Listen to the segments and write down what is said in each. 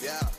Yeah.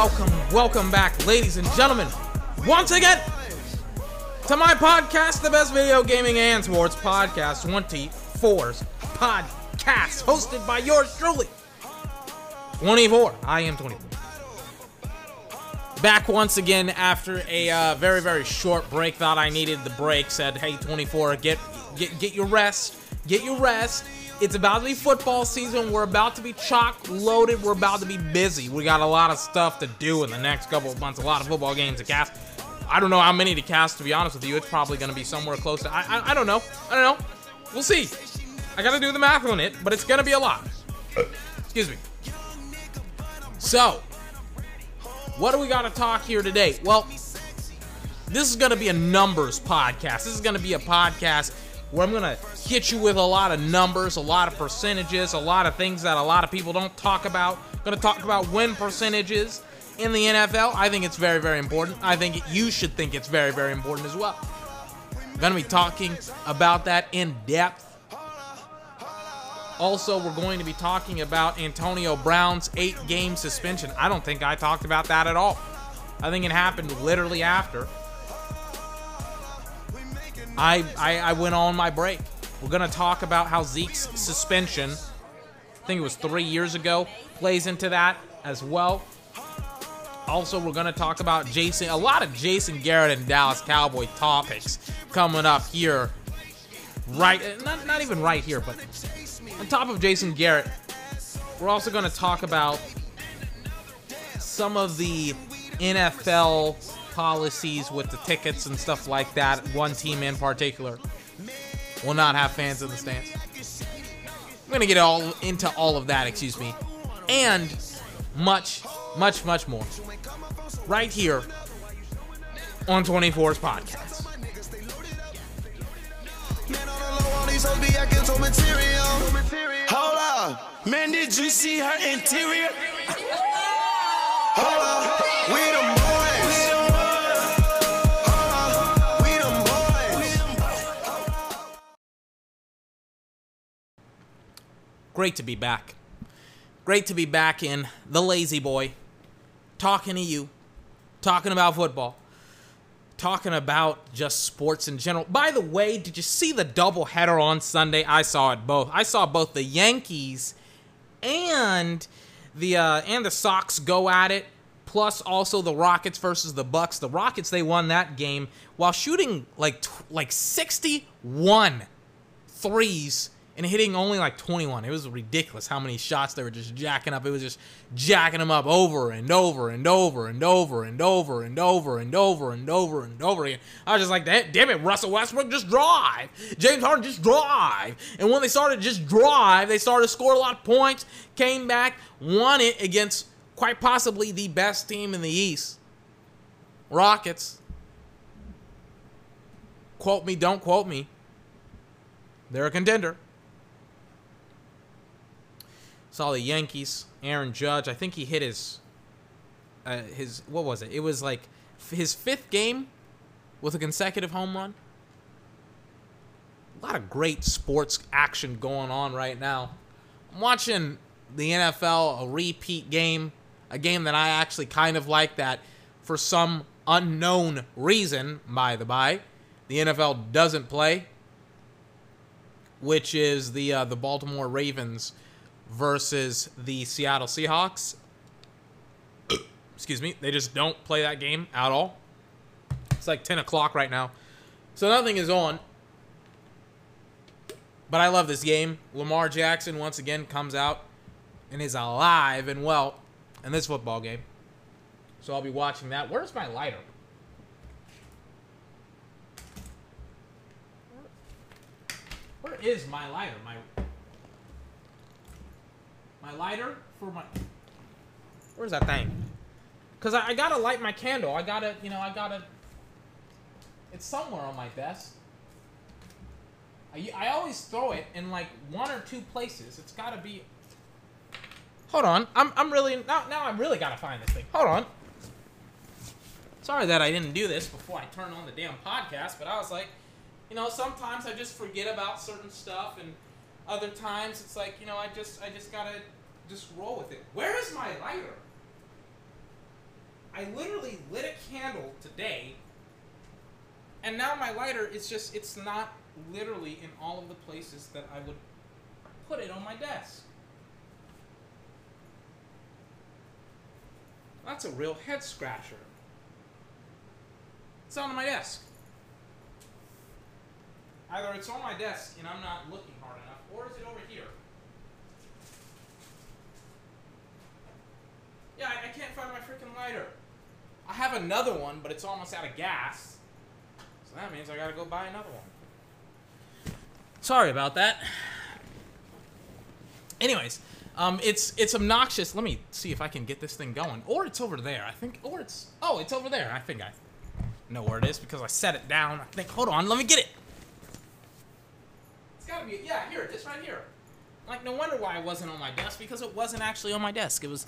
Welcome, welcome, back, ladies and gentlemen, once again to my podcast, the best video gaming and sports podcast, 24's podcast, hosted by yours truly, 24. I am 24. Back once again after a uh, very, very short break. Thought I needed the break. Said, "Hey, 24, get get get your rest. Get your rest. It's about to be football season. We're about to be chock loaded. We're about to be busy. We got a lot of stuff to do in the next couple of months. A lot of football games to cast. I don't know how many to cast. To be honest with you, it's probably going to be somewhere close to. I, I I don't know. I don't know. We'll see. I got to do the math on it, but it's going to be a lot. Excuse me. So, what do we got to talk here today? Well, this is going to be a numbers podcast. This is going to be a podcast where I'm going to hit you with a lot of numbers, a lot of percentages, a lot of things that a lot of people don't talk about. going to talk about win percentages in the NFL. I think it's very, very important. I think you should think it's very, very important as well. going to be talking about that in depth. Also, we're going to be talking about Antonio Brown's eight game suspension. I don't think I talked about that at all. I think it happened literally after. I, I, I went on my break. We're going to talk about how Zeke's suspension, I think it was three years ago, plays into that as well. Also, we're going to talk about Jason, a lot of Jason Garrett and Dallas Cowboy topics coming up here. Right, eh, not, not even right here, but on top of Jason Garrett, we're also going to talk about some of the NFL policies with the tickets and stuff like that. One team in particular will not have fans in the stands. I'm to get all into all of that, excuse me, and much, much, much more right here on 24's podcast. The. Hold up. Man, did you see her interior? Hold up. We them Great to be back. Great to be back in the lazy boy, talking to you, talking about football, talking about just sports in general. By the way, did you see the doubleheader on Sunday? I saw it both. I saw both the Yankees and the uh, and the Sox go at it. Plus, also the Rockets versus the Bucks. The Rockets they won that game while shooting like like 61 threes and hitting only like 21. It was ridiculous how many shots they were just jacking up. It was just jacking them up over and over and over and over and over and over and over and over and over again. I was just like, "Damn damn it, Russell Westbrook, just drive. James Harden, just drive. And when they started just drive, they started to score a lot of points, came back, won it against quite possibly the best team in the East. Rockets. Quote me, don't quote me. They're a contender. Saw the Yankees. Aaron Judge. I think he hit his uh, his what was it? It was like his fifth game with a consecutive home run. A lot of great sports action going on right now. I'm watching the NFL, a repeat game, a game that I actually kind of like that for some unknown reason, by the by, the NFL doesn't play, which is the uh, the Baltimore Ravens versus the Seattle Seahawks. Excuse me, they just don't play that game at all. It's like 10 o'clock right now, so nothing is on. But I love this game. Lamar Jackson once again comes out and is alive and well in this football game. So I'll be watching that. Where's my lighter? Where is my lighter? My my lighter for my. Where's that thing? Cause I, I gotta light my candle. I gotta, you know, I gotta. It's somewhere on my desk. I, I always throw it in like one or two places. It's gotta be. Hold on, I'm I'm really now now I really gotta find this thing. Hold on. Sorry that I didn't do this before I turned on the damn podcast, but I was like, you know, sometimes I just forget about certain stuff, and other times it's like, you know, I just I just gotta just roll with it. Where is my lighter? I literally lit a candle today, and now my lighter is just it's not literally in all of the places that I would put it on my desk. That's a real head scratcher. It's on my desk. Either it's on my desk and I'm not looking hard enough, or is it over here? Yeah, I, I can't find my freaking lighter. I have another one, but it's almost out of gas. So that means I gotta go buy another one. Sorry about that. Anyways, um, it's it's obnoxious. Let me see if I can get this thing going. Or it's over there. I think. Or it's oh, it's over there. I think I know where it is because I set it down. I think. Hold on. Let me get it. Gotta be. Yeah, here it is, right here. Like no wonder why it wasn't on my desk because it wasn't actually on my desk. It was.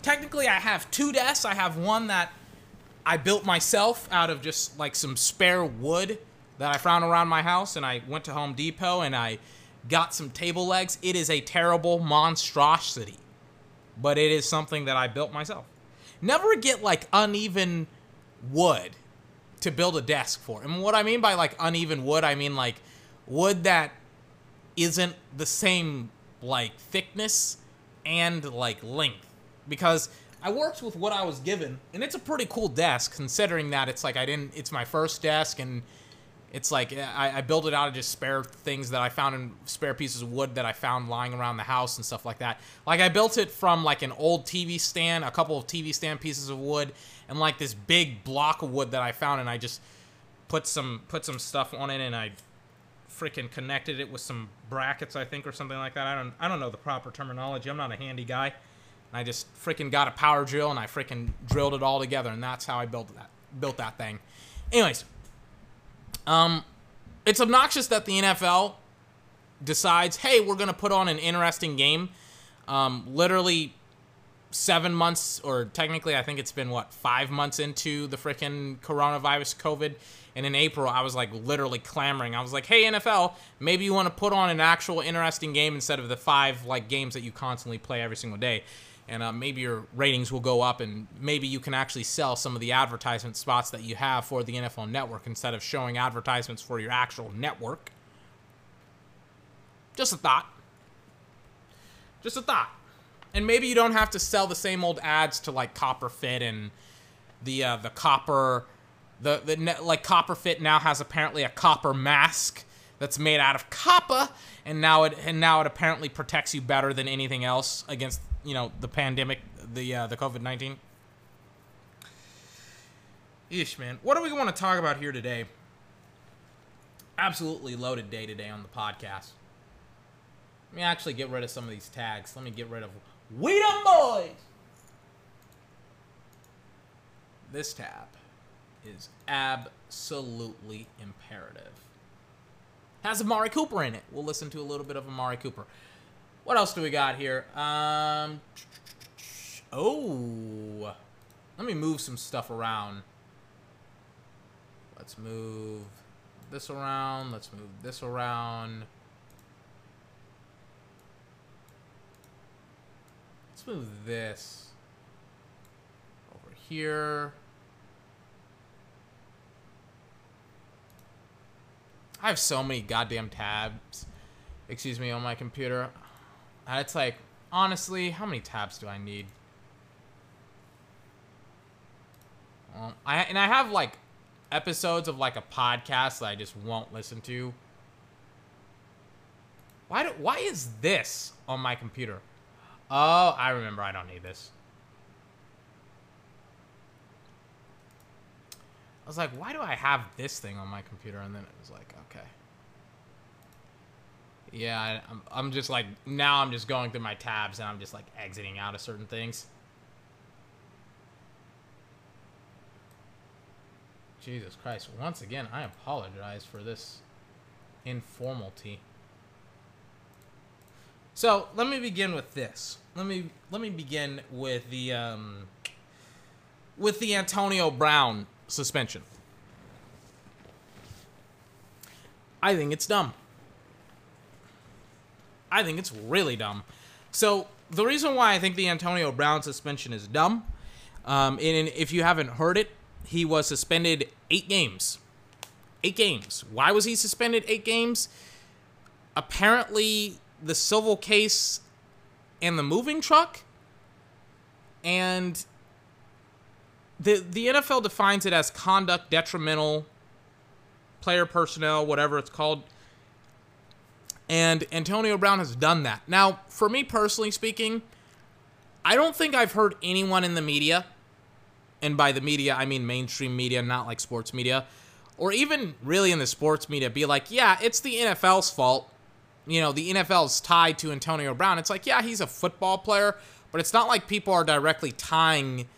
Technically, I have two desks. I have one that I built myself out of just like some spare wood that I found around my house, and I went to Home Depot and I got some table legs. It is a terrible monstrosity, but it is something that I built myself. Never get like uneven wood to build a desk for. And what I mean by like uneven wood, I mean like wood that isn't the same like thickness and like length because I worked with what I was given, and it's a pretty cool desk considering that it's like I didn't. It's my first desk, and it's like I, I built it out of just spare things that I found in spare pieces of wood that I found lying around the house and stuff like that. Like I built it from like an old TV stand, a couple of TV stand pieces of wood, and like this big block of wood that I found, and I just put some put some stuff on it, and I freaking connected it with some brackets, I think, or something like that. I don't I don't know the proper terminology. I'm not a handy guy. And I just freaking got a power drill and I freaking drilled it all together, and that's how I built that built that thing. Anyways, um, it's obnoxious that the NFL decides, hey, we're gonna put on an interesting game. Um, literally seven months, or technically, I think it's been what five months into the freaking coronavirus, COVID. And in April, I was like literally clamoring. I was like, "Hey NFL, maybe you want to put on an actual interesting game instead of the five like games that you constantly play every single day." and uh, maybe your ratings will go up and maybe you can actually sell some of the advertisement spots that you have for the NFL network instead of showing advertisements for your actual network. Just a thought. Just a thought. And maybe you don't have to sell the same old ads to like Copper Fit and the uh, the copper the the like Copper Fit now has apparently a copper mask that's made out of copper and now it and now it apparently protects you better than anything else against you know the pandemic, the uh, the COVID nineteen. Ish, man. What do we want to talk about here today? Absolutely loaded day today on the podcast. Let me actually get rid of some of these tags. Let me get rid of We Them Boys. This tab is absolutely imperative. Has Amari Cooper in it. We'll listen to a little bit of Amari Cooper. What else do we got here? Um, oh, let me move some stuff around. Let's move this around. Let's move this around. Let's move this over here. I have so many goddamn tabs, excuse me, on my computer. And it's like, honestly, how many tabs do I need? Well, I and I have like episodes of like a podcast that I just won't listen to. Why do, why is this on my computer? Oh, I remember. I don't need this. Was like, why do I have this thing on my computer? And then it was like, okay. Yeah, I, I'm, I'm just like now. I'm just going through my tabs and I'm just like exiting out of certain things. Jesus Christ! Once again, I apologize for this informality. So let me begin with this. Let me let me begin with the um, with the Antonio Brown suspension. I think it's dumb. I think it's really dumb. So the reason why I think the Antonio Brown suspension is dumb, um, and if you haven't heard it, he was suspended eight games. Eight games. Why was he suspended eight games? Apparently, the civil case and the moving truck, and the the NFL defines it as conduct detrimental player personnel, whatever it's called. And Antonio Brown has done that. Now, for me personally speaking, I don't think I've heard anyone in the media, and by the media, I mean mainstream media, not like sports media, or even really in the sports media, be like, yeah, it's the NFL's fault. You know, the NFL's tied to Antonio Brown. It's like, yeah, he's a football player, but it's not like people are directly tying.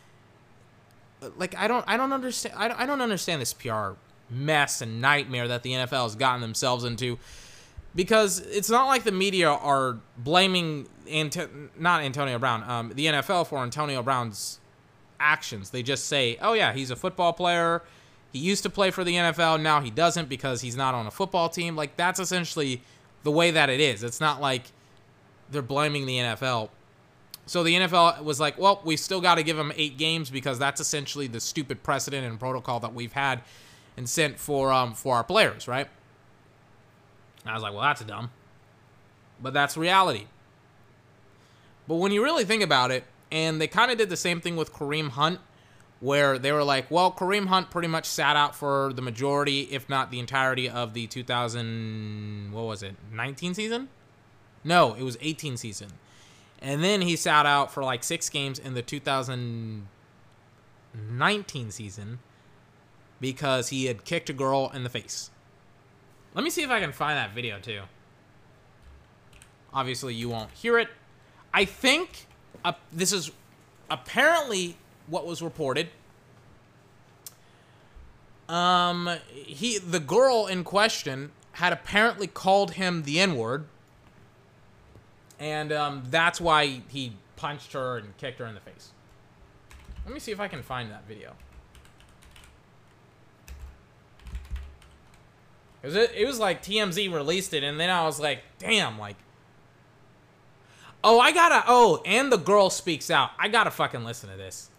Like, I don't, I don't understand. I don't, I don't understand this PR mess and nightmare that the NFL has gotten themselves into because it's not like the media are blaming Anto- not Antonio Brown, um, the NFL for Antonio Brown's actions. They just say, "Oh yeah, he's a football player. He used to play for the NFL. Now he doesn't because he's not on a football team." Like that's essentially the way that it is. It's not like they're blaming the NFL. So the NFL was like, "Well, we still got to give him 8 games because that's essentially the stupid precedent and protocol that we've had and sent for um for our players, right?" And I was like, well, that's dumb. But that's reality. But when you really think about it, and they kind of did the same thing with Kareem Hunt, where they were like, well, Kareem Hunt pretty much sat out for the majority, if not the entirety, of the 2000, what was it, 19 season? No, it was 18 season. And then he sat out for like six games in the 2019 season because he had kicked a girl in the face. Let me see if I can find that video too. Obviously, you won't hear it. I think uh, this is apparently what was reported. Um, he the girl in question had apparently called him the N word, and um, that's why he punched her and kicked her in the face. Let me see if I can find that video. Cause it, it was like TMZ released it, and then I was like, damn, like, oh, I gotta, oh, and the girl speaks out. I gotta fucking listen to this.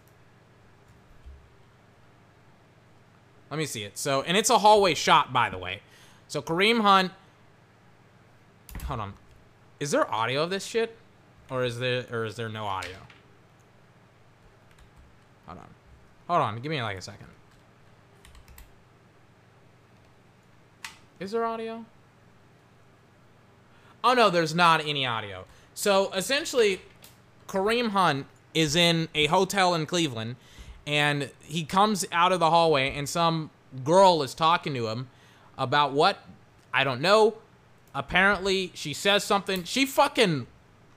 Let me see it. So, and it's a hallway shot, by the way. So Kareem Hunt. Hold on. Is there audio of this shit, or is there, or is there no audio? Hold on. Hold on. Give me like a second. Is there audio? Oh no, there's not any audio. So essentially, Kareem Hunt is in a hotel in Cleveland, and he comes out of the hallway, and some girl is talking to him about what I don't know. Apparently, she says something. She fucking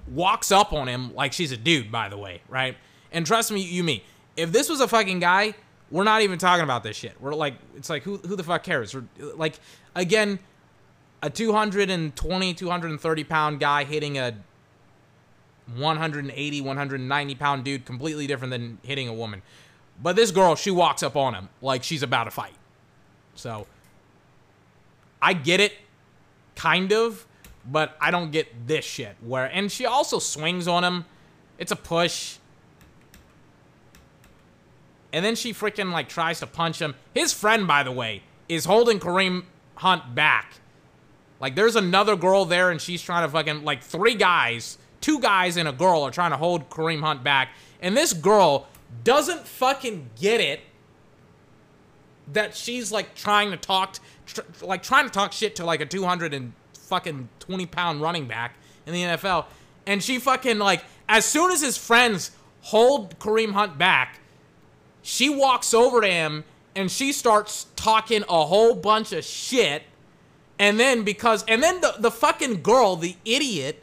walks up on him like she's a dude, by the way, right? And trust me, you me. If this was a fucking guy, we're not even talking about this shit. We're like, it's like, who, who the fuck cares? We're, like, again, a 220, 230 pound guy hitting a 180, 190 pound dude, completely different than hitting a woman. But this girl, she walks up on him like she's about to fight. So, I get it, kind of, but I don't get this shit. Where, and she also swings on him. It's a push. And then she freaking like tries to punch him. His friend, by the way, is holding Kareem Hunt back. Like there's another girl there and she's trying to fucking like three guys, two guys and a girl are trying to hold Kareem Hunt back. And this girl doesn't fucking get it that she's like trying to talk tr like trying to talk shit to like a 200 and fucking 20 pound running back in the NFL. And she fucking like as soon as his friends hold Kareem Hunt back, she walks over to him and she starts talking a whole bunch of shit And then because and then the the fucking girl, the idiot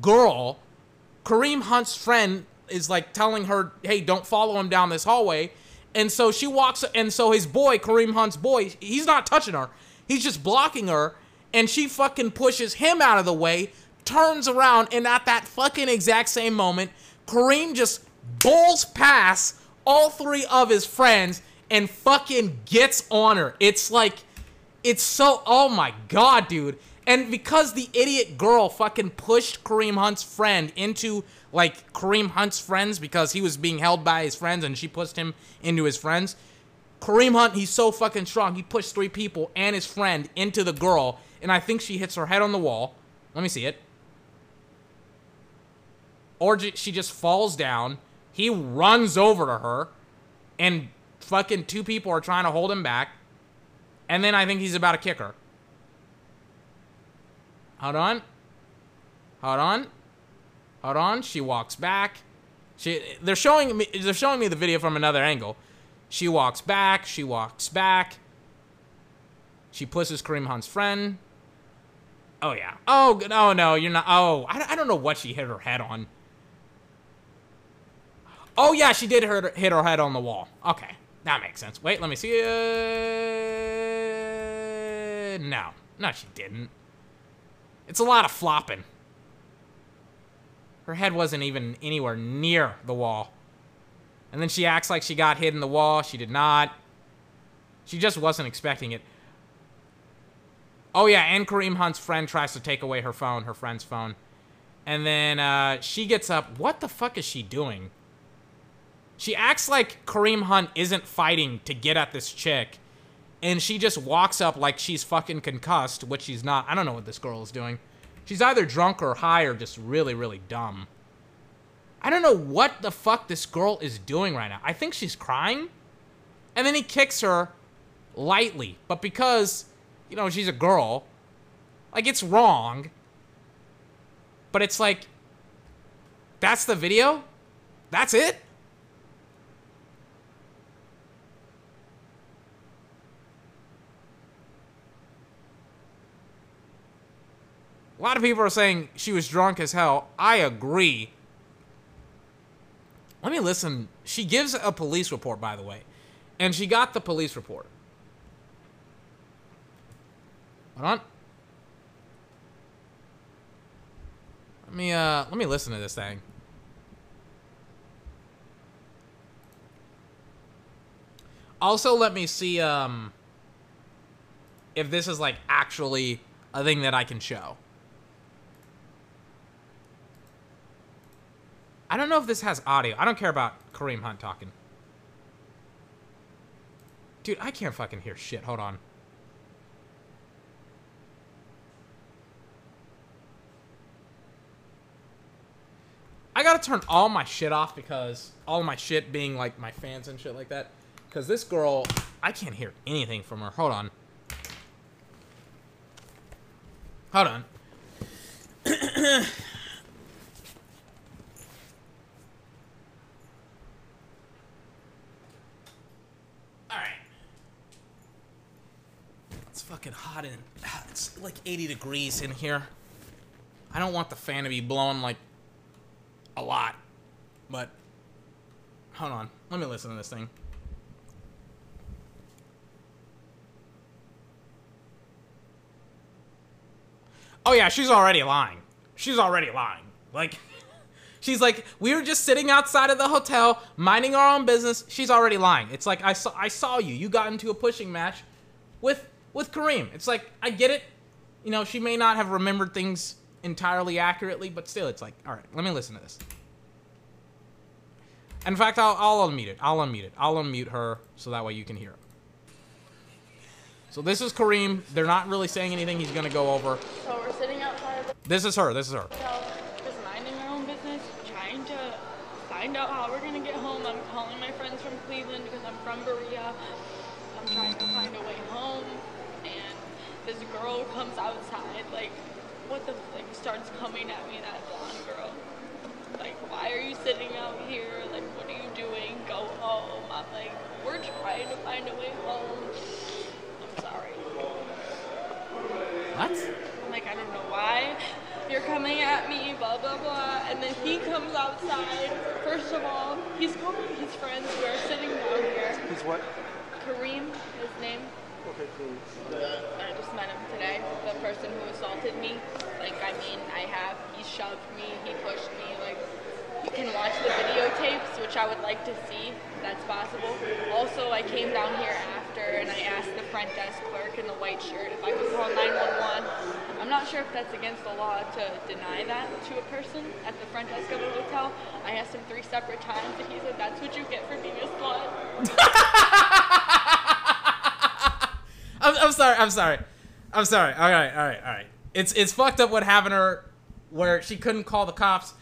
girl, Kareem Hunt's friend is like telling her, "Hey, don't follow him down this hallway." And so she walks and so his boy, Kareem Hunt's boy, he's not touching her. He's just blocking her and she fucking pushes him out of the way, turns around and at that fucking exact same moment, Kareem just bowls past all three of his friends and fucking gets on her. It's like it's so oh my god, dude. And because the idiot girl fucking pushed Kareem Hunt's friend into like Kareem Hunt's friends because he was being held by his friends and she pushed him into his friends. Kareem Hunt, he's so fucking strong. He pushed three people and his friend into the girl, and I think she hits her head on the wall. Let me see it. Or she just falls down. He runs over to her, and fucking two people are trying to hold him back. And then I think he's about to kick her. Hold on. Hold on. Hold on. She walks back. She they're showing me they're showing me the video from another angle. She walks back, she walks back. She pushes Kareem Hunt's friend. Oh yeah. Oh no no, you're not Oh, I, I don't know what she hit her head on. Oh yeah, she did hit her, hit her head on the wall. Okay. That makes sense. Wait, let me see. Uh, no. No, she didn't. It's a lot of flopping. Her head wasn't even anywhere near the wall. And then she acts like she got hit in the wall. She did not. She just wasn't expecting it. Oh, yeah, and Kareem Hunt's friend tries to take away her phone, her friend's phone. And then uh, she gets up. What the fuck is she doing? She acts like Kareem Hunt isn't fighting to get at this chick. And she just walks up like she's fucking concussed, which she's not. I don't know what this girl is doing. She's either drunk or high or just really, really dumb. I don't know what the fuck this girl is doing right now. I think she's crying. And then he kicks her lightly. But because, you know, she's a girl, like, it's wrong. But it's like, that's the video? That's it? A lot of people are saying she was drunk as hell. I agree. Let me listen. She gives a police report, by the way. And she got the police report. Hold on. Let me uh let me listen to this thing. Also let me see um if this is like actually a thing that I can show. I don't know if this has audio. I don't care about Kareem Hunt talking. Dude, I can't fucking hear shit. Hold on. I gotta turn all my shit off because all my shit being like my fans and shit like that. Because this girl, I can't hear anything from her. Hold on. Hold on. Alright. It's fucking hot in. Ah, it's like 80 degrees in here. I don't want the fan to be blowing like a lot. But hold on. Let me listen to this thing. Oh yeah, she's already lying. She's already lying. Like she's like we were just sitting outside of the hotel minding our own business. She's already lying. It's like I saw I saw you. You got into a pushing match with with Kareem. It's like I get it. You know, she may not have remembered things entirely accurately, but still it's like, all right, let me listen to this. In fact, I'll, I'll unmute it. I'll unmute it. I'll unmute her so that way you can hear it. So this is Kareem. They're not really saying anything he's going to go over. So we're sitting outside This is her. This is her. hotel, just minding our own business, trying to find out how we're gonna get home. I'm calling my friends from Cleveland because I'm from Berea. I'm trying to find a way home, and this girl comes outside, like, what the like starts coming at me. That blonde girl, like, why are you sitting out here? Like, what are you doing? Go home. I'm like, we're trying to find a way home. I'm sorry. what? I'm like, I don't know why you're coming at me, blah, blah, blah. And then he comes outside. First of all, he's calling his friends who are sitting down here. He's what? Kareem, his name. Okay, cool. I just met him today. The person who assaulted me. Like, I mean, I have. He shoved me. He pushed me. Like, you can watch the videotapes, which I would like to see. If that's possible. Also, I came down here after and I asked the front desk clerk in the white shirt if I could call 911. I'm not sure if that's against the law to deny that to a person at the front desk of a hotel. I asked him three separate times, and he said, "That's what you get for being a slut." I'm, I'm sorry. I'm sorry. I'm sorry. All right. All right. All right. It's it's fucked up what happened to her, where she couldn't call the cops.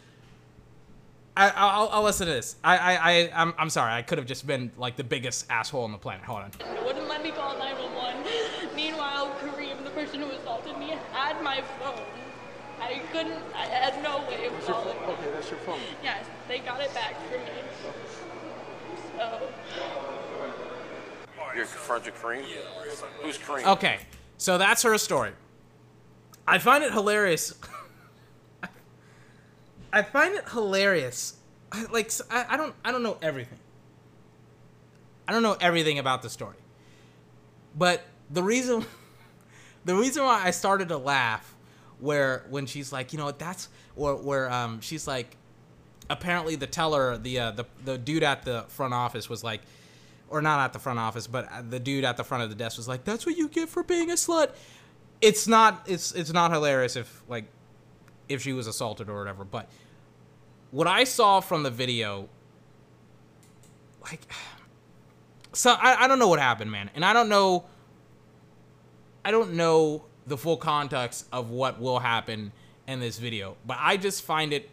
I I'll, I'll listen to this. I I I I'm, I'm sorry. I could have just been like the biggest asshole on the planet. Hold on. It wouldn't let me call 911. Meanwhile, Kareem, the person who assaulted me, had my phone. I couldn't, I had no way of That's your calling. phone. Okay, that's your phone. Yes, they got it back for me. So, You're Frederick Kareem? Who's Kareem? Okay. So that's her story. I find it hilarious. I find it hilarious. Like I, don't I don't know everything. I don't know everything about the story. But the reason the reason why I started to laugh where when she's like, you know that's or where um she's like apparently the teller, the uh, the the dude at the front office was like or not at the front office, but uh, the dude at the front of the desk was like, "That's what you get for being a slut." It's not it's it's not hilarious if like if she was assaulted or whatever, but what I saw from the video like so I, I don't know what happened, man. And I don't know I don't know the full context of what will happen in this video, but I just find it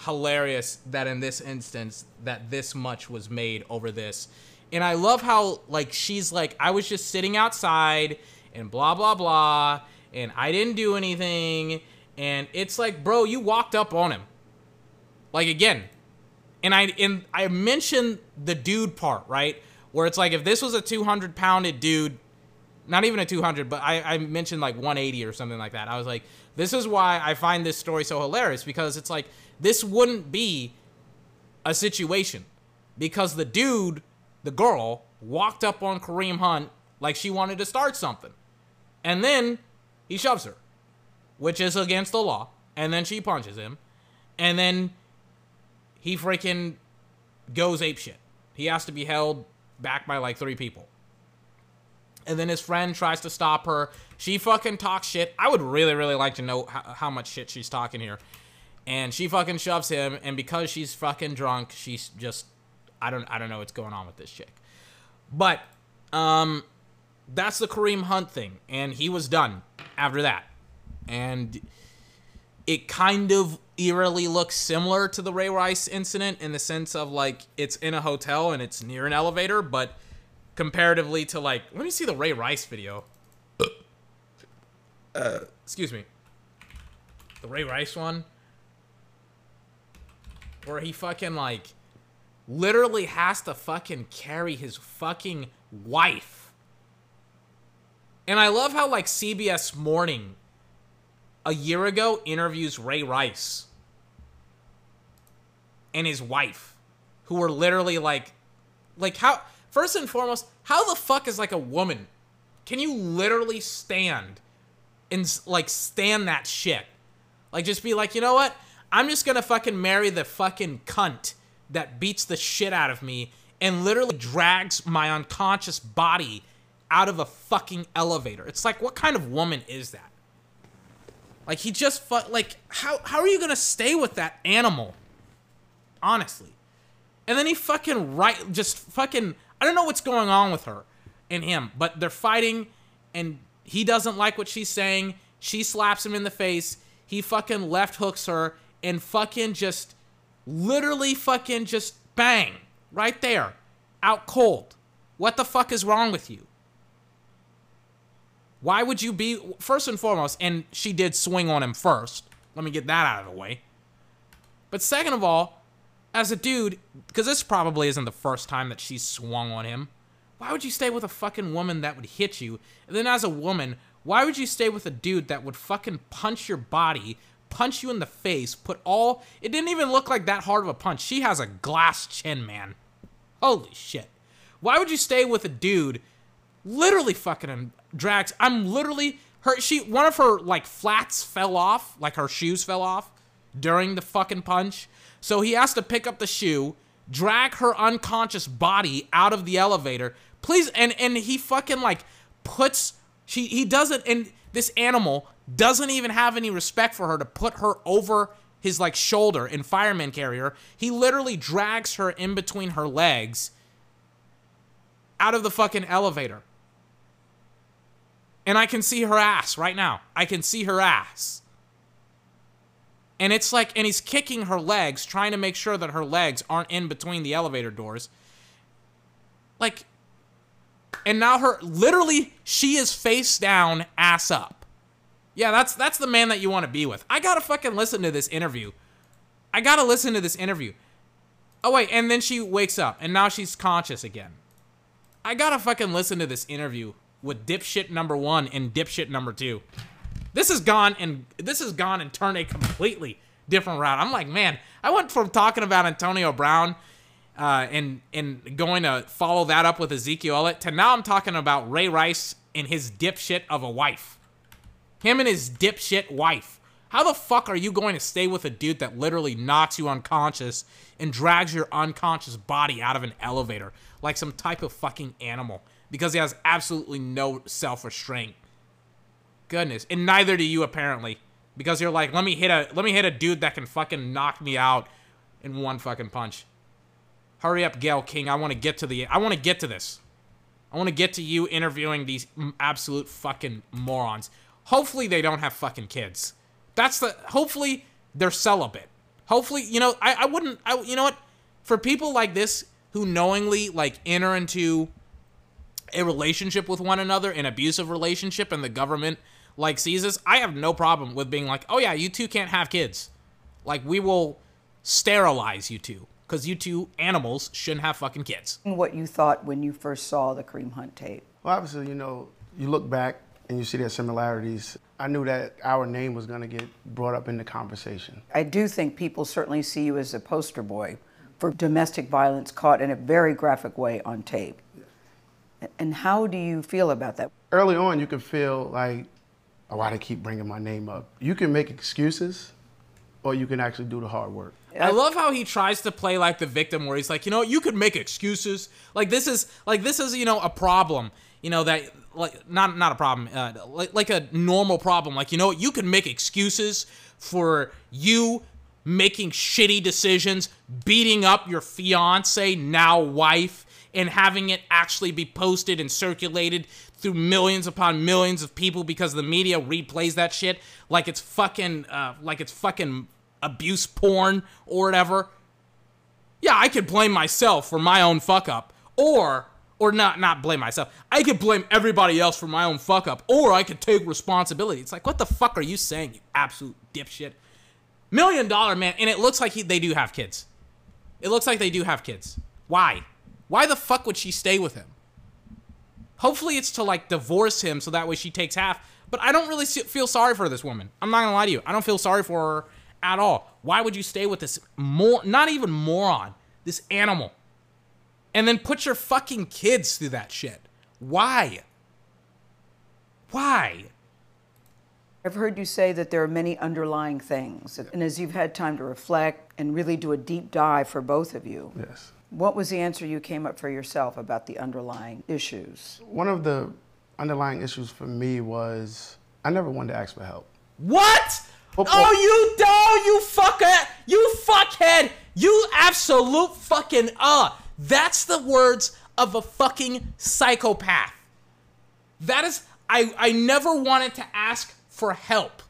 hilarious that in this instance that this much was made over this. And I love how like she's like I was just sitting outside and blah blah blah and I didn't do anything and it's like bro you walked up on him. Like again. And I and I mentioned the dude part, right? Where it's like if this was a 200 pounded dude not even a 200, but I, I mentioned like 180 or something like that. I was like, this is why I find this story so hilarious because it's like this wouldn't be a situation because the dude, the girl, walked up on Kareem Hunt like she wanted to start something. And then he shoves her, which is against the law. And then she punches him. And then he freaking goes apeshit. He has to be held back by like three people. And then his friend tries to stop her. She fucking talks shit. I would really, really like to know how, how much shit she's talking here. And she fucking shoves him. And because she's fucking drunk, she's just I don't I don't know what's going on with this chick. But um that's the Kareem Hunt thing. And he was done after that. And it kind of eerily looks similar to the Ray Rice incident in the sense of like it's in a hotel and it's near an elevator, but comparatively to like let me see the Ray Rice video. Uh, excuse me. The Ray Rice one where he fucking like literally has to fucking carry his fucking wife. And I love how like CBS Morning a year ago interviews Ray Rice and his wife who were literally like like how first and foremost how the fuck is like a woman can you literally stand and like stand that shit? Like just be like you know what? I'm just gonna fucking marry the fucking cunt that beats the shit out of me and literally drags my unconscious body out of a fucking elevator it's like what kind of woman is that like he just fu- like how how are you gonna stay with that animal honestly and then he fucking right just fucking I don't know what's going on with her and him, but they're fighting and he doesn't like what she's saying. She slaps him in the face. He fucking left hooks her and fucking just literally fucking just bang right there out cold. What the fuck is wrong with you? Why would you be first and foremost and she did swing on him first. Let me get that out of the way. But second of all, as a dude, because this probably isn't the first time that she's swung on him, why would you stay with a fucking woman that would hit you? And then as a woman, Why would you stay with a dude that would fucking punch your body, punch you in the face, put all. It didn't even look like that hard of a punch. She has a glass chin, man. Holy shit. Why would you stay with a dude literally fucking drags? I'm literally. Her, she, one of her, like, flats fell off, like her shoes fell off during the fucking punch. So he has to pick up the shoe, drag her unconscious body out of the elevator. Please, and, and he fucking, like, puts she he doesn't and this animal doesn't even have any respect for her to put her over his like shoulder in fireman carrier. He literally drags her in between her legs out of the fucking elevator. And I can see her ass right now. I can see her ass. And it's like, and he's kicking her legs, trying to make sure that her legs aren't in between the elevator doors. Like, and now her literally she is face down, ass up. Yeah, that's that's the man that you want to be with. I gotta fucking listen to this interview. I gotta listen to this interview. Oh wait, and then she wakes up, and now she's conscious again. I gotta fucking listen to this interview with dipshit number one and dipshit number two. This has gone and this has gone and turned a completely different route. I'm like, man, I went from talking about Antonio Brown uh, and and going to follow that up with Ezekiel Elliott to now I'm talking about Ray Rice and his dipshit of a wife. Him and his dipshit wife. How the fuck are you going to stay with a dude that literally knocks you unconscious and drags your unconscious body out of an elevator like some type of fucking animal because he has absolutely no self-restraint? Goodness, and neither do you apparently because you're like, let me hit a let me hit a dude that can fucking knock me out in one fucking punch. Hurry up, Gayle King. I want to get to the. I want to get to this. I want to get to you interviewing these absolute fucking morons. Hopefully they don't have fucking kids. That's the. Hopefully they're celibate. Hopefully, you know, I, I wouldn't. I, you know what? For people like this who knowingly like enter into a relationship with one another, an abusive relationship, and the government like sees this, I have no problem with being like, oh yeah, you two can't have kids. Like we will sterilize you two because you two animals shouldn't have fucking kids. What you thought when you first saw the Kareem Hunt tape? Well, obviously, you know, you look back and you see their similarities. I knew that our name was going to get brought up in the conversation. I do think people certainly see you as a poster boy for domestic violence caught in a very graphic way on tape. And how do you feel about that? Early on, you can feel like, oh, why they keep bringing my name up? You can make excuses, or you can actually do the hard work. I love how he tries to play like the victim where he's like, you know, you could make excuses. Like this is like this is, you know, a problem. You know, that like not not a problem, uh, like like a normal problem. Like, you know, you can make excuses for you making shitty decisions, beating up your fiance, now wife, and having it actually be posted and circulated through millions upon millions of people because the media replays that shit like it's fucking uh, like it's fucking abuse porn or whatever, yeah, I could blame myself for my own fuck up. Or or not not blame myself. I could blame everybody else for my own fuck up. Or I could take responsibility. It's like, what the fuck are you saying, you absolute dipshit? Million dollar man, and it looks like he, they do have kids. It looks like they do have kids. Why? Why the fuck would she stay with him? Hopefully it's to like divorce him so that way she takes half. But I don't really feel sorry for this woman. I'm not gonna lie to you. I don't feel sorry for her at all. Why would you stay with this more not even moron, this animal? And then put your fucking kids through that shit. Why? Why? I've heard you say that there are many underlying things. And as you've had time to reflect and really do a deep dive for both of you, Yes. What was the answer you came up for yourself about the underlying issues? One of the underlying issues for me was I never wanted to ask for help. What? Football. Oh, you do, you fucker, you fuckhead, you absolute fucking uh. That's the words of a fucking psychopath. That is, I I never wanted to ask for help.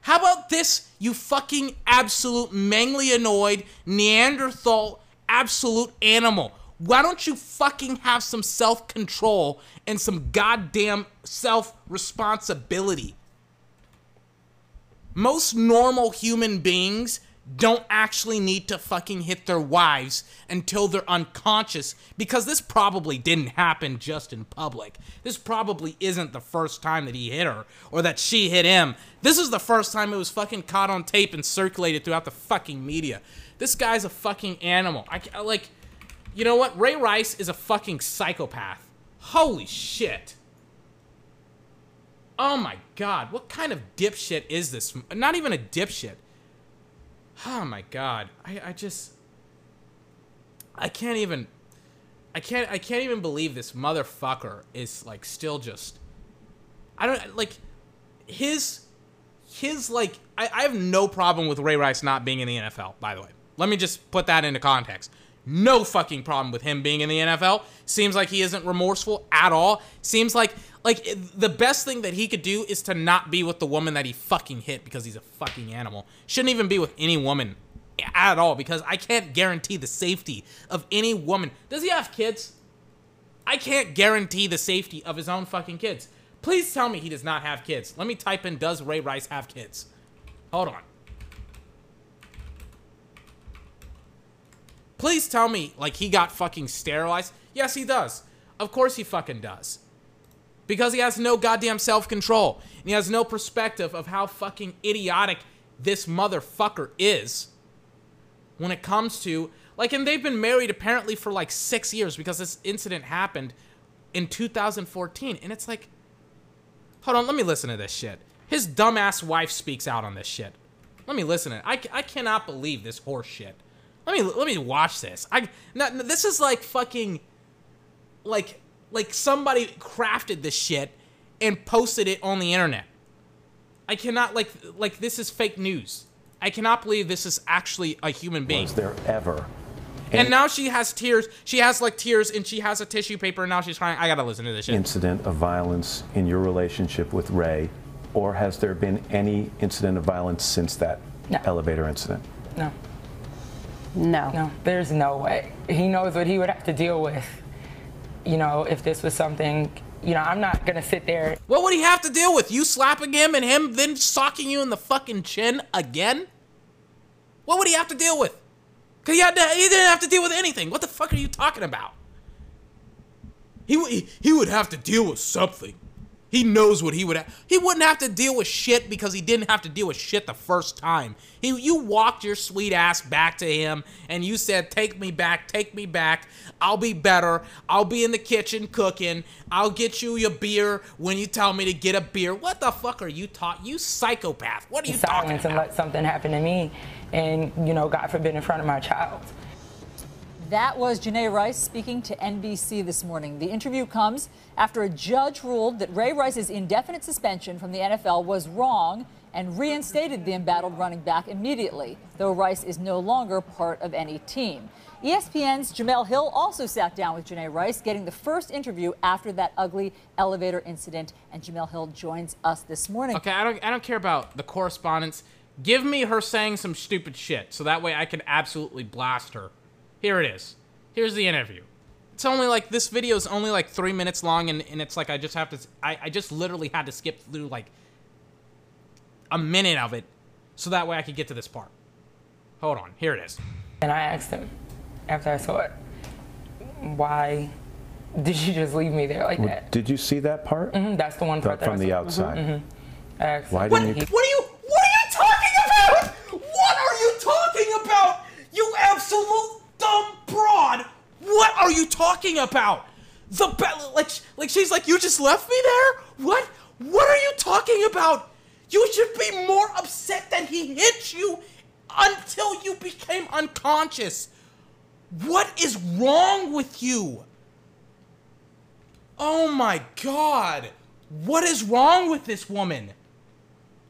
How about this, you fucking absolute mangly annoyed Neanderthal absolute animal? Why don't you fucking have some self control and some goddamn self responsibility? Most normal human beings don't actually need to fucking hit their wives until they're unconscious because this probably didn't happen just in public. This probably isn't the first time that he hit her or that she hit him. This is the first time it was fucking caught on tape and circulated throughout the fucking media. This guy's a fucking animal. I like you know what? Ray Rice is a fucking psychopath. Holy shit. Oh my god, what kind of dipshit is this? Not even a dipshit. Oh my god. I, I just I can't even I can't I can't even believe this motherfucker is like still just I don't like his his like I, I have no problem with Ray Rice not being in the NFL, by the way. Let me just put that into context. No fucking problem with him being in the NFL. Seems like he isn't remorseful at all. Seems like like the best thing that he could do is to not be with the woman that he fucking hit because he's a fucking animal. Shouldn't even be with any woman at all because I can't guarantee the safety of any woman. Does he have kids? I can't guarantee the safety of his own fucking kids. Please tell me he does not have kids. Let me type in does Ray Rice have kids? Hold on. Please tell me, like, he got fucking sterilized. Yes, he does. Of course he fucking does. Because he has no goddamn self-control. And he has no perspective of how fucking idiotic this motherfucker is. When it comes to, like, and they've been married apparently for like six years because this incident happened in 2014. And it's like, hold on, let me listen to this shit. His dumbass wife speaks out on this shit. Let me listen to it. I, I cannot believe this horse shit. Let me let me watch this. I no, no, this is like fucking like like somebody crafted this shit and posted it on the internet. I cannot like like this is fake news. I cannot believe this is actually a human being. Was there ever? And now she has tears. She has like tears, and she has a tissue paper. And now she's crying. I gotta listen to this shit. incident of violence in your relationship with Ray, or has there been any incident of violence since that No. elevator incident? No, No. no, there's no way. He knows what he would have to deal with. You know, if this was something, you know, I'm not gonna sit there. What would he have to deal with? You slapping him and him then socking you in the fucking chin again? What would he have to deal with? Cause he had to, he didn't have to deal with anything. What the fuck are you talking about? He w- he, he would have to deal with something. He knows what he would have. He wouldn't have to deal with shit because he didn't have to deal with shit the first time. He you walked your sweet ass back to him and you said, "Take me back, take me back. I'll be better. I'll be in the kitchen cooking. I'll get you your beer when you tell me to get a beer." What the fuck are you taught? You psychopath. What are you talking silence and let something happen to me, and you know, God forbid, in front of my child. That was Janae Rice speaking to NBC this morning. The interview comes after a judge ruled that Ray Rice's indefinite suspension from the NFL was wrong and reinstated the embattled running back immediately, though Rice is no longer part of any team. ESPN's Jemele Hill also sat down with Janae Rice, getting the first interview after that ugly elevator incident, and Jemele Hill joins us this morning. Okay, I don't I don't care about the correspondence. Give me her saying some stupid shit so that way I can absolutely blast her. Here it is. Here's the interview. It's only like this video is only like three minutes long and, and it's like I just have to I, I just literally had to skip through like a minute of it so that way I could get to this part. Hold on, here it is. And I asked him after I saw it, why did you just leave me there like Well, that? Did you see that part? Mm-hmm, That's the one part that From I the saw. outside. Mhm, mhm. I asked Why didn't you? What are you what are you talking about? What are you talking about? You absolute dumb broad. What are you talking about? The be- like like she's like you just left me there? What? What are you talking about? You should be more upset that he hit you until you became unconscious. What is wrong with you? Oh my god. What is wrong with this woman?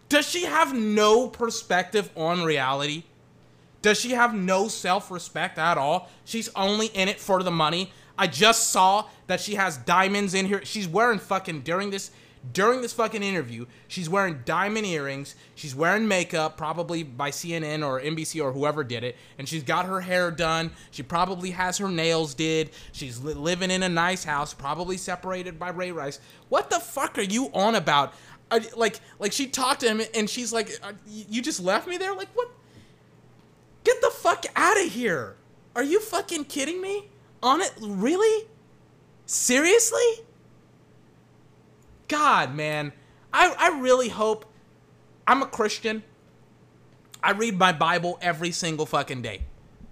Does she have no perspective on reality? Does she have no self respect at all? She's only in it for the money. I just saw that she has diamonds in here. She's wearing fucking during this during this fucking interview, she's wearing diamond earrings. She's wearing makeup, probably by CNN or NBC or whoever did it. And she's got her hair done. She probably has her nails did. She's li- living in a nice house, probably separated by Ray Rice. What the fuck are you on about? I, like, like she talked to him and she's like, uh, "You just left me there." Like, what? Get the fuck out of here. Are you fucking kidding me? On it? Really? Seriously? God, man. I, I really hope. I'm a Christian. I read my Bible every single fucking day.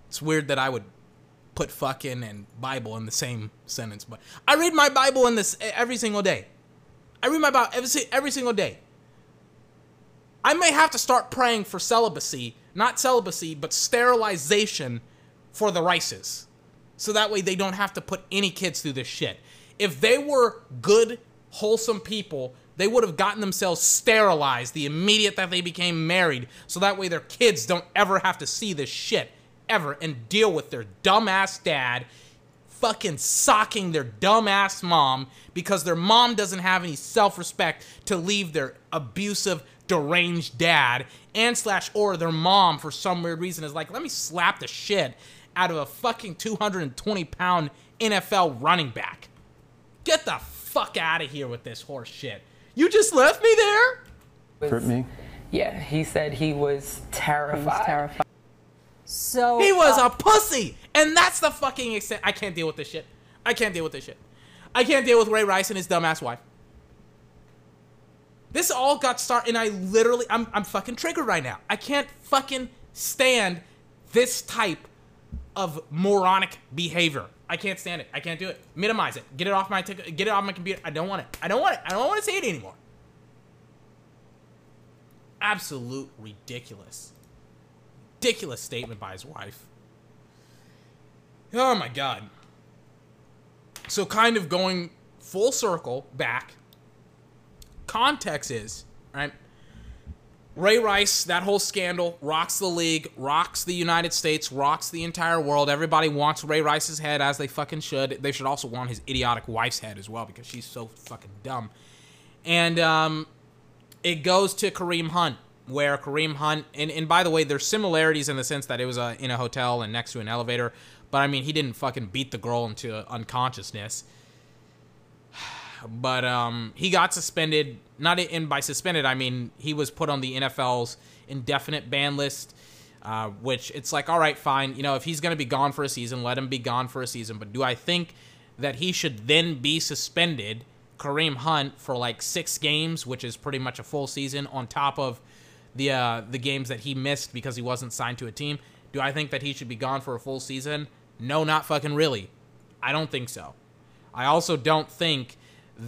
It's weird that I would put fucking and Bible in the same sentence, but I read my Bible in this every single day. I read my Bible every, every single day. I may have to start praying for celibacy, not celibacy, but sterilization for the Rices. So that way they don't have to put any kids through this shit. If they were good, wholesome people, they would have gotten themselves sterilized the immediate that they became married. So that way their kids don't ever have to see this shit ever and deal with their dumbass dad fucking socking their dumbass mom because their mom doesn't have any self-respect to leave their abusive deranged dad and slash or their mom for some weird reason is like let me slap the shit out of a fucking 220 pound NFL running back. Get the fuck out of here with this horse shit. You just left me there? Hurt me? Yeah, he said he was terrified. terrified. So He was uh, a pussy, and that's the fucking extent. I can't deal with this shit. I can't deal with this shit. I can't deal with Ray Rice and his dumbass wife. This all got started, and I literally, I'm, I'm fucking triggered right now. I can't fucking stand this type of moronic behavior. I can't stand it. I can't do it. Minimize it. Get it off my get it off my computer. I don't want it. I don't want it. I don't want to see it anymore. Absolute ridiculous. Ridiculous statement by his wife. Oh my god. So kind of going full circle back. Context is, right? Ray Rice, that whole scandal rocks the league, rocks the United States, rocks the entire world. Everybody wants Ray Rice's head as they fucking should. They should also want his idiotic wife's head as well because she's so fucking dumb. And um, it goes to Kareem Hunt, where Kareem Hunt, and, and by the way, there's similarities in the sense that it was uh, in a hotel and next to an elevator, but I mean, he didn't fucking beat the girl into unconsciousness. But um, he got suspended. Not in by suspended, I mean he was put on the NFL's indefinite ban list. Uh, which it's like, all right, fine. You know, if he's going to be gone for a season, let him be gone for a season. But do I think that he should then be suspended, Kareem Hunt, for like six games, which is pretty much a full season, on top of the uh, the games that he missed because he wasn't signed to a team? Do I think that he should be gone for a full season? No, not fucking really. I don't think so. I also don't think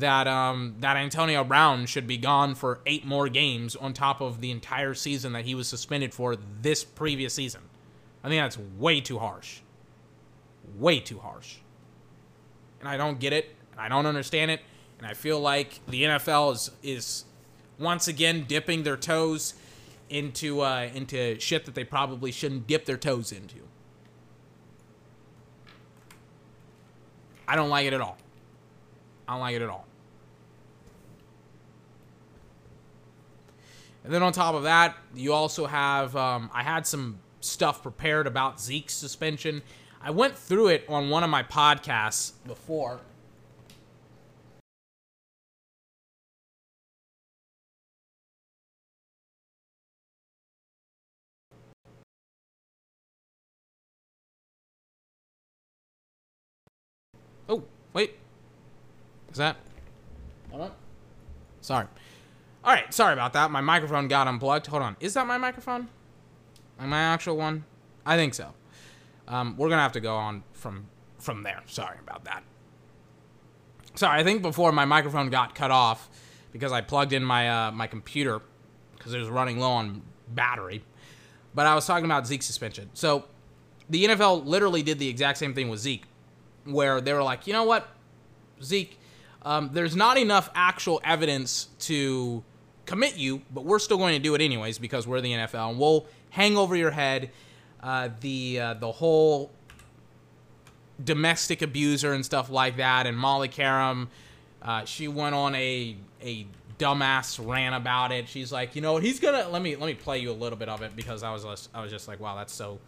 that um, that Antonio Brown should be gone for eight more games on top of the entire season that he was suspended for this previous season. I think that's way too harsh. Way too harsh. And I don't get it, and I don't understand it, and I feel like the NFL is is once again dipping their toes into uh, into shit that they probably shouldn't dip their toes into. I don't like it at all. I don't like it at all. And then on top of that, you also have, um, I had some stuff prepared about Zeke's suspension. I went through it on one of my podcasts before. Oh, wait. Is that? Hold on. Sorry. All right, sorry about that. My microphone got unplugged. Hold on. Is that my microphone? Like my actual one? I think so. Um, we're gonna have to go on from from there. Sorry about that. Sorry, I think before my microphone got cut off because I plugged in my uh, my computer because it was running low on battery. But I was talking about Zeke suspension. So the NFL literally did the exact same thing with Zeke, where they were like, you know what, Zeke, um, there's not enough actual evidence to commit you, but we're still going to do it anyways because we're the NFL, and we'll hang over your head uh, the uh, the whole domestic abuser and stuff like that. And Molly Qerim, uh, she went on a a dumbass rant about it. She's like, you know, he's gonna let me let me play you a little bit of it because I was I was just like, wow, that's so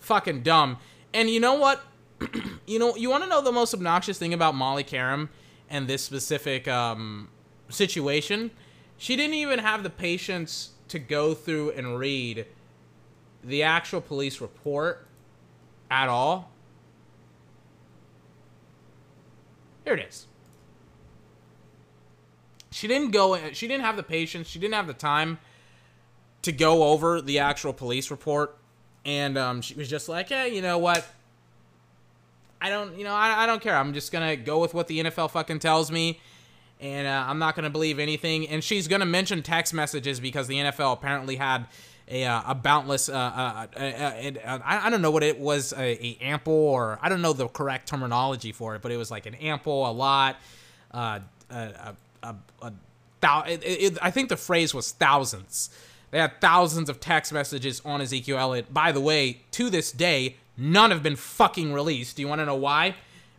fucking dumb. And you know what? you know, you want to know the most obnoxious thing about Molly Qerim and this specific um, situation? She didn't even have the patience to go through and read the actual police report at all. Here it is. She didn't go. She didn't have the patience. She didn't have the time to go over the actual police report, and um, she was just like, "Hey, you know what? I don't, you know, I, I don't care. I'm just gonna go with what the NFL fucking tells me." and uh, I'm not to believe anything. And she's to mention text messages because the NFL apparently had a, uh, a boundless, uh, uh, uh, uh I, I don't know what it was, a, a, ample, or I don't know the correct terminology for it, but it was like an ample, a lot, a, a, a, a thou- it, it, I think the phrase was thousands. They had thousands of text messages on Ezekiel Elliott. By the way, to this day, none have been fucking released. Do you want to know why?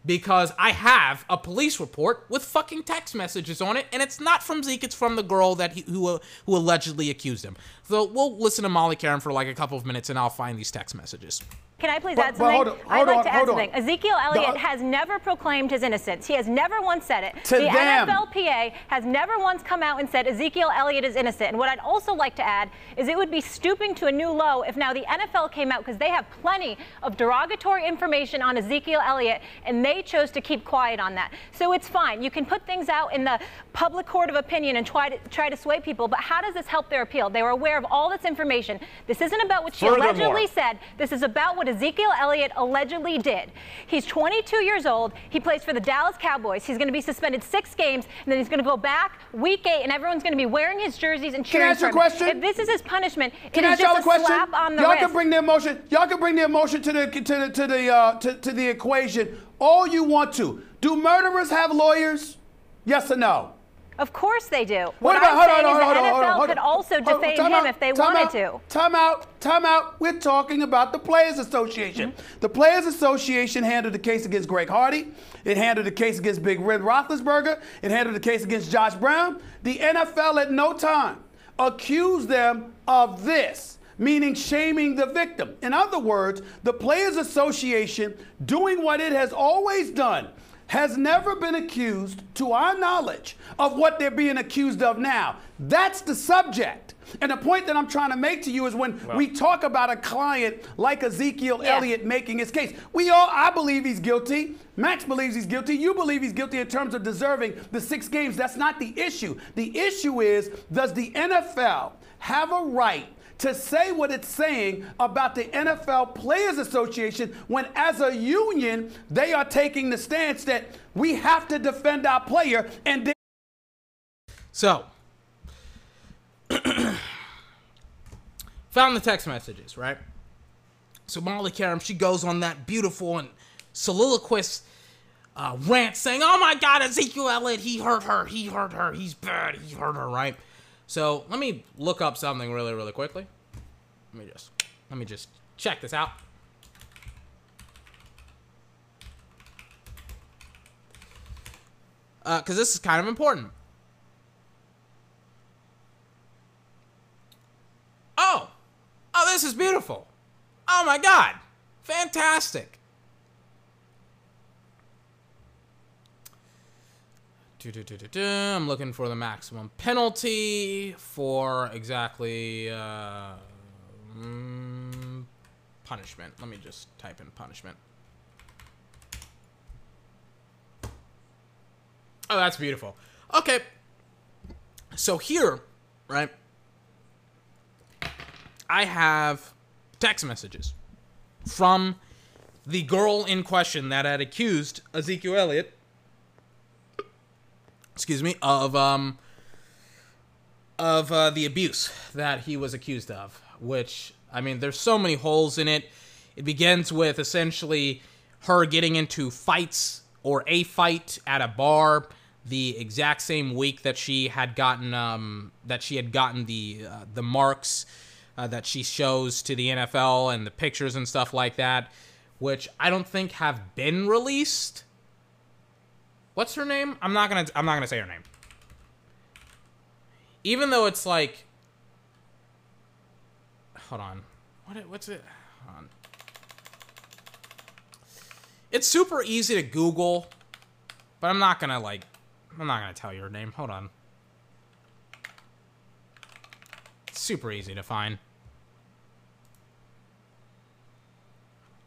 because I have a police report with fucking text messages on it, and it's not from Zeke, it's from the girl that he, who uh, who allegedly accused him. So we'll listen to Molly Qerim for like a couple of minutes, and I'll find these text messages. Can I please but, add something? Hold on, hold I'd like on, to add something. On. Ezekiel Elliott the, has never proclaimed his innocence. He has never once said it. The them. NFLPA has never once come out and said Ezekiel Elliott is innocent. And what I'd also like to add is it would be stooping to a new low if now the NFL came out because they have plenty of derogatory information on Ezekiel Elliott and they chose to keep quiet on that. So it's fine. You can put things out in the public court of opinion and try to try to sway people, but how does this help their appeal? They were aware of all this information. This isn't about what she Furthermore. allegedly said. This is about what Ezekiel Elliott allegedly did. He's 22 years old. He plays for the Dallas Cowboys. He's going to be suspended six games, and then he's going to go back week eight, and everyone's going to be wearing his jerseys and cheering Can I ask you a question? If this is his punishment, can it I is just a, question? slap on the y'all wrist. can bring the emotion. Y'all can bring the emotion to the to the to the uh, to, to the equation all you want to. Do murderers have lawyers? Yes or no? Of course they do. What, what about, I'm saying on, is hold the on, NFL hold on, could also defame him out, if they wanted out, to. Time out, time out. We're talking about the Players Association. Mm-hmm. The Players Association handled the case against Greg Hardy. It handled the case against Big Ben Roethlisberger. It handled the case against Josh Brown. The NFL at no time accused them of this meaning shaming the victim. In other words, the Players Association doing what it has always done has never been accused, to our knowledge, of what they're being accused of now. That's the subject. And the point that I'm trying to make to you is when well, we talk about a client like Ezekiel yeah. Elliott making his case, we all, I believe he's guilty. Max believes he's guilty. You believe he's guilty in terms of deserving the six games. That's not the issue. The issue is does the NFL have a right to say what it's saying about the NFL Players Association when, as a union, they are taking the stance that we have to defend our player and. They- so, found the text messages, right? So Molly Qerim, she goes on that beautiful and soliloquist uh, rant saying, "Oh my God, Ezekiel Elliott, he hurt her, he hurt her, he's bad, he hurt her," right? So let me look up something really, really quickly. Let me just let me just check this out. Because uh, this is kind of important. Oh, oh, this is beautiful. Oh my God, fantastic. I'm looking for the maximum penalty for exactly uh, mm, punishment. Let me just type in punishment. Oh, that's beautiful. Okay. So here, right, I have text messages from the girl in question that had accused Ezekiel Elliott excuse me, of um of uh, the abuse that he was accused of. Which I mean, there's so many holes in it. It begins with essentially her getting into fights or a fight at a bar the exact same week that she had gotten um, that she had gotten the uh, the marks uh, that she shows to the NFL and the pictures and stuff like that, which I don't think have been released. What's her name? I'm not gonna. I'm not gonna say her name. Even though it's like, hold on. What? What's it? Hold on. It's super easy to Google, but I'm not gonna like. I'm not gonna tell you her name. Hold on. It's super easy to find.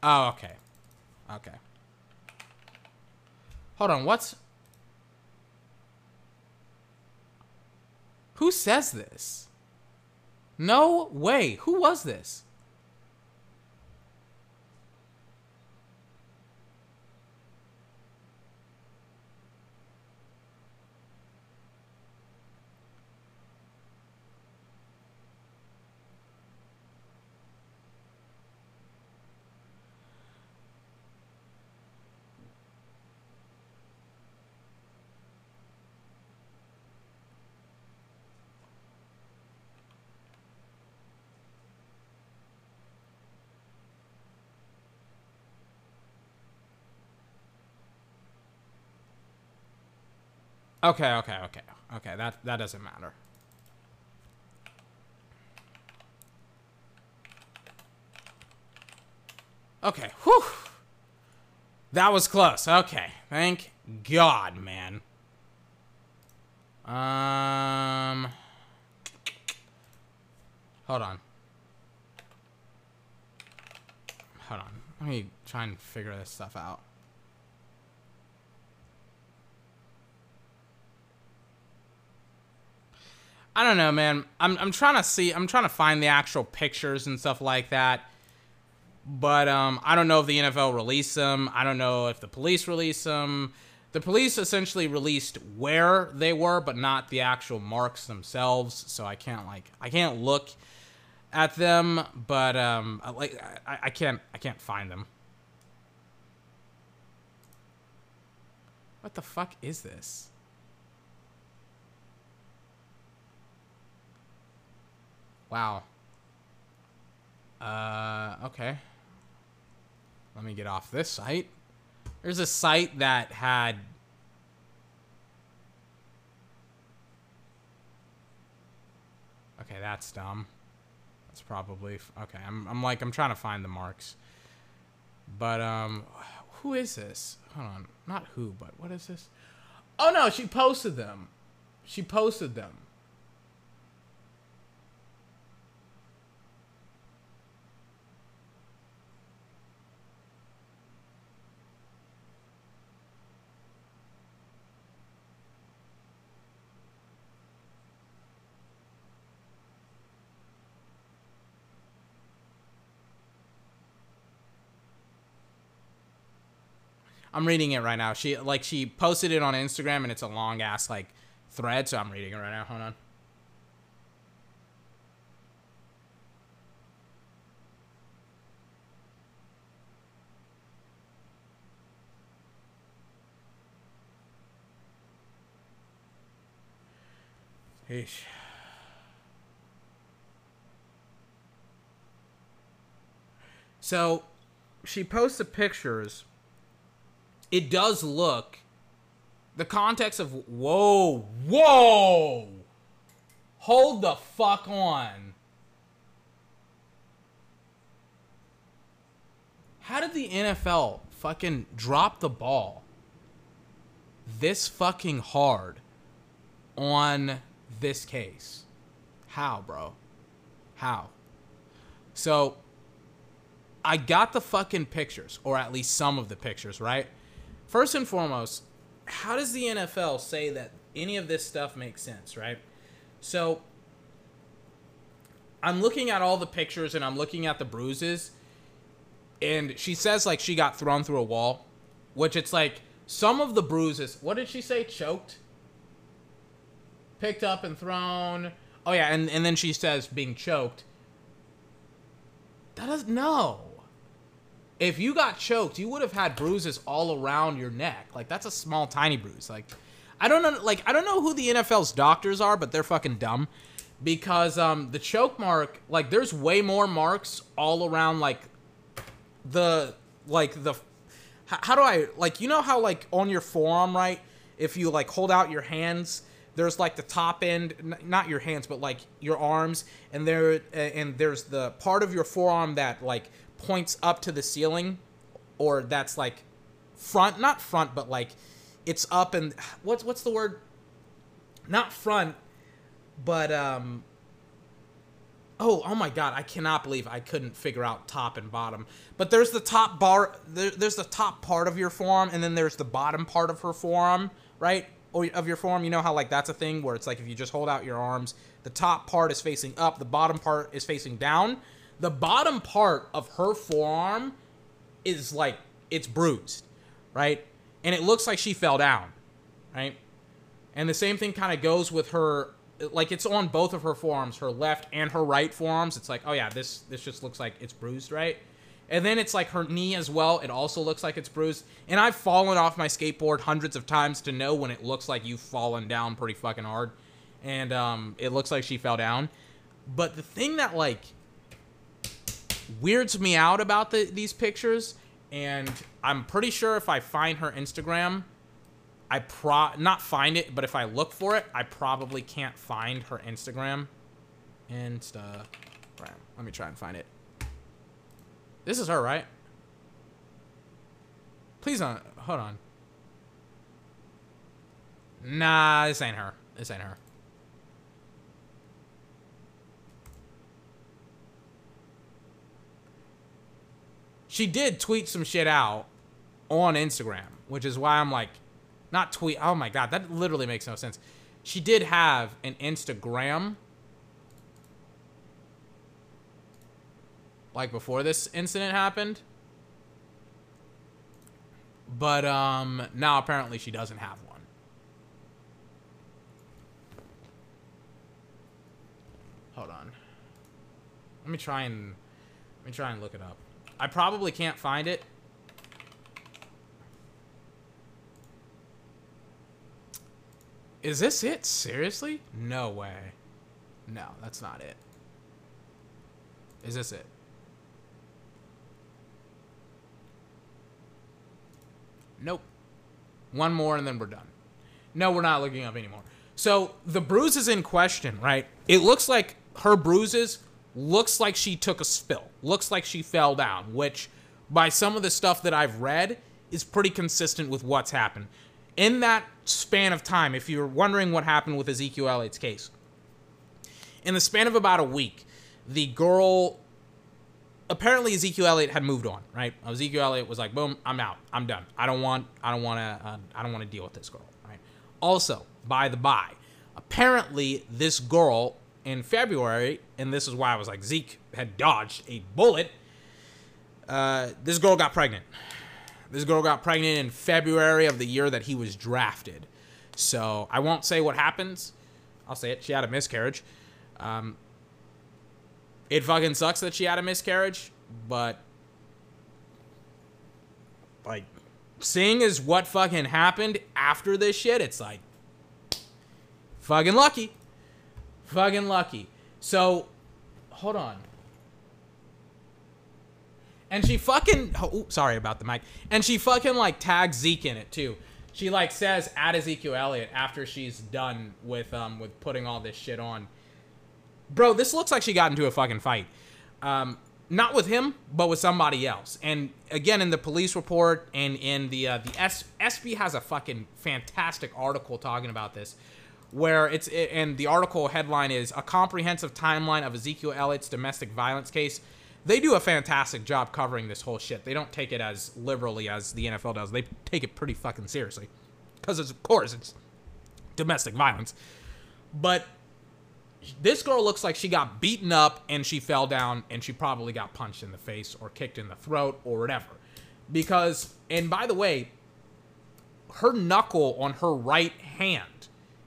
Oh, okay. Okay. Hold on, what's Who says this? No way. Who was this? Okay, okay, okay. Okay, that that doesn't matter. Okay, whew. That was close. Okay, thank God, man. Um, hold on. Hold on. Let me try and figure this stuff out. I don't know, man. I'm I'm trying to see. I'm trying to find the actual pictures and stuff like that. But um, I don't know if the NFL released them. I don't know if the police released them. The police essentially released where they were, but not the actual marks themselves. So I can't like I can't look at them. But um, like I, I can't I can't find them. What the fuck is this? Wow. Uh, okay. Let me get off this site. There's a site that had. Okay, that's dumb. That's probably okay. I'm, I'm like I'm trying to find the marks, but um, who is this? Hold on, not who, but what is this? Oh no, she posted them. She posted them. I'm reading it right now. She like she posted it on Instagram and it's a long ass like thread, so I'm reading it right now. Hold on. So she posted pictures it does look the context of whoa whoa hold the fuck on. How did the nfl fucking drop the ball this fucking hard on this case? How bro? How? So i got the fucking pictures or at least some of the pictures right first and foremost, how does the NFL say that any of this stuff makes sense, right? So I'm looking at all the pictures and I'm looking at the bruises, and she says like she got thrown through a wall, which it's like some of the bruises. What did she say? Choked, picked up and thrown. Oh yeah, and and then she says being choked. That doesn't no if you got choked, you would have had bruises all around your neck. Like that's a small, tiny bruise. Like I don't know, like I don't know who the NFL's doctors are, but they're fucking dumb because um the choke mark, like there's way more marks all around like the like the how, how do I like you know how like on your forearm, right? If you like hold out your hands, there's like the top end, not your hands, but like your arms, and there and there's the part of your forearm that like points up to the ceiling, or that's like front, not front, but like it's up and what's what's the word? Not front, but um, Oh, oh my god, I cannot believe I couldn't figure out top and bottom. But there's the top bar there, there's the top part of your forearm and then there's the bottom part of her forearm, right? Or of your forearm, you know how like that's a thing where it's like if you just hold out your arms, the top part is facing up, the bottom part is facing down. The bottom part of her forearm is like it's bruised, right? And it looks like she fell down, right? And the same thing kind of goes with her like it's on both of her forearms, her left and her right forearms. It's like, oh yeah, this this just looks like it's bruised, right? And then it's like her knee as well. It also looks like it's bruised. And I've fallen off my skateboard hundreds of times to know when it looks like you've fallen down pretty fucking hard. And um, it looks like she fell down. But the thing that like weirds me out about the, these pictures, and I'm pretty sure if I find her Instagram, I pro not find it, but if I look for it, I probably can't find her Instagram. Instagram. Let me try and find it. This is her, right? Please don't. Hold on. Nah, this ain't her. This ain't her. She did tweet some shit out on Instagram, which is why I'm like, not tweet. Oh my god, that literally makes no sense. She did have an Instagram like before this incident happened. But um now apparently she doesn't have one. Hold on. Let me try and let me try and look it up. I probably can't find it. Is this it? Seriously? No way. No, that's not it. Is this it? Nope. One more and then we're done. No, we're not looking up anymore. So the bruises in question, right? It looks like her bruises looks like she took a spill. Looks like she fell down, which by some of the stuff that I've read is pretty consistent with what's happened. In that span of time, if you're wondering what happened with Ezekiel Elliott's case, in the span of about a week, the girl apparently Ezekiel Elliott had moved on, right? Ezekiel Elliott was like, "Boom, I'm out. I'm done. I don't want. I don't want to. Uh, I don't want to deal with this girl." Right. Also, by the by, apparently this girl in February, and this is why I was like, Zeke had dodged a bullet. Uh, this girl got pregnant. This girl got pregnant in February of the year that he was drafted. So I won't say what happens. I'll say it. She had a miscarriage. Um, it fucking sucks that she had a miscarriage, but like seeing as what fucking happened after this shit, it's like fucking lucky. Fucking lucky. So hold on. And she fucking oh, sorry about the mic. And she fucking like tags Zeke in it too. She like says at Ezekiel Elliott after she's done with um with putting all this shit on. Bro, this looks like she got into a fucking fight. Um, not with him, but with somebody else. And again, in the police report and in the uh, the S- SB has a fucking fantastic article talking about this, where it's and the article headline is a comprehensive timeline of Ezekiel Elliott's domestic violence case. They do a fantastic job covering this whole shit. They don't take it as liberally as the NFL does. They take it pretty fucking seriously, because of course it's domestic violence. But this girl looks like she got beaten up and she fell down and she probably got punched in the face or kicked in the throat or whatever. Because, and by the way, her knuckle on her right hand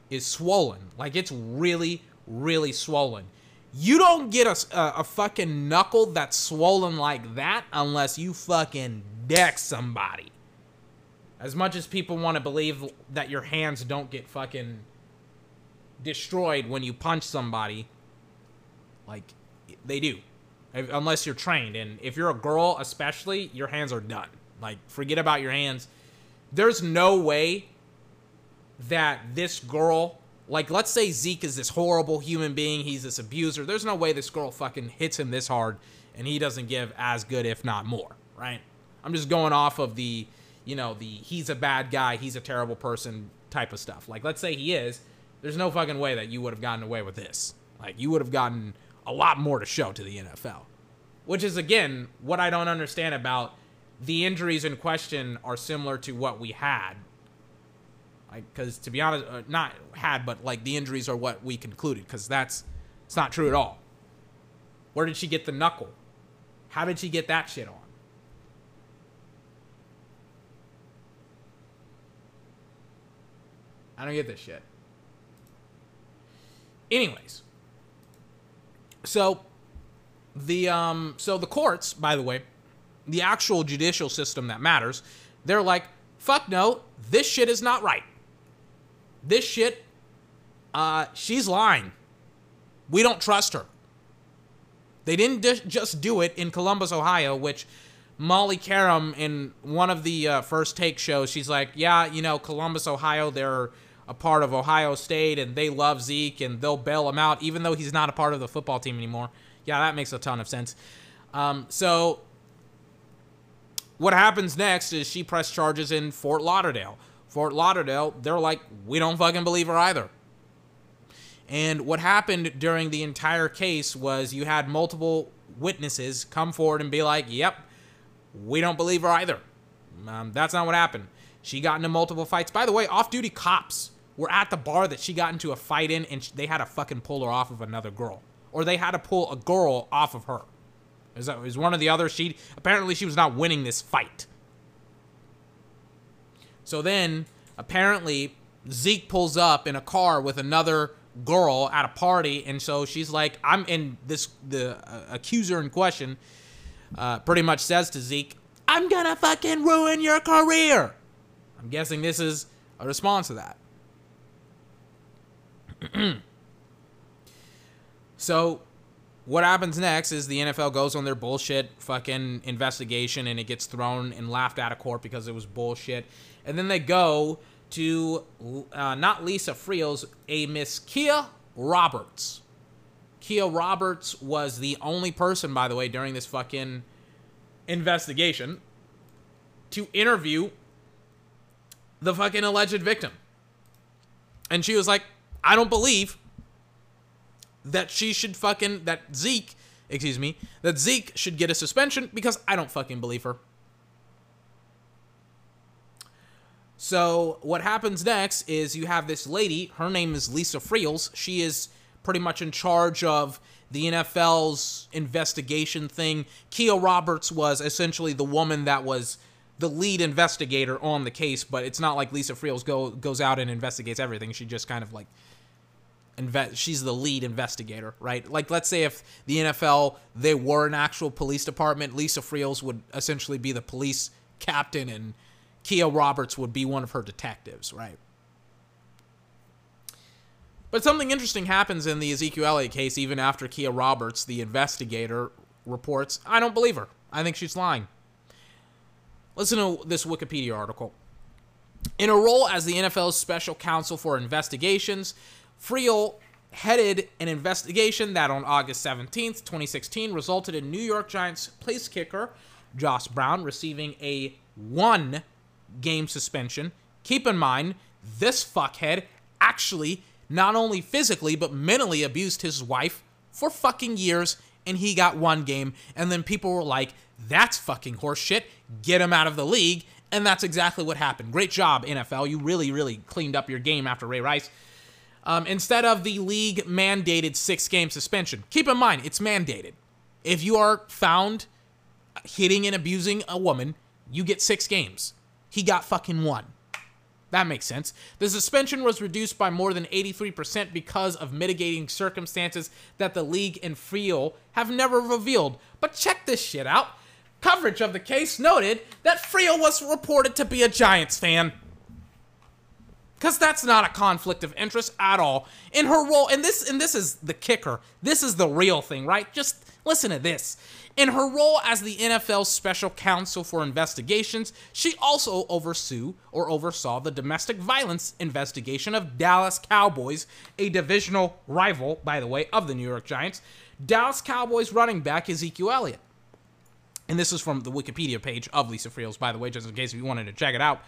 is swollen. Like it's really, really swollen. You don't get a, a, a fucking knuckle that's swollen like that unless you fucking deck somebody. As much as people want to believe that your hands don't get fucking destroyed when you punch somebody, like they do, unless you're trained. And if you're a girl, especially, your hands are done. Like forget about your hands. There's no way that this girl, like let's say Zeke is this horrible human being, he's this abuser. There's no way this girl fucking hits him this hard and he doesn't give as good, if not more, right? I'm just going off of the, you know, the he's a bad guy, he's a terrible person type of stuff. Like let's say he is, there's no fucking way that you would have gotten away with this. Like you would have gotten a lot more to show to the NFL. Which is again what I don't understand about the injuries in question are similar to what we had. Because to be honest, uh, not had, but like the injuries are what we concluded. Because that's it's not true at all. Where did she get the knuckle? How did she get that shit on? I don't get this shit. Anyways, so the um so the courts, by the way, the actual judicial system that matters, they're like, fuck no, this shit is not right. This shit, uh, she's lying. We don't trust her. They didn't di- just do it in Columbus, Ohio, which Molly Qerim in one of the uh, first take shows, she's like, yeah, you know, Columbus, Ohio, they're a part of Ohio State and they love Zeke and they'll bail him out even though he's not a part of the football team anymore. Yeah, that makes a ton of sense. Um, so what happens next is she pressed charges in Fort Lauderdale. Fort Lauderdale, they're like, we don't fucking believe her either. And what happened during the entire case was you had multiple witnesses come forward and be like, yep, we don't believe her either. Um, that's not what happened. She got into multiple fights. By the way, off duty cops were at the bar that she got into a fight in, and they had to fucking pull her off of another girl. Or they had to pull a girl off of her. Is that is one of the other she apparently she was not winning this fight. So then apparently Zeke pulls up in a car with another girl at a party, and so she's like, "I'm in this." The uh, accuser in question uh, pretty much says to Zeke, "I'm gonna fucking ruin your career." I'm guessing this is a response to that. so what happens next is the NFL goes on their bullshit fucking investigation and it gets thrown and laughed out of court because it was bullshit. And then they go to uh, not Lisa Friels, a Miss Kia Roberts. Kia Roberts was the only person, by the way, during this fucking investigation to interview the fucking alleged victim. And she was like, I don't believe that she should fucking that Zeke, excuse me, that Zeke should get a suspension because I don't fucking believe her. So what happens next is you have this lady, her name is Lisa Friels. She is pretty much in charge of the NFL's investigation thing. Kia Roberts was essentially the woman that was the lead investigator on the case, but it's not like Lisa Friels go goes out and investigates everything. She just kind of like inve- she's the lead investigator, right? Like let's say if the NFL they were an actual police department, Lisa Friels would essentially be the police captain and Kia Roberts would be one of her detectives, right? But something interesting happens in the Ezekiel Elliott case even after Kia Roberts, the investigator, reports, I don't believe her. I think she's lying. Listen to this Wikipedia article. In a role as the NFL's special counsel for investigations, Friel headed an investigation that on August 17th, 2016, resulted in New York Giants place kicker Josh Brown receiving a one game suspension. Keep in mind, this fuckhead actually not only physically but mentally abused his wife for fucking years and he got one game. And then people were like that's fucking horseshit. Get him out of the league. And that's exactly what happened. Great job nfl you really really cleaned up your game after ray rice. Um, instead of the league mandated six game suspension keep in mind it's mandated. If you are found hitting and abusing a woman you get six games he got fucking one that makes sense. The suspension was reduced by more than 83% because of mitigating circumstances that the league and Friel have never revealed. But check this shit out. Coverage of the case noted that Friel was reported to be a Giants fan. Cause that's not a conflict of interest at all. In her role, and this and this is the kicker. This is the real thing, right? Just listen to this. In her role as the NFL's special counsel for investigations, she also oversaw or oversaw the domestic violence investigation of Dallas Cowboys, a divisional rival, by the way, of the New York Giants. Dallas Cowboys running back Ezekiel Elliott. And this is from the Wikipedia page of Lisa Friels, by the way, just in case if you wanted to check it out.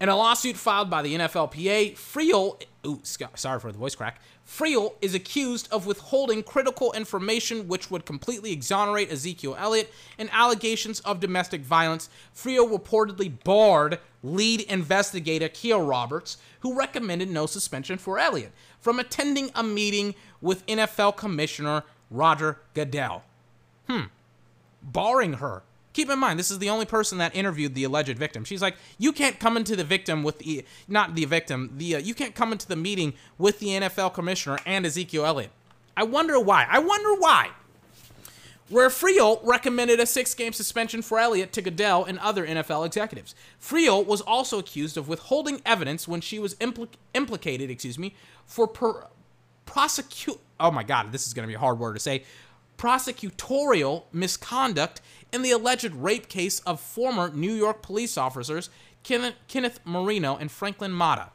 In a lawsuit filed by the NFLPA, Friel, ooh, sorry for the voice crack, Friel is accused of withholding critical information which would completely exonerate Ezekiel Elliott in allegations of domestic violence. Friel reportedly barred lead investigator Kia Roberts, who recommended no suspension for Elliott, from attending a meeting with NFL Commissioner Roger Goodell. Hmm. Barring her. Keep in mind, this is the only person that interviewed the alleged victim. She's like, you can't come into the victim with the, not the victim, the, uh, you can't come into the meeting with the NFL commissioner and Ezekiel Elliott. I wonder why. I wonder why. Where Friel recommended a six game suspension for Elliott to Goodell and other NFL executives. Friel was also accused of withholding evidence when she was impl- implicated, excuse me, for per- prosecute. Oh my God, this is going to be a hard word to say. Prosecutorial misconduct in the alleged rape case of former New York police officers Kenneth, Moreno and Franklin Mata.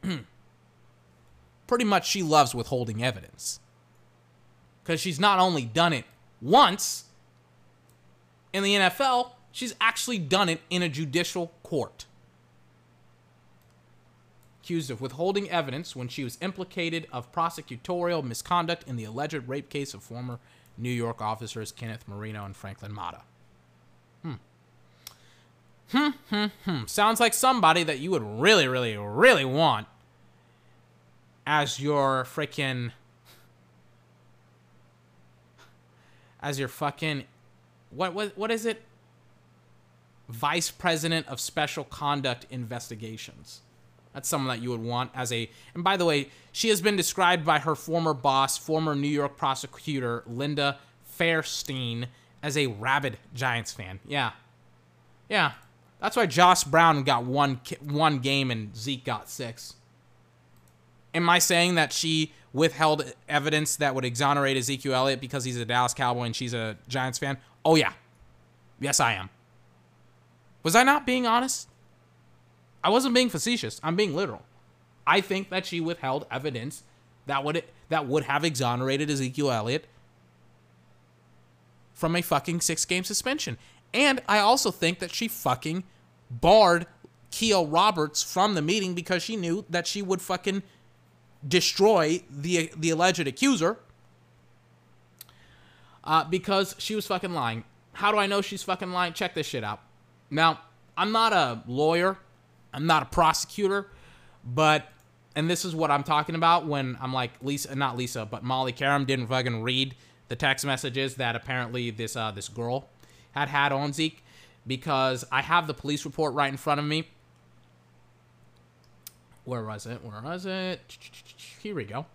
Pretty much, she loves withholding evidence. Because she's not only done it once in the NFL, she's actually done it in a judicial court. Accused of withholding evidence when she was implicated of prosecutorial misconduct in the alleged rape case of former New York officers Kenneth Moreno and Franklin Mata. Hmm. Hmm, hmm, hmm. Sounds like somebody that you would really, really, really want as your freaking. As your fucking. What, what, what is it? Vice President of Special Conduct Investigations. That's someone that you would want as a. And by the way, she has been described by her former boss, former New York prosecutor Linda Fairstein, as a rabid Giants fan. Yeah, yeah. That's why Josh Brown got one one game and Zeke got six. Am I saying that she withheld evidence that would exonerate Ezekiel Elliott because he's a Dallas Cowboy and she's a Giants fan? Oh yeah, yes I am. Was I not being honest? I wasn't being facetious. I'm being literal. I think that she withheld evidence that would that would have exonerated Ezekiel Elliott from a fucking six game suspension. And I also think that she fucking barred Kia Roberts from the meeting because she knew that she would fucking destroy the the alleged accuser uh, because she was fucking lying. How do I know she's fucking lying? Check this shit out. Now, I'm not a lawyer. I'm not a prosecutor, but and this is what I'm talking about when I'm like Lisa, not Lisa, but Molly Qerim didn't fucking read the text messages that apparently this uh, this girl had had on Zeke because I have the police report right in front of me. Where was it? Where was it? Here we go.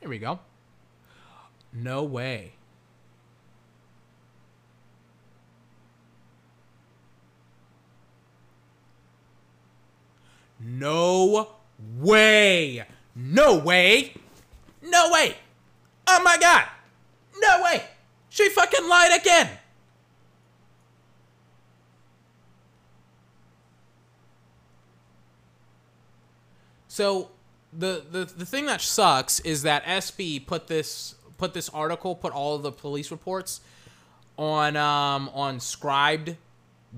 Here we go. No way. No way. No way. No way. Oh my god. No way. She fucking lied again. So the, the the thing that sucks is that SB put this put this article, put all of the police reports on um on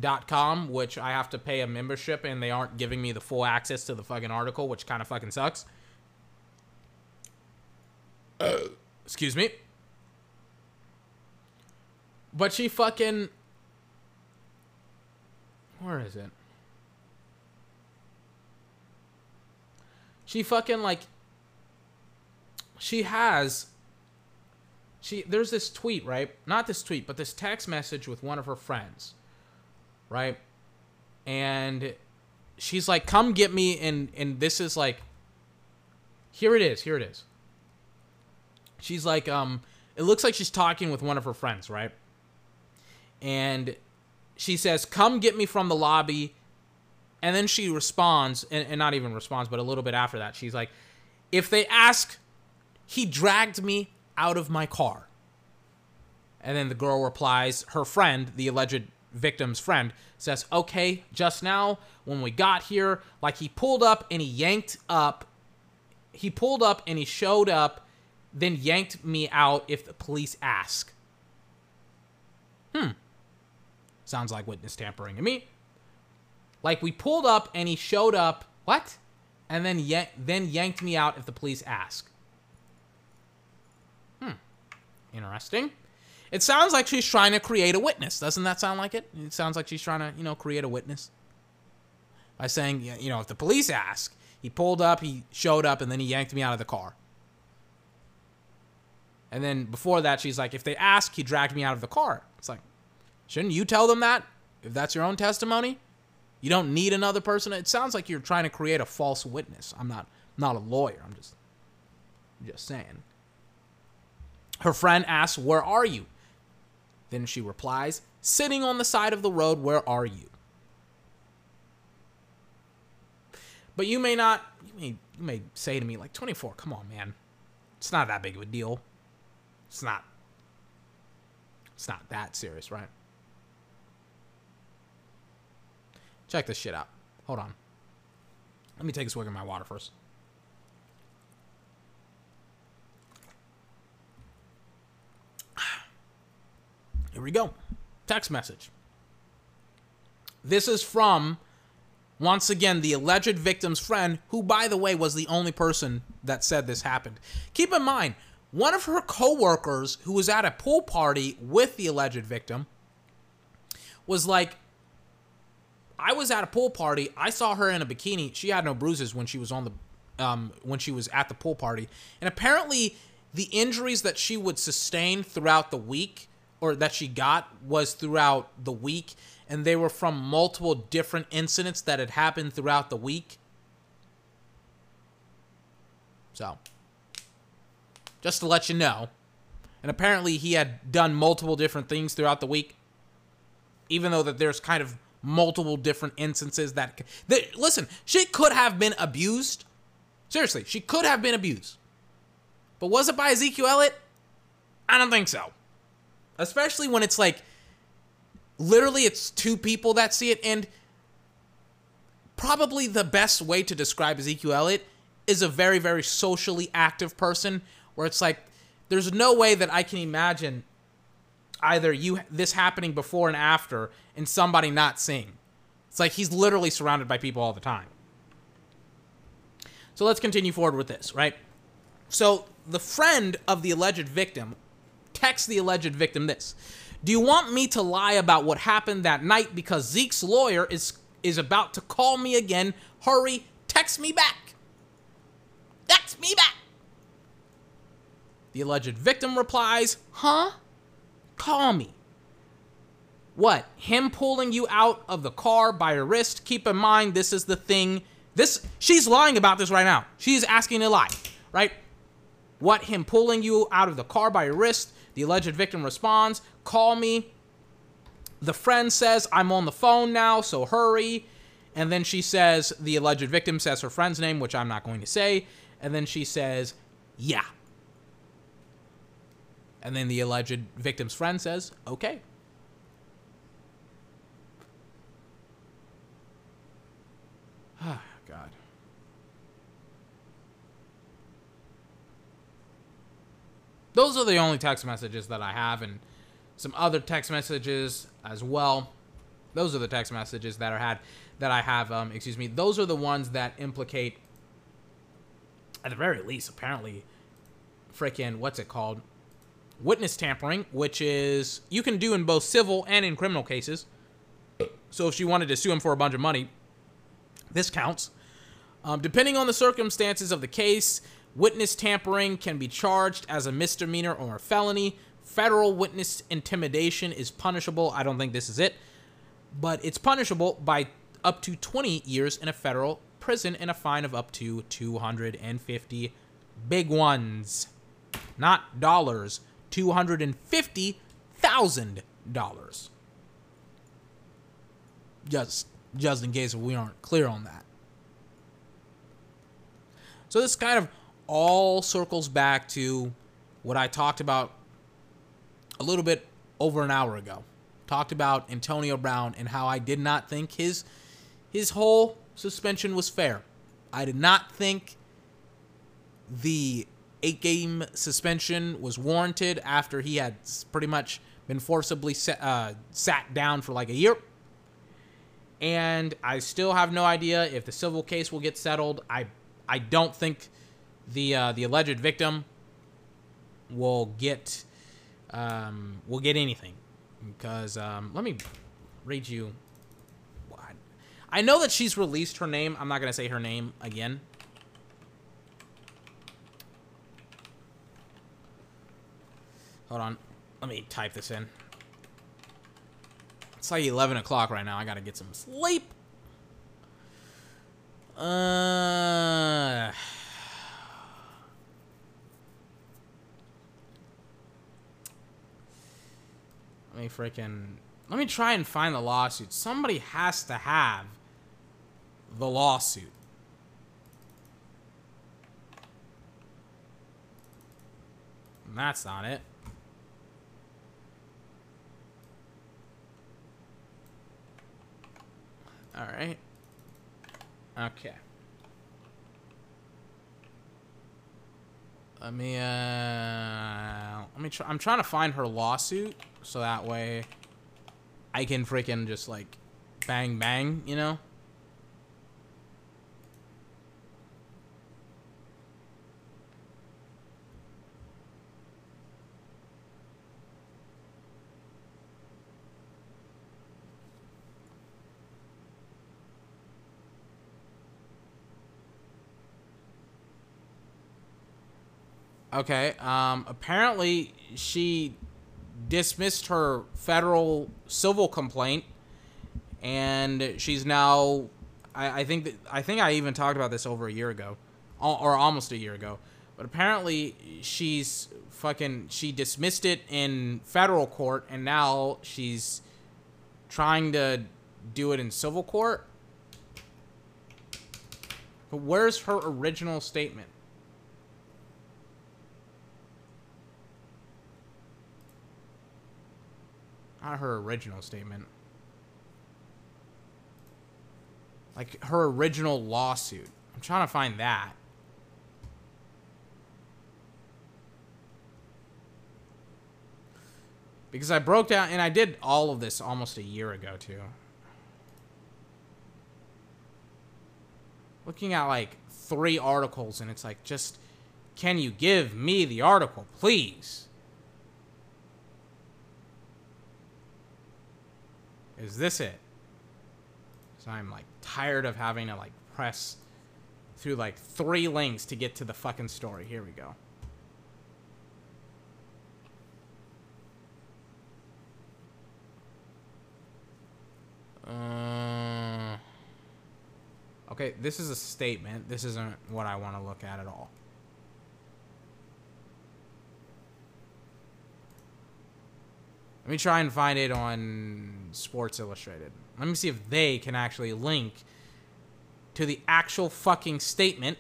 scribd.com, which I have to pay a membership and they aren't giving me the full access to the fucking article, which kind of fucking sucks. Excuse me. But she fucking Where is it? She fucking like she has she there's this tweet, right? Not this tweet, but this text message with one of her friends. Right? And she's like, "Come get me." And and this is like here it is. Here it is. She's like, um, it looks like she's talking with one of her friends, right? And she says, "Come get me from the lobby." And then she responds, and, and not even responds, but a little bit after that, she's like, "If they ask, he dragged me out of my car." And then the girl replies, her friend, the alleged victim's friend, says, Okay, just now, when we got here, like he pulled up and he yanked up, he pulled up and he showed up, then yanked me out if the police ask. Hmm. Sounds like witness tampering to me. Like we pulled up and he showed up. What? And then yank, then yanked me out if the police ask. Hmm. Interesting. It sounds like she's trying to create a witness. Doesn't that sound like it? It sounds like she's trying to, you know, create a witness. By saying, you know, if the police ask, he pulled up, he showed up, and then he yanked me out of the car. And then before that, she's like, if they ask, he dragged me out of the car. It's like, shouldn't you tell them that if that's your own testimony? You don't need another person. It sounds like you're trying to create a false witness. I'm not not a lawyer. I'm just just saying. Her friend asks, "Where are you?" Then she replies, "Sitting on the side of the road. Where are you?" But you may not you may you may say to me like 24, come on, man. It's not that big of a deal. It's not it's not that serious, right? Check this shit out. Hold on. Let me take a swig of my water first. Here we go. Text message. This is from, once again, the alleged victim's friend, who, by the way, was the only person that said this happened. Keep in mind, one of her coworkers who was at a pool party with the alleged victim was like, I was at a pool party. I saw her in a bikini. She had no bruises when she was on the um, when she was at the pool party. And apparently the injuries that she would sustain throughout the week or that she got was throughout the week and they were from multiple different incidents that had happened throughout the week. So, just to let you know. And apparently he had done multiple different things throughout the week even though that there's kind of multiple different instances that, that listen, she could have been abused. Seriously, she could have been abused. But was it by Ezekiel Elliott? I don't think so. Especially when it's like literally it's two people that see it and probably the best way to describe Ezekiel Elliott is a very very socially active person where it's like there's no way that I can imagine either you this happening before and after and somebody not seeing. It's like he's literally surrounded by people all the time. So let's continue forward with this, right? So the friend of the alleged victim texts the alleged victim this. Do you want me to lie about what happened that night because Zeke's lawyer is is about to call me again? Hurry, text me back. Text me back. The alleged victim replies, "Huh? Call me." What? Him pulling you out of the car by your wrist? Keep in mind, this is the thing. This she's lying about this right now. She's asking a lie, right? What? Him pulling you out of the car by your wrist? The alleged victim responds, "Call me." The friend says, "I'm on the phone now, so hurry." And then she says, the alleged victim says her friend's name, which I'm not going to say. And then she says, "Yeah." And then the alleged victim's friend says, "Okay." Oh, God. Those are the only text messages that I have, and some other text messages as well. Those are the text messages that are had that I have. Um, excuse me. Those are the ones that implicate, at the very least, apparently, freaking what's it called? Witness tampering, which is you can do in both civil and in criminal cases. So if she wanted to sue him for a bunch of money, this counts. Um, depending on the circumstances of the case, witness tampering can be charged as a misdemeanor or a felony. Federal witness intimidation is punishable. I don't think this is it, but it's punishable by up to 20 years in a federal prison and a fine of up to 250 big ones. Not dollars, $250,000. Just just in case we aren't clear on that. So this kind of all circles back to what I talked about a little bit over an hour ago. Talked about Antonio Brown and how I did not think his his whole suspension was fair. I did not think the eight game suspension was warranted after he had pretty much been forcibly set, uh, sat down for like a year. And I still have no idea if the civil case will get settled. I I don't think the uh, the alleged victim will get um, will get anything because um, let me read you. I know that she's released her name. I'm not gonna say her name again. Hold on. Let me type this in. It's like 11 o'clock right now. I gotta get some sleep. Uh. Let me freaking. Let me try and find the lawsuit. Somebody has to have the lawsuit. That's not it. All right. Okay. Let me, uh, let me try, I'm trying to find her lawsuit so that way I can freaking just like bang bang, you know? Okay. Um, apparently, she dismissed her federal civil complaint, and she's now. I, I think that I think I even talked about this over a year ago, or almost a year ago. But apparently, she's fucking. She dismissed it in federal court, and now she's trying to do it in civil court. But where's her original statement? Not her original statement. Like her original lawsuit. I'm trying to find that. Because I broke down, and I did all of this almost a year ago, too. Looking at like three articles, and it's like, just, can you give me the article, please? Is this it? So I'm like tired of having to like press through like three links to get to the fucking story. Here we go. Uh, okay, this is a statement. This isn't what I want to look at at all. Let me try and find it on Sports Illustrated. Let me see if they can actually link to the actual fucking statement.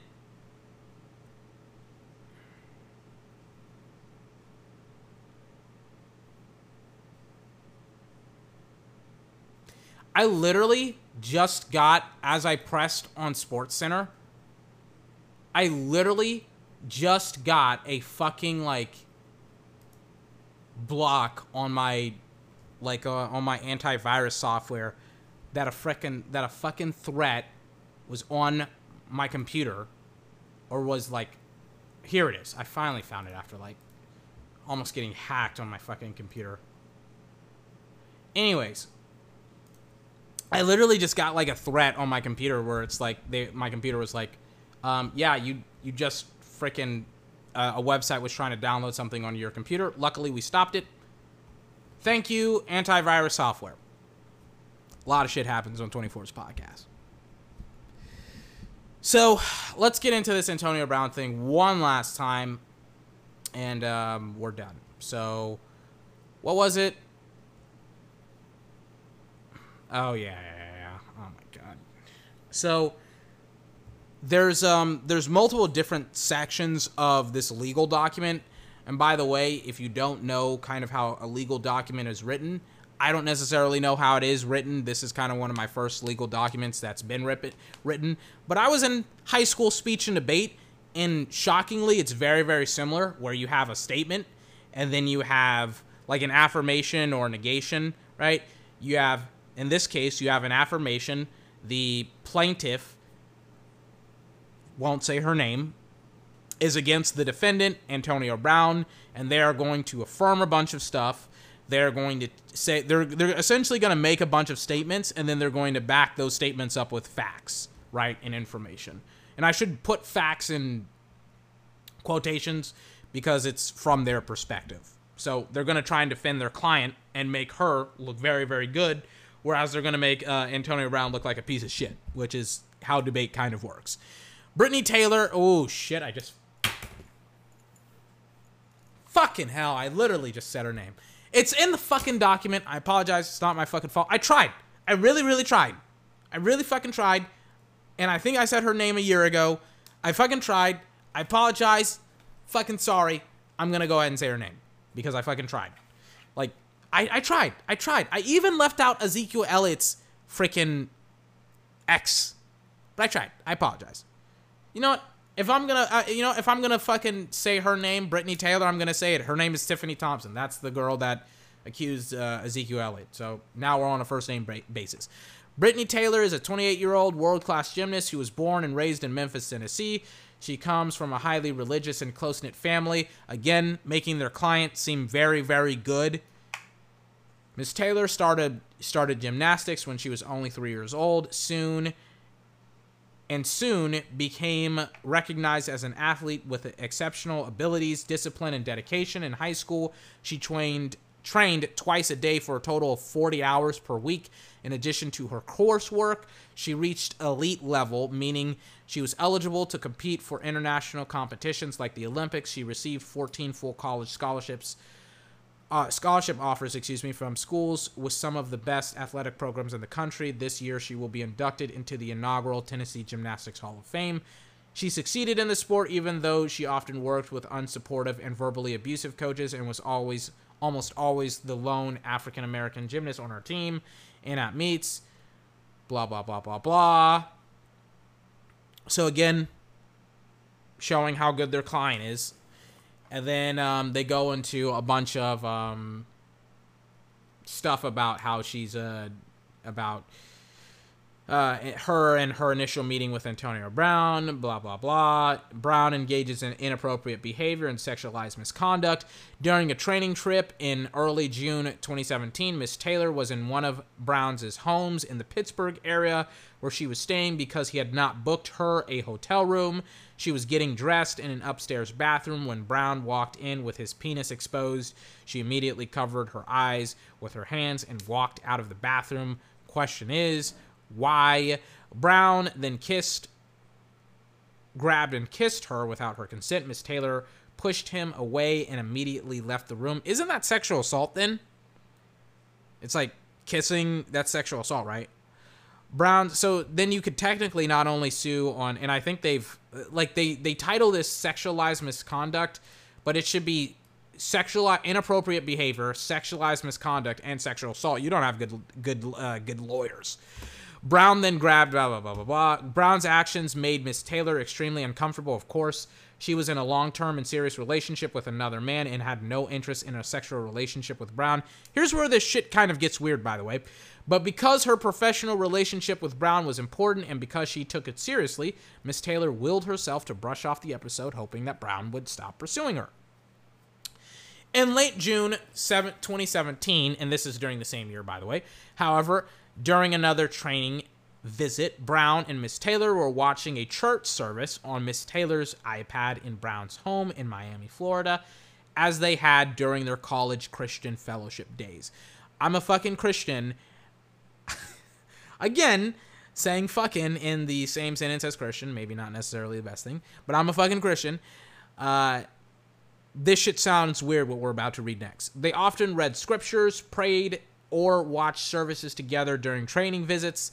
I literally just got, as I pressed on Sports Center, I literally just got a fucking like block on my like uh, on my antivirus software that a frickin' that a fucking threat was on my computer or was like here it is. I finally found it after like almost getting hacked on my fucking computer. Anyways, I literally just got like a threat on my computer where it's like they my computer was like, um, yeah, you you just freaking uh, a website was trying to download something onto your computer. Luckily, we stopped it. Thank you, antivirus software. A lot of shit happens on 24's podcast. So let's get into this Antonio Brown thing one last time, and um, we're done. So, what was it? Oh yeah, yeah, yeah. Oh my god. So there's um there's multiple different sections of this legal document. And by the way, if you don't know kind of how a legal document is written, I don't necessarily know how it is written. This is kind of one of my first legal documents that's been rip- written. But I was in high school speech and debate, and shockingly, it's very, very similar, where you have a statement, and then you have like an affirmation or negation, right? You have, in this case, you have an affirmation. The plaintiff won't say her name, is against the defendant, Antonio Brown, and they are going to affirm a bunch of stuff. They're going to say they're they're essentially going to make a bunch of statements and then they're going to back those statements up with facts, right, and information. And I should put facts in quotations because it's from their perspective. So they're going to try and defend their client and make her look very, very good, whereas they're going to make uh, Antonio Brown look like a piece of shit, which is how debate kind of works. Britney Taylor, oh shit, I just. Fucking hell, I literally just said her name. It's in the fucking document. I apologize, it's not my fucking fault. I tried. I really, really tried. I really fucking tried. And I think I said her name a year ago. I fucking tried. I apologize. Fucking sorry. I'm gonna go ahead and say her name because I fucking tried. Like, I, I tried. I tried. I even left out Ezekiel Elliott's freaking ex. But I tried. I apologize. You know what? If I'm gonna, uh, you know, if I'm gonna fucking say her name, Britney Taylor, I'm gonna say it. Her name is Tiffany Thompson. That's the girl that accused uh, Ezekiel Elliott. So now we're on a first name basis. Britney Taylor is a 28 year old world class gymnast who was born and raised in Memphis, Tennessee. She comes from a highly religious and close knit family, again, making their client seem very, very good. Miss Taylor started started gymnastics when she was only three years old. Soon, and soon became recognized as an athlete with exceptional abilities, discipline, and dedication. In high school, she trained trained twice a day for a total of 40 hours per week. In addition to her coursework, she reached elite level, meaning she was eligible to compete for international competitions like the Olympics. She received 14 full college scholarships, uh, scholarship offers, excuse me, from schools with some of the best athletic programs in the country. This year, she will be inducted into the inaugural Tennessee Gymnastics Hall of Fame. She succeeded in the sport even though she often worked with unsupportive and verbally abusive coaches and was always almost always the lone African American gymnast on her team and at meets. Blah blah blah blah blah. So again, showing how good their client is, and then um, they go into a bunch of um, stuff about how she's uh, about uh, her and her initial meeting with Antonio Brown, blah, blah, blah. Brown engages in inappropriate behavior and sexualized misconduct. During a training trip in early June 2017, Miss Taylor was in one of Brown's homes in the Pittsburgh area where she was staying because he had not booked her a hotel room. She was getting dressed in an upstairs bathroom when Brown walked in with his penis exposed. She immediately covered her eyes with her hands and walked out of the bathroom. Question is, why. Brown then kissed, grabbed and kissed her without her consent. Miss Taylor pushed him away and immediately left the room. Isn't that sexual assault then? It's like kissing, that's sexual assault, right? Brown, so then you could technically not only sue on, and I think they've, like, they, they title this sexualized misconduct, but it should be sexual inappropriate behavior, sexualized misconduct, and sexual assault. You don't have good good uh, good lawyers. Brown then grabbed blah blah blah blah blah. Brown's actions made Miss Taylor extremely uncomfortable. Of course, she was in a long-term and serious relationship with another man and had no interest in a sexual relationship with Brown. Here's where this shit kind of gets weird, by the way. But because her professional relationship with Brown was important and because she took it seriously, Miss Taylor willed herself to brush off the episode, hoping that Brown would stop pursuing her. In late June 7, 2017, and this is during the same year, by the way, however, during another training visit, Brown and Miss Taylor were watching a church service on Miss Taylor's iPad in Brown's home in Miami, Florida, as they had during their college Christian fellowship days. I'm a fucking Christian. Again, saying fucking in the same sentence as Christian, maybe not necessarily the best thing, but I'm a fucking Christian. Uh, this shit sounds weird what we're about to read next. They often read scriptures, prayed, or watch services together during training visits.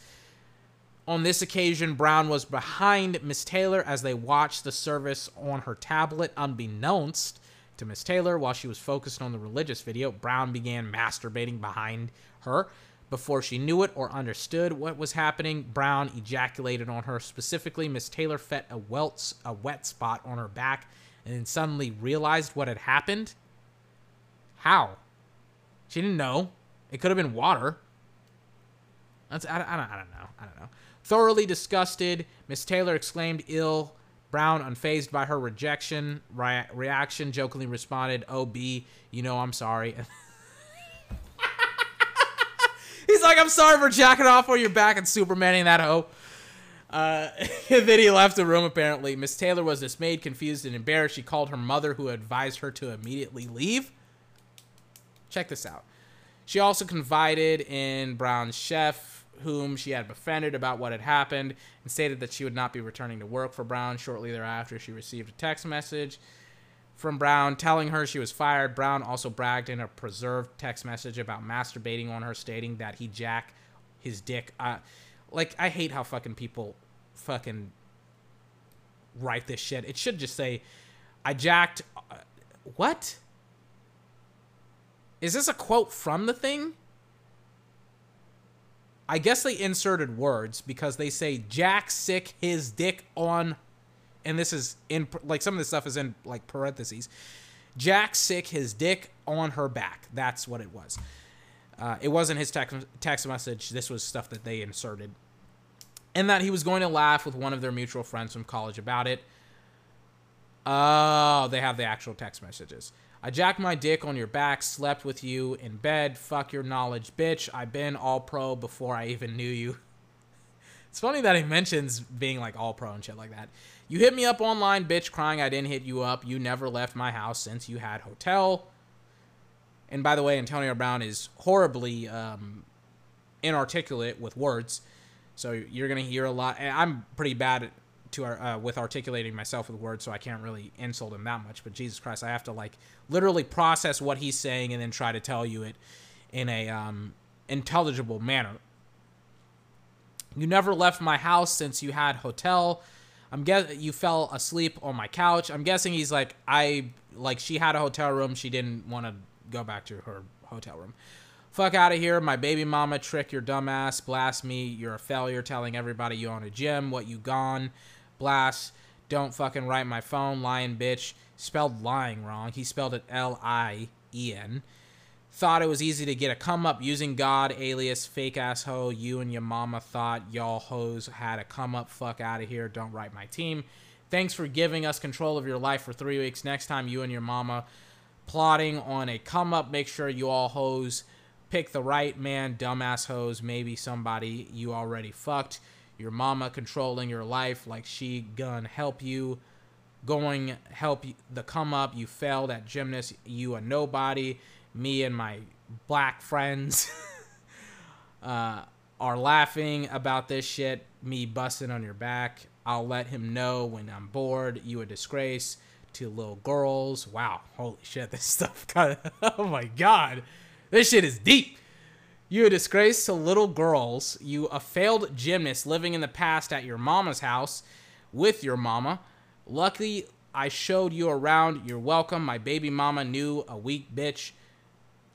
On this occasion, Brown was behind Miss Taylor as they watched the service on her tablet, unbeknownst to Miss Taylor. While she was focused on the religious video, Brown began masturbating behind her. Before she knew it or understood what was happening, Brown ejaculated on her. Specifically, Miss Taylor felt a, welts, a wet spot on her back and then suddenly realized what had happened. How? She didn't know. It could have been water. That's I, I, don't, I don't know. I don't know. Thoroughly disgusted, Miss Taylor exclaimed, "Ill." Brown, unfazed by her rejection re- reaction, jokingly responded, "Oh, B, you know I'm sorry." He's like, "I'm sorry for jacking off on your back and Supermaning that hoe." Uh, then he left the room. Apparently, Miss Taylor was dismayed, confused, and embarrassed. She called her mother, who advised her to immediately leave. Check this out. She also confided in Brown's chef, whom she had befriended about what had happened, and stated that she would not be returning to work for Brown. Shortly thereafter, she received a text message from Brown telling her she was fired. Brown also bragged in a preserved text message about masturbating on her, stating that he jack his dick. Uh, like, I hate how fucking people fucking write this shit. It should just say, I jacked. Uh, what? Is this a quote from the thing? I guess they inserted words because they say Jack sick his dick on, and this is in like some of this stuff is in like parentheses. Jack sick his dick on her back. That's what it was. Uh, it wasn't his text text message. This was stuff that they inserted, and that he was going to laugh with one of their mutual friends from college about it. Oh, they have the actual text messages. I jacked my dick on your back, slept with you in bed. Fuck your knowledge, bitch. I been all pro before I even knew you. It's funny that he mentions being like all pro and shit like that. You hit me up online, bitch, crying I didn't hit you up. You never left my house since you had hotel. And by the way, Antonio Brown is horribly um, inarticulate with words. So you're going to hear a lot. I'm pretty bad at to uh, with articulating myself with words, so I can't really insult him that much. But Jesus Christ, I have to like literally process what he's saying and then try to tell you it in a um, intelligible manner. You never left my house since you had hotel. I'm guess you fell asleep on my couch. I'm guessing he's like I like she had a hotel room. She didn't want to go back to her hotel room. Fuck out of here, my baby mama. Trick your dumbass. Blast me. You're a failure. Telling everybody you own a gym. What you gone? Blast. Don't fucking write my phone, lying bitch. Spelled lying wrong. He spelled it L I E N. Thought it was easy to get a come up using God, alias, fake asshole. You and your mama thought y'all hoes had a come up. Fuck out of here. Don't write my team. Thanks for giving us control of your life for three weeks. Next time you and your mama plotting on a come up, make sure you all hoes pick the right man, dumbass hoes. Maybe somebody you already fucked your mama controlling your life like she gonna help you going help the come up you failed at gymnast you a nobody. Me and my black friends uh, are laughing about this shit. Me busting on your back. I'll let him know when i'm bored. You a disgrace to little girls. Wow holy shit this stuff of oh my god. This shit is deep you a disgrace to little girls. You a failed gymnast living in the past at your mama's house with your mama. Luckily, I showed you around. You're welcome. My baby mama knew a weak bitch.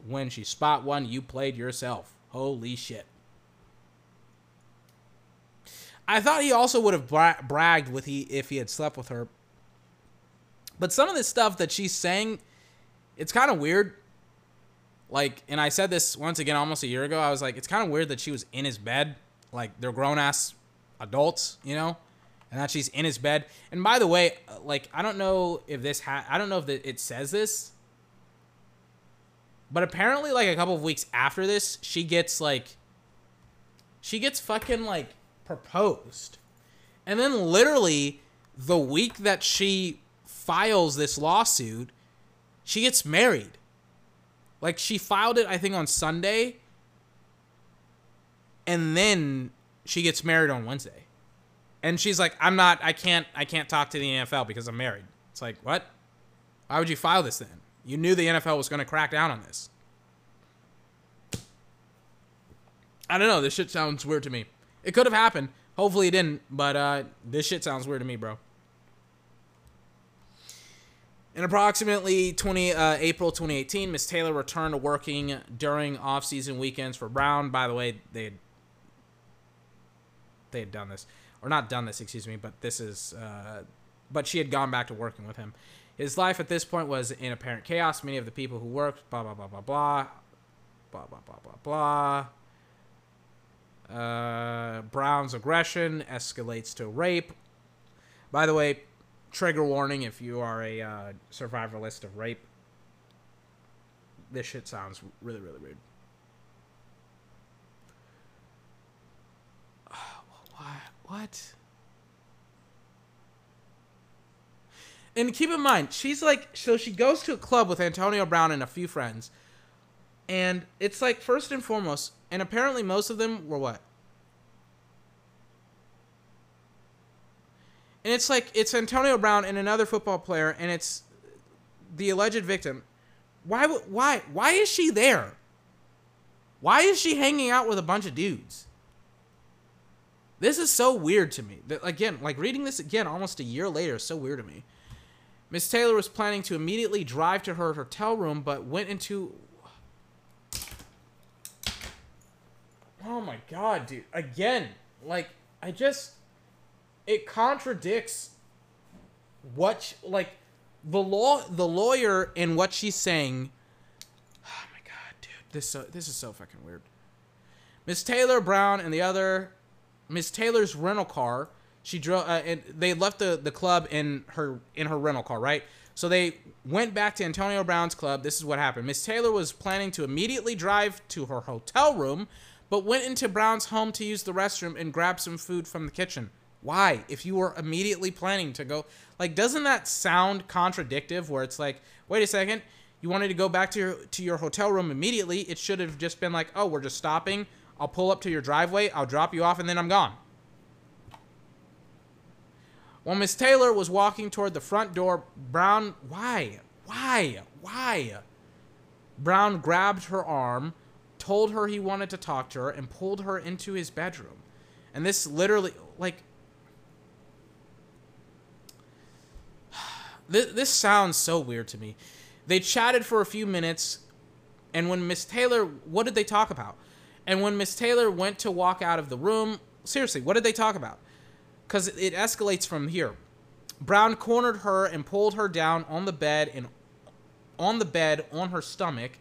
When she spot one, you played yourself. Holy shit. I thought he also would have bra- bragged with he if he had slept with her. But some of this stuff that she's saying, it's kind of weird like, and I said this once again almost a year ago. I was like, it's kind of weird that she was in his bed. Like, they're grown ass adults, you know, and that she's in his bed. And by the way, uh, like, I don't know if this ha- I don't know if it says this, but apparently, like a couple of weeks after this, she gets like, she gets fucking like proposed, and then literally the week that she files this lawsuit, she gets married. Like she filed it, I think, on Sunday, and then she gets married on Wednesday, and she's like, "I'm not. I can't. I can't talk to the NFL because I'm married." It's like, what? Why would you file this then? You knew the NFL was going to crack down on this. I don't know. This shit sounds weird to me. It could have happened. Hopefully it didn't, but uh, this shit sounds weird to me, bro. In approximately 20 uh, April 2018, Miss Taylor returned to working during off-season weekends for Brown. By the way, they had, they had done this, or not done this, excuse me, but this is, uh, but she had gone back to working with him. His life at this point was in apparent chaos. Many of the people who worked, blah blah blah blah blah. blah blah blah blah blah. Uh, Brown's aggression escalates to rape. By the way, trigger warning if you are a uh, survivalist of rape. This shit sounds really really weird. Why? What? And keep in mind, she's like, so she goes to a club with Antonio Brown and a few friends. And it's like, first and foremost, and apparently most of them were what? And it's like, it's Antonio Brown and another football player, and it's the alleged victim. Why, why, why is she there? Why is she hanging out with a bunch of dudes? This is so weird to me. That again, like reading this again almost a year later is so weird to me. Miss Taylor was planning to immediately drive to her hotel room, but went into. Oh my god, dude! Again, like I just, it contradicts what sh- like the law, the lawyer, and what she's saying. Oh my god, dude! This so this is so fucking weird. Miss Taylor Brown and the other Miss Taylor's rental car. She drove, uh, and they left the, the club in her in her rental car, right? So they went back to Antonio Brown's club. This is what happened. Miss Taylor was planning to immediately drive to her hotel room, but went into Brown's home to use the restroom and grab some food from the kitchen. Why? If you were immediately planning to go, like, doesn't that sound contradictive? Where it's like, wait a second, you wanted to go back to your to your hotel room immediately. It should have just been like, oh, we're just stopping. I'll pull up to your driveway. I'll drop you off, and then I'm gone. While Miss Taylor was walking toward the front door, Brown, why? Why? Why? Brown grabbed her arm, told her he wanted to talk to her, and pulled her into his bedroom. And this literally, like, this, this sounds so weird to me. They chatted for a few minutes, and when Miss Taylor, what did they talk about? And when Miss Taylor went to walk out of the room, seriously, what did they talk about? Because it escalates from here. Brown cornered her and pulled her down on the bed and on the bed on her stomach,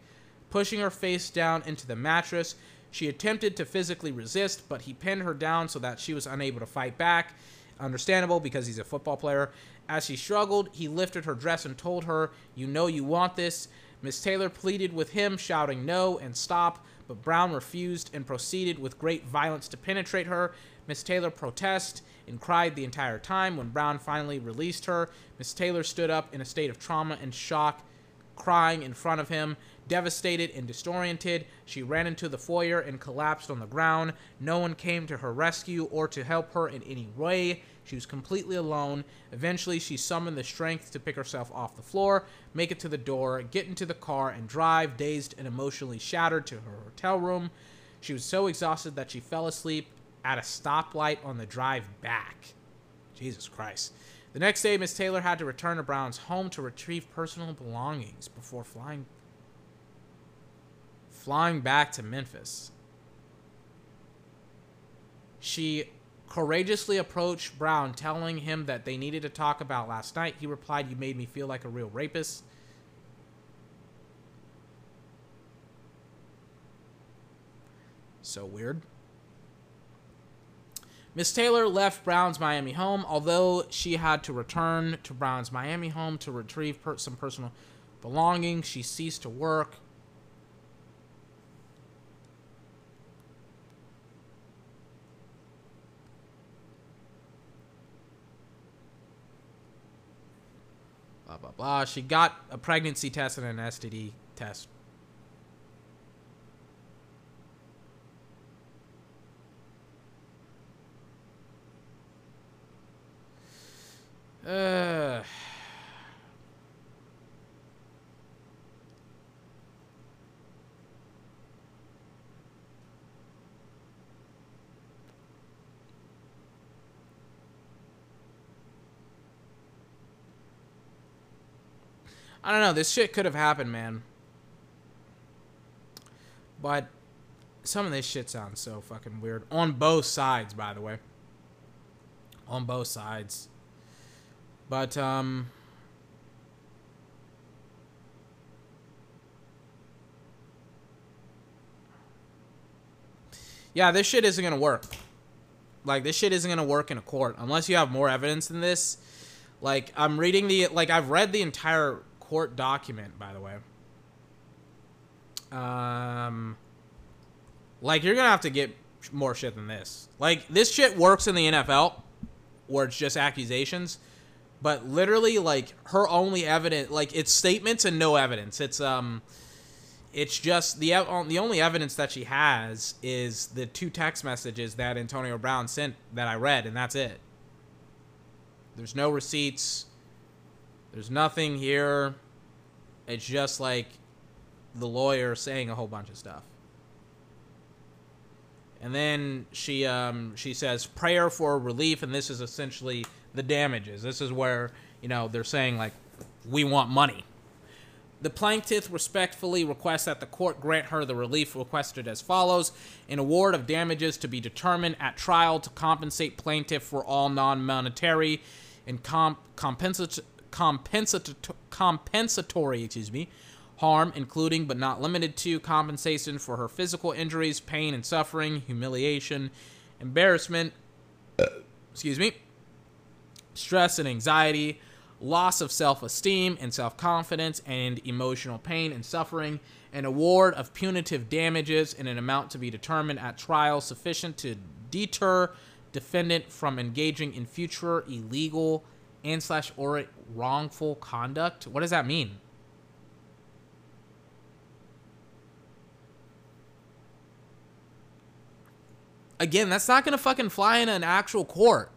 pushing her face down into the mattress. She attempted to physically resist, but he pinned her down so that she was unable to fight back. Understandable because he's a football player. As she struggled, he lifted her dress and told her, You know you want this. Miss Taylor pleaded with him, shouting no and stop, but Brown refused and proceeded with great violence to penetrate her. Miss Taylor protested and cried the entire time. When Brown finally released her, Miss Taylor stood up in a state of trauma and shock, crying in front of him. Devastated and disoriented, she ran into the foyer and collapsed on the ground. No one came to her rescue or to help her in any way. She was completely alone. Eventually, she summoned the strength to pick herself off the floor, make it to the door, get into the car, and drive, dazed and emotionally shattered, to her hotel room. She was so exhausted that she fell asleep at a stoplight on the drive back. Jesus Christ. The next day, Miss Taylor had to return to Brown's home to retrieve personal belongings before flying flying back to Memphis. She courageously approached Brown, telling him that they needed to talk about last night. He replied, You made me feel like a real rapist. So weird. Miss Taylor left Brown's Miami home, although she had to return to Brown's Miami home to retrieve per- some personal belongings. She ceased to work. Blah. She got a pregnancy test and an STD test. Uh, I don't know. This shit could have happened, man. But some of this shit sounds so fucking weird. On both sides, by the way. On both sides. But, um. Yeah, this shit isn't gonna work. Like this shit isn't gonna work in a court unless you have more evidence than this. Like I'm reading the like I've read the entire court document by the way. Um like you're gonna have to get more shit than this. Like this shit works in the NFL where it's just accusations. But literally like her only evidence like it's statements and no evidence. It's um it's just the the only evidence that she has is the two text messages that Antonio Brown sent that I read, and that's it. There's no receipts. There's nothing here. It's just like the lawyer saying a whole bunch of stuff. And then she um, she says prayer for relief, and this is essentially the damages. This is where you know they're saying like we want money. The plaintiff respectfully requests that the court grant her the relief requested as follows an award of damages to be determined at trial to compensate plaintiff for all non monetary and comp- compensat- compensat- compensatory excuse me, harm, including but not limited to compensation for her physical injuries, pain and suffering, humiliation, embarrassment, excuse me, stress and anxiety loss of self esteem and self confidence, and emotional pain and suffering, an award of punitive damages in an amount to be determined at trial sufficient to deter defendant from engaging in future illegal and slash or wrongful conduct. What does that mean? Again, that's not gonna fucking fly in an actual court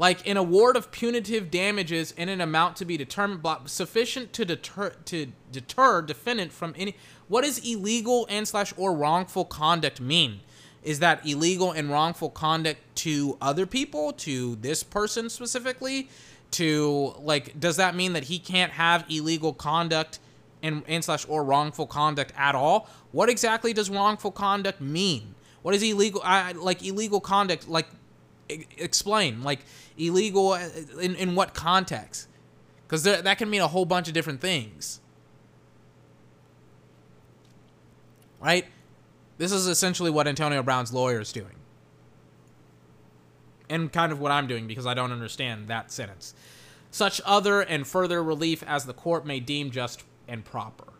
like an award of punitive damages in an amount to be determined sufficient to deter to deter defendant from any what does illegal and slash or wrongful conduct mean is that illegal and wrongful conduct to other people to this person specifically to like does that mean that he can't have illegal conduct and and slash or wrongful conduct at all? What exactly does wrongful conduct mean? What is illegal I, like illegal conduct like explain like illegal uh, in, in what context? Because that can mean a whole bunch of different things. Right? This is essentially what antonio brown's lawyer is doing. And kind of what i'm doing because i don't understand that sentence such other and further relief as the court may deem just and proper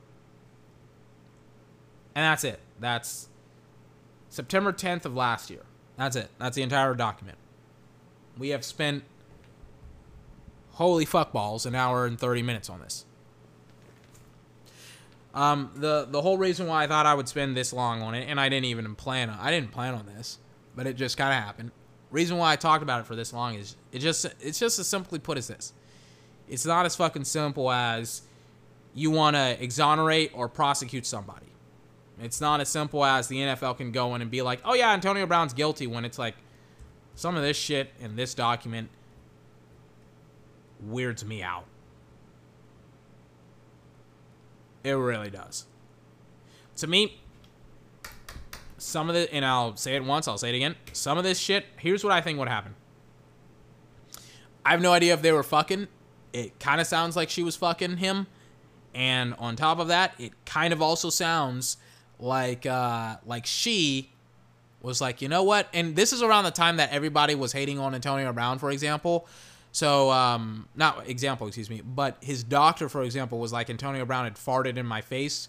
and that's it that's september 10th of last year that's it that's the entire document we have spent holy fuck balls an hour and 30 minutes on this. Um, the the whole reason why I thought I would spend this long on it, and I didn't even plan on, I didn't plan on this, but it just kind of happened. Reason why I talked about it for this long is it just it's just as simply put as this. It's not as fucking simple as you want to exonerate or prosecute somebody. It's not as simple as the NFL can go in and be like, "Oh yeah, Antonio Brown's guilty," when it's like some of this shit in this document weirds me out. It really does. To me, some of the, and I'll say it once, I'll say it again. Some of this shit, here's what I think would happen. I have no idea if they were fucking. It kind of sounds like she was fucking him. And on top of that, it kind of also sounds like uh, like she was like, you know what? And this is around the time that everybody was hating on Antonio Brown, for example. So, um, not example, excuse me, but his doctor, for example, was like Antonio Brown had farted in my face.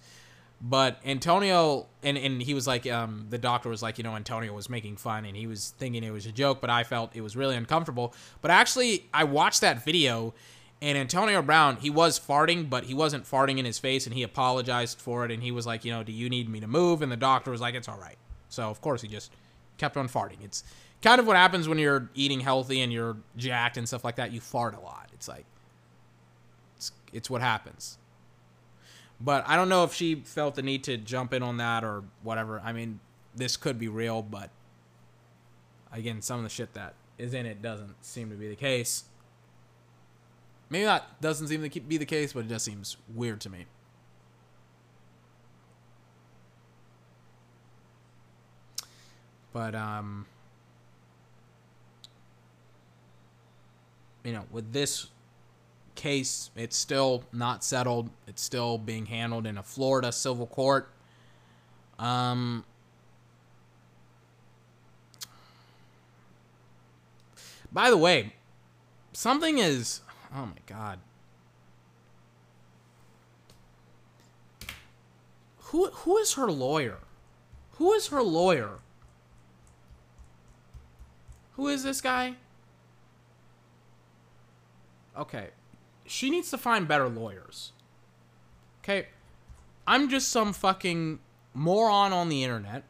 But Antonio, and, and he was like, um, the doctor was like, you know, Antonio was making fun and he was thinking it was a joke, but I felt it was really uncomfortable. But actually, I watched that video and Antonio Brown, he was farting, but he wasn't farting in his face and he apologized for it. And he was like, you know, do you need me to move? And the doctor was like, it's all right. So of course he just kept on farting. It's kind of what happens when you're eating healthy and you're jacked and stuff like that. You fart a lot. It's like it's it's what happens. But I don't know if she felt the need to jump in on that or whatever. I mean, this could be real, but again, some of the shit that is in it doesn't seem to be the case. Maybe that doesn't seem to be the case, but it just seems weird to me. But um, you know, with this case, it's still not settled. It's still being handled in a Florida civil court. Um, by the way, something is Oh my god. Who who is her lawyer? Who is her lawyer? Who is this guy? Okay. She needs to find better lawyers. Okay. I'm just some fucking moron on the internet.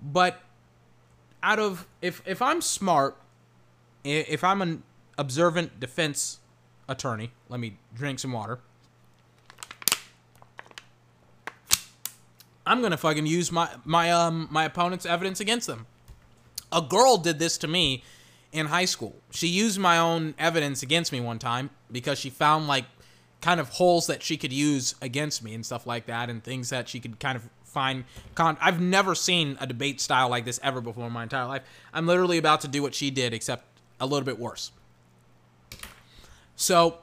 But out of if if I'm smart, if I'm an observant defense attorney, let me drink some water. I'm gonna fucking use my my um my opponent's evidence against them. A girl did this to me in high school. She used my own evidence against me one time because she found like kind of holes that she could use against me and stuff like that and things that she could kind of find con- I've never seen a debate style like this ever before in my entire life. I'm literally about to do what she did except a little bit worse. So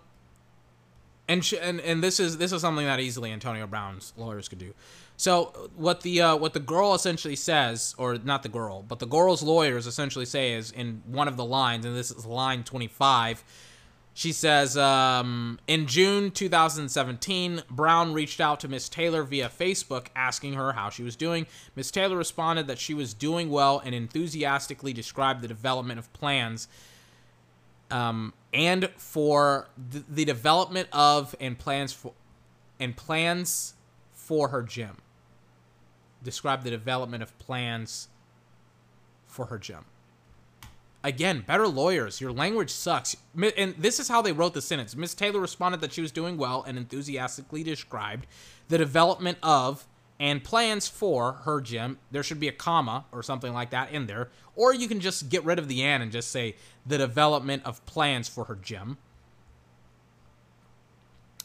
and sh- and and this is this is something that easily Antonio Brown's lawyers could do. So what the uh, what the girl essentially says, or not the girl, but the girl's lawyers essentially say is in one of the lines, and this is line twenty five. She says, um, in June 2017, Brown reached out to Miss Taylor via Facebook asking her how she was doing. Miss Taylor responded that she was doing well and enthusiastically described the development of plans um, and for the, the development of and plans for and plans for her gym. Describe the development of plans for her gym. Again, better lawyers. Your language sucks. And this is how they wrote the sentence. Miss Taylor responded that she was doing well and enthusiastically described the development of and plans for her gym. There should be a comma or something like that in there. Or you can just get rid of the and and just say the development of plans for her gym.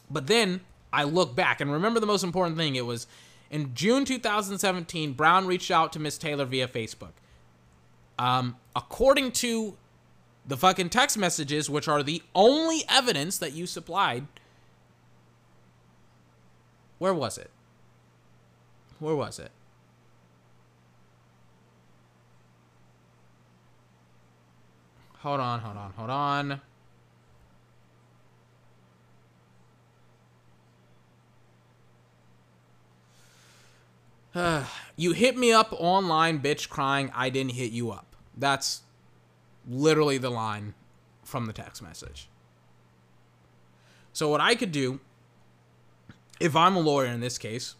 But then I look back and remember the most important thing. It was in June 2017, Brown reached out to Miss Taylor via Facebook. Um, according to the fucking text messages, which are the only evidence that you supplied, where was it? Where was it? Hold on, hold on, hold on. you hit me up online, bitch, crying. I didn't hit you up. That's literally the line from the text message. So, what I could do, if I'm a lawyer in this case,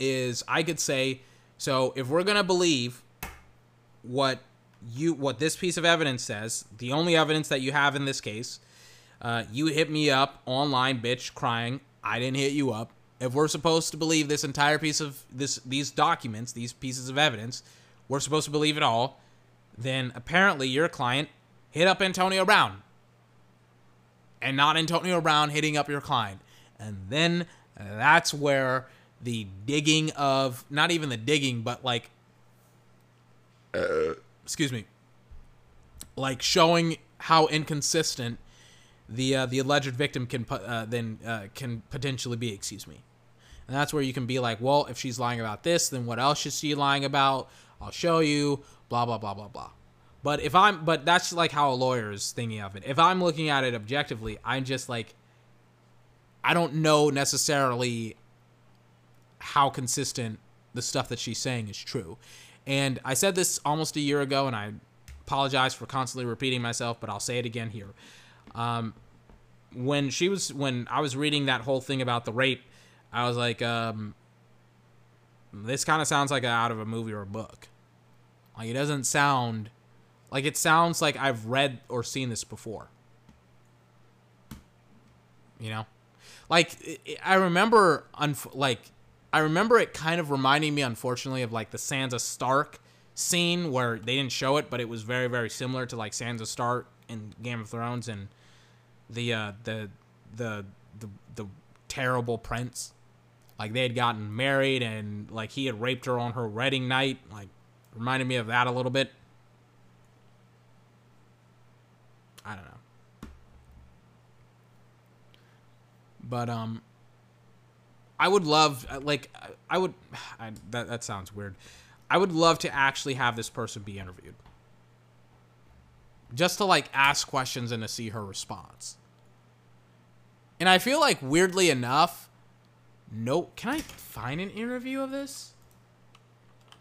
is I could say, so if we're gonna believe what you what this piece of evidence says, the only evidence that you have in this case, uh, you hit me up online, bitch, crying. I didn't hit you up. If we're supposed to believe this entire piece of this these documents, these pieces of evidence, we're supposed to believe it all, then apparently your client hit up Antonio Brown. And not Antonio Brown hitting up your client. And then that's where the digging of not even the digging, but like uh, excuse me, like showing how inconsistent the uh, the alleged victim can uh, then uh, can potentially be. Excuse me, and that's where you can be like, well, if she's lying about this, then what else is she lying about? I'll show you. Blah blah blah blah blah. But if I'm, but that's like how a lawyer is thinking of it. If I'm looking at it objectively, I'm just like, I don't know necessarily how consistent the stuff that she's saying is true. And I said this almost a year ago, and I apologize for constantly repeating myself, but I'll say it again here. Um, when she was, when I was reading that whole thing about the rape, I was like, um, this kind of sounds like out of a movie or a book. Like it doesn't sound like it sounds like I've read or seen this before. You know, like I remember, unf- like I remember it kind of reminding me, unfortunately, of like the Sansa Stark scene where they didn't show it, but it was very, very similar to like Sansa Stark in Game of Thrones and the uh, the the the the terrible prince. Like they had gotten married and like he had raped her on her wedding night. Like reminded me of that a little bit. I don't know. But um I would love uh, like I would I, that that sounds weird. I would love to actually have this person be interviewed. just to like ask questions and to see her response. And I feel like weirdly enough, nope. Can I find an interview of this?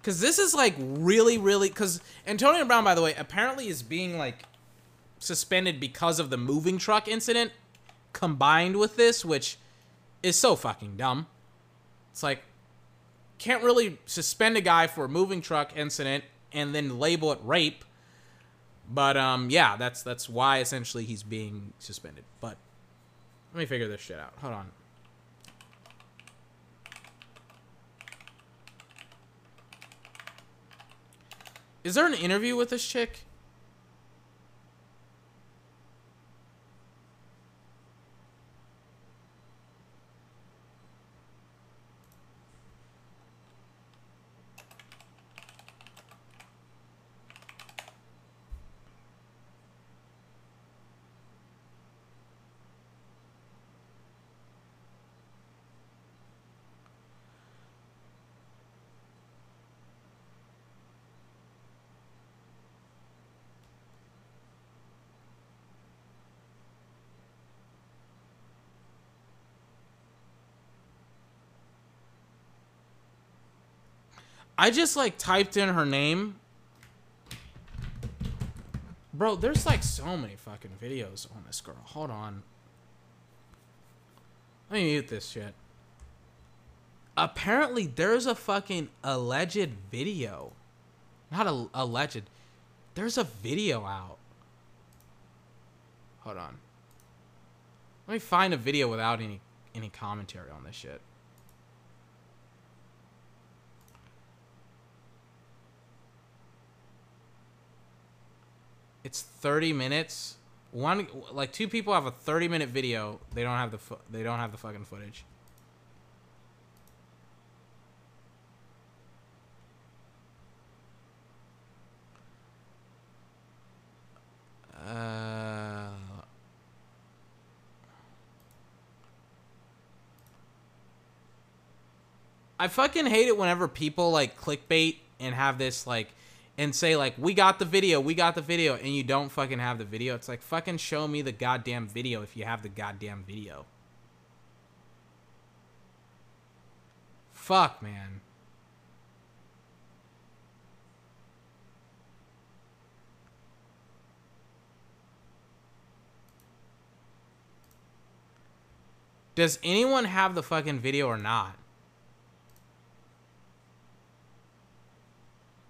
Cause this is like really, really. Cause Antonio Brown, by the way, apparently is being like suspended because of the moving truck incident, combined with this, which is so fucking dumb. It's like can't really suspend a guy for a moving truck incident and then label it rape. But um, yeah, that's that's why essentially he's being suspended. But let me figure this shit out. Hold on. Is there an interview with this chick? I just like typed in her name. Bro, there's like so many fucking videos on this girl. Hold on. Let me mute this shit. Apparently, there's a fucking alleged video. Not a alleged. There's a video out. Hold on. Let me find a video without any any commentary on this shit. It's 30 minutes. One like two people have a 30 minute video. They don't have the fo- they don't have the fucking footage. Uh I fucking hate it whenever people like clickbait and have this like and say like we got the video, we got the video and you don't fucking have the video. It's like fucking show me the goddamn video if you have the goddamn video. Fuck, man. Does anyone have the fucking video or not?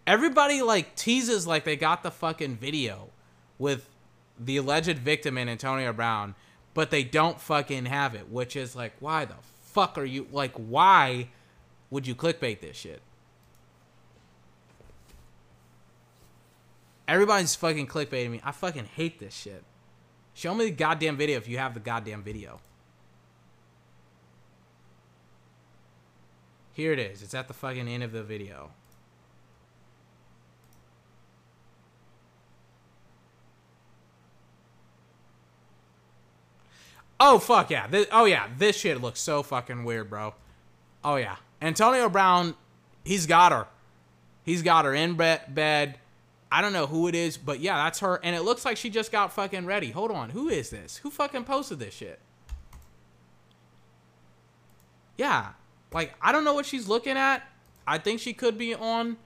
Everybody like teases like they got the fucking video with the alleged victim in Antonio Brown, but they don't fucking have it, which is like why the fuck are you like why would you clickbait this shit? Everybody's fucking clickbaiting me. I fucking hate this shit. Show me the goddamn video if you have the goddamn video. Here it is. It's at the fucking end of the video. Oh fuck yeah! This, oh yeah, this shit looks so fucking weird, bro. Oh yeah, Antonio Brown, he's got her. He's got her in be- bed. I don't know who it is, but yeah, that's her. And it looks like she just got fucking ready. Hold on, who is this? Who fucking posted this shit? Yeah, like I don't know what she's looking at. I think she could be on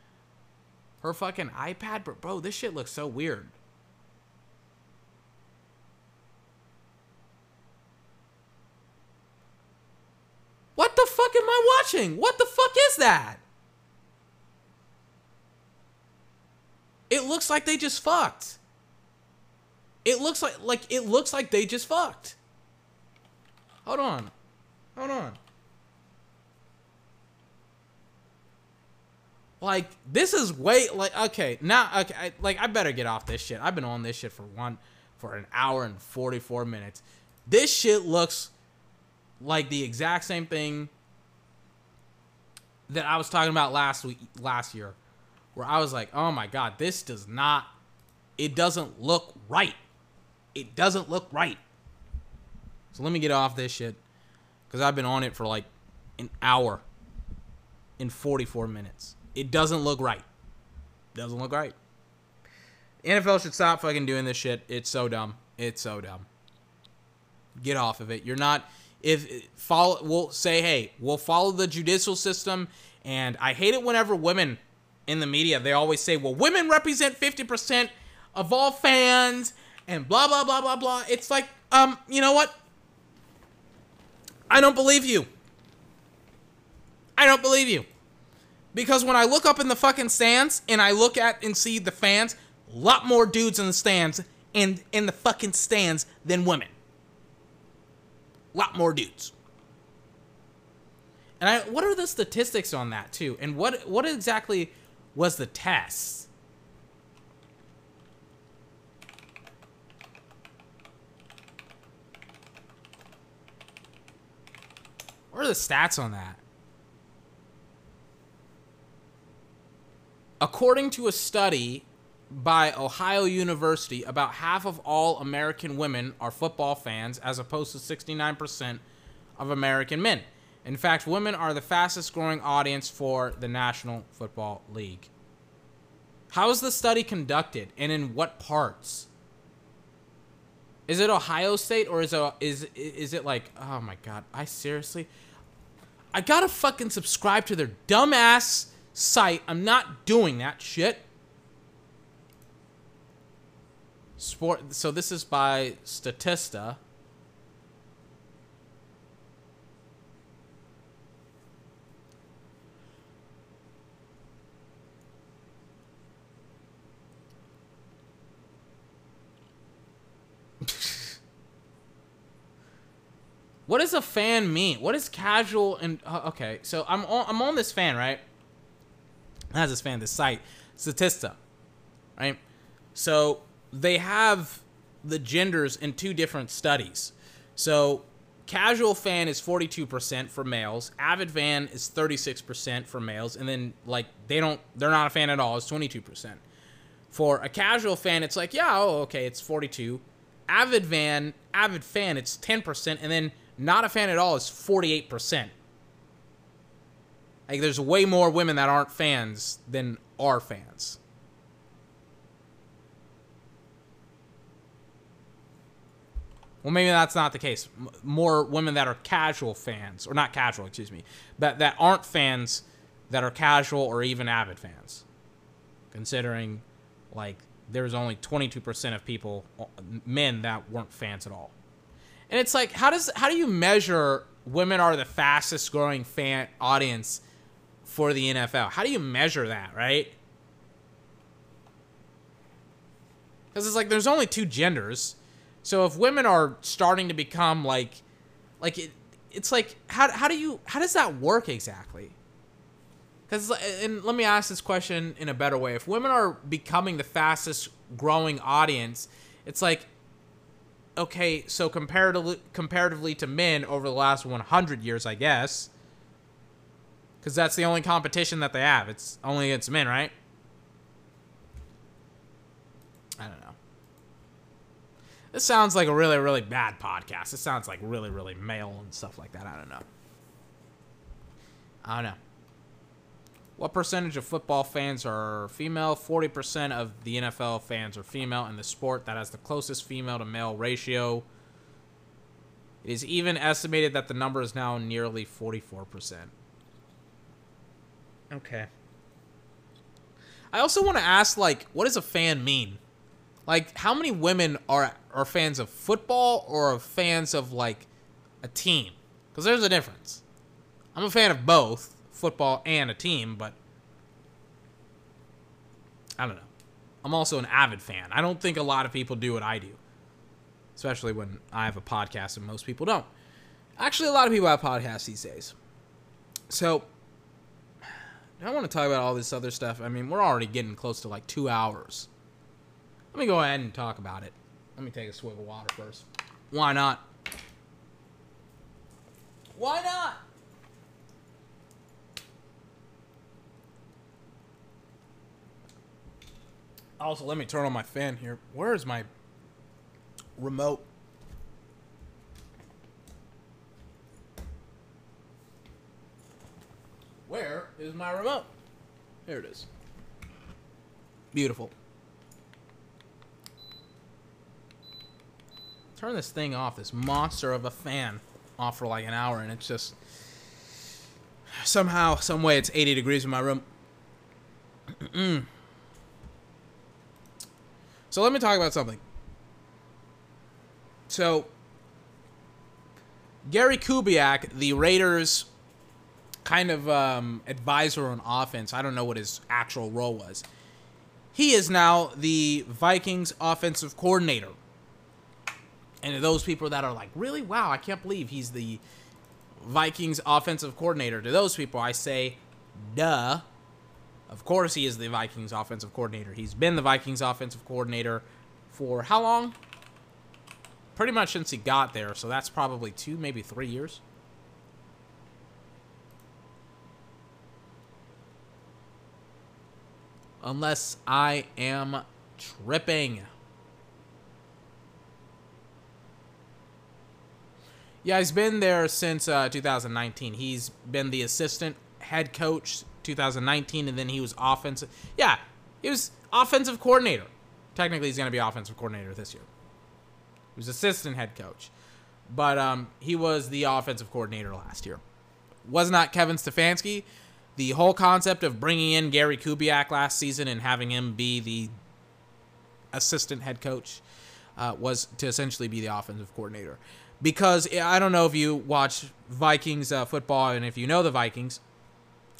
her fucking iPad, but bro, this shit looks so weird. Fuck am I watching? What the fuck is that? It looks like they just fucked. It looks like like it looks like they just fucked. Hold on. Hold on. Like this is way like okay, now okay, I, like I better get off this shit. I've been on this shit for one for an hour and 44 minutes. This shit looks like the exact same thing that I was talking about last week last year where I was like, "Oh my god, this does not it doesn't look right. It doesn't look right." So let me get off this shit cuz I've been on it for like an hour in 44 minutes. It doesn't look right. Doesn't look right. NFL should stop fucking doing this shit. It's so dumb. It's so dumb. Get off of it. You're not if follow we'll say, "Hey, we'll follow the judicial system." And I hate it whenever women in the media, they always say, "Well, women represent 50% of all fans and blah blah blah blah blah." It's like, um, you know what? I don't believe you. I don't believe you. Because when I look up in the fucking stands and I look at and see the fans, a lot more dudes in the stands and in the fucking stands than women. A lot more dudes. And I, what are the statistics on that too? And what what exactly was the test? What are the stats on that? According to a study by Ohio University, about half of all American women are football fans, as opposed to 69% of American men. In fact, women are the fastest growing audience for the National Football League. How is the study conducted and in what parts? Is it Ohio State or is it, is is it like oh my god, I seriously I got to fucking subscribe to their dumbass site. I'm not doing that shit. Sport so this is by Statista. What does a fan mean? What is casual and uh, okay? So I'm on, I'm on this fan right. As this fan, this site, Statista, right? So they have the genders in two different studies. So casual fan is 42% for males, avid fan is 36% for males, and then like they don't they're not a fan at all, it's 22%. For a casual fan, it's like, yeah, oh, okay, it's 42. Avid fan, avid fan, it's 10%, and then not a fan at all is 48%. Like there's way more women that aren't fans than are fans. Well, maybe that's not the case. More women that are casual fans, or not casual, excuse me, that that aren't fans that are casual or even avid fans. Considering, like, there's only 22% of people, men, that weren't fans at all. And it's like, how does how do you measure women are the fastest growing fan audience for the NFL? How do you measure that, right? Because it's like there's only two genders, so if women are starting to become like, like it, it's like how how do you how does that work exactly? Because uh, and let me ask this question in a better way: If women are becoming the fastest growing audience, it's like okay, so comparatively comparatively to men over the last 100 years, I guess, because that's the only competition that they have. It's only against men, right? I don't know. This sounds like a really, really bad podcast. It sounds like really, really male and stuff like that. I don't know. I don't know. What percentage of football fans are female? 40% of the NFL fans are female in the sport that has the closest female to male ratio. It is even estimated that the number is now nearly 44%. Okay. I also want to ask like what does a fan mean? Like how many women are are fans of football or fans of like a team? Cuz there's a difference. I'm a fan of both football and a team, but I don't know. I'm also an avid fan. I don't think a lot of people do what I do, especially when I have a podcast and most people don't. Actually, a lot of people have podcasts these days. So, I want to talk about all this other stuff. I mean, we're already getting close to like two hours. Let me go ahead and talk about it. Let me take a swig of water first. Why not? Why not? Also, let me turn on my fan here. Where is my remote? Where is my remote? Here it is. Beautiful. Turn this thing off, this monster of a fan, off for like an hour, and it's just somehow, some way, it's 80 degrees in my room. so let me talk about something. So Gary Kubiak, the Raiders kind of um, advisor on offense. I don't know what his actual role was. He is now the Vikings offensive coordinator. And those people that are like, really? Wow, I can't believe he's the Vikings offensive coordinator. To those people, I say, duh. Of course, he is the Vikings offensive coordinator. He's been the Vikings offensive coordinator for how long? Pretty much since he got there, so that's probably two, maybe three years. Unless I am tripping. Yeah, he's been there since uh, 2019. He's been the assistant head coach 2019, and then he was offensive. Yeah, he was offensive coordinator. Technically, he's going to be offensive coordinator this year. He was assistant head coach, but um, he was the offensive coordinator last year. Was not Kevin Stefanski. The whole concept of bringing in Gary Kubiak last season and having him be the assistant head coach uh, was to essentially be the offensive coordinator. Because I don't know if you watch Vikings uh, football and if you know the Vikings,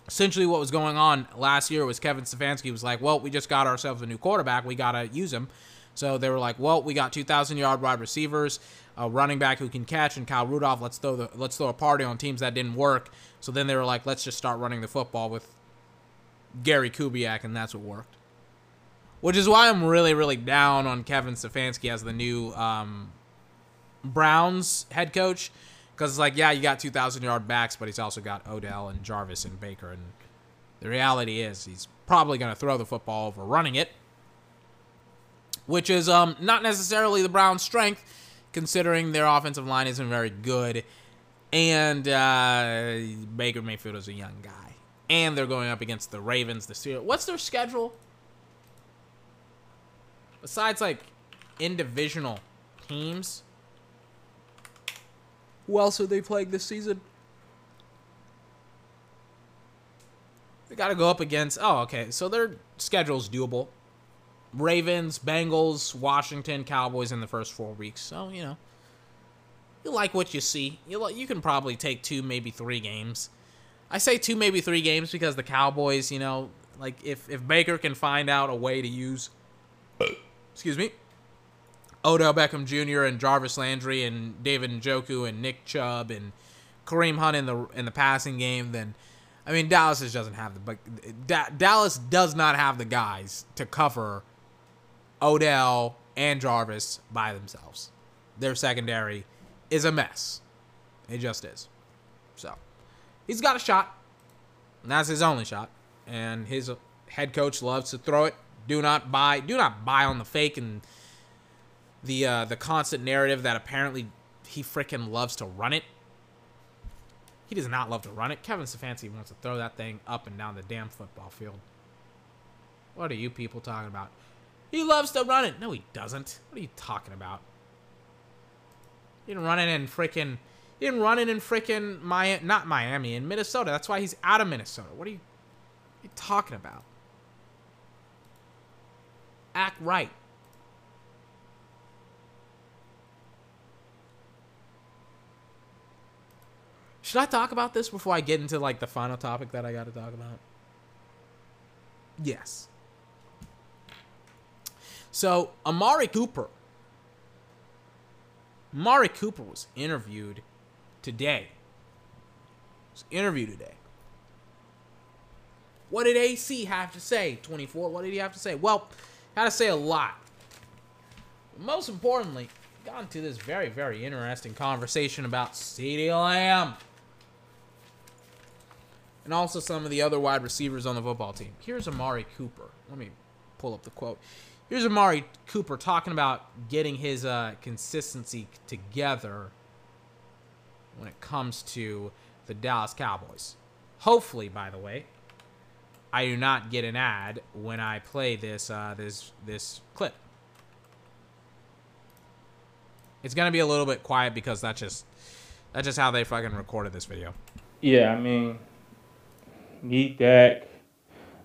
essentially what was going on last year was Kevin Stefanski was like, well, we just got ourselves a new quarterback. We got to use him. So they were like, well, we got 2,000 yard wide receivers, a running back who can catch, and Kyle Rudolph. Let's throw the let's throw a party on teams that didn't work. So then they were like, let's just start running the football with Gary Kubiak, and that's what worked. Which is why I'm really, really down on Kevin Stefanski as the new um, Browns head coach. Because it's like, yeah, you got 2,000 yard backs, but he's also got Odell and Jarvis and Baker. And the reality is, he's probably going to throw the football over running it which is um, not necessarily the Browns' strength, considering their offensive line isn't very good. And uh, Baker Mayfield is a young guy. And they're going up against the Ravens, the Steelers. What's their schedule? Besides, like, individual teams. Who else are they playing this season? They got to go up against. Oh, okay. So their schedule's doable. Ravens, Bengals, Washington, Cowboys in the first four weeks. So, you know, you like what you see. You, you can probably take two, maybe three games. I say two, maybe three games because the Cowboys, you know, like if, if Baker can find out a way to use, excuse me, Odell Beckham Jr. and Jarvis Landry and David Njoku and Nick Chubb and Kareem Hunt in the in the passing game, then I mean Dallas just doesn't have the but da- Dallas does not have the guys to cover Odell and Jarvis by themselves. Their secondary is a mess. It just is. So, he's got a shot. And that's his only shot. And his head coach loves to throw it. Do not buy do not buy on the fake and the uh, the constant narrative that apparently he freaking loves to run it. He does not love to run it. Kevin Stefanski wants to throw that thing up and down the damn football field. What are you people talking about? He loves to run it. No, he doesn't. What are you talking about? He didn't run it in freaking. He didn't run it in freaking Miami, not Miami, in Minnesota. That's why he's out of Minnesota. What are you, what are you talking about? Act right. Should I talk about this before I get into like the final topic that I got to talk about? Yes. So Amari Cooper, Amari Cooper was interviewed today. Was interviewed today. What did AC have to say? 24. What did he have to say? Well, had to say a lot. Most importantly, got into this very, very interesting conversation about CeeDee Lamb. And also some of the other wide receivers on the football team. Here's Amari Cooper. Let me pull up the quote. Here's Amari Cooper talking about getting his uh, consistency together when it comes to the Dallas Cowboys. Hopefully, by the way, I do not get an ad when I play this uh, this this clip. It's gonna be a little bit quiet because that's just that's just how they fucking recorded this video. Yeah, I mean, me, Dak,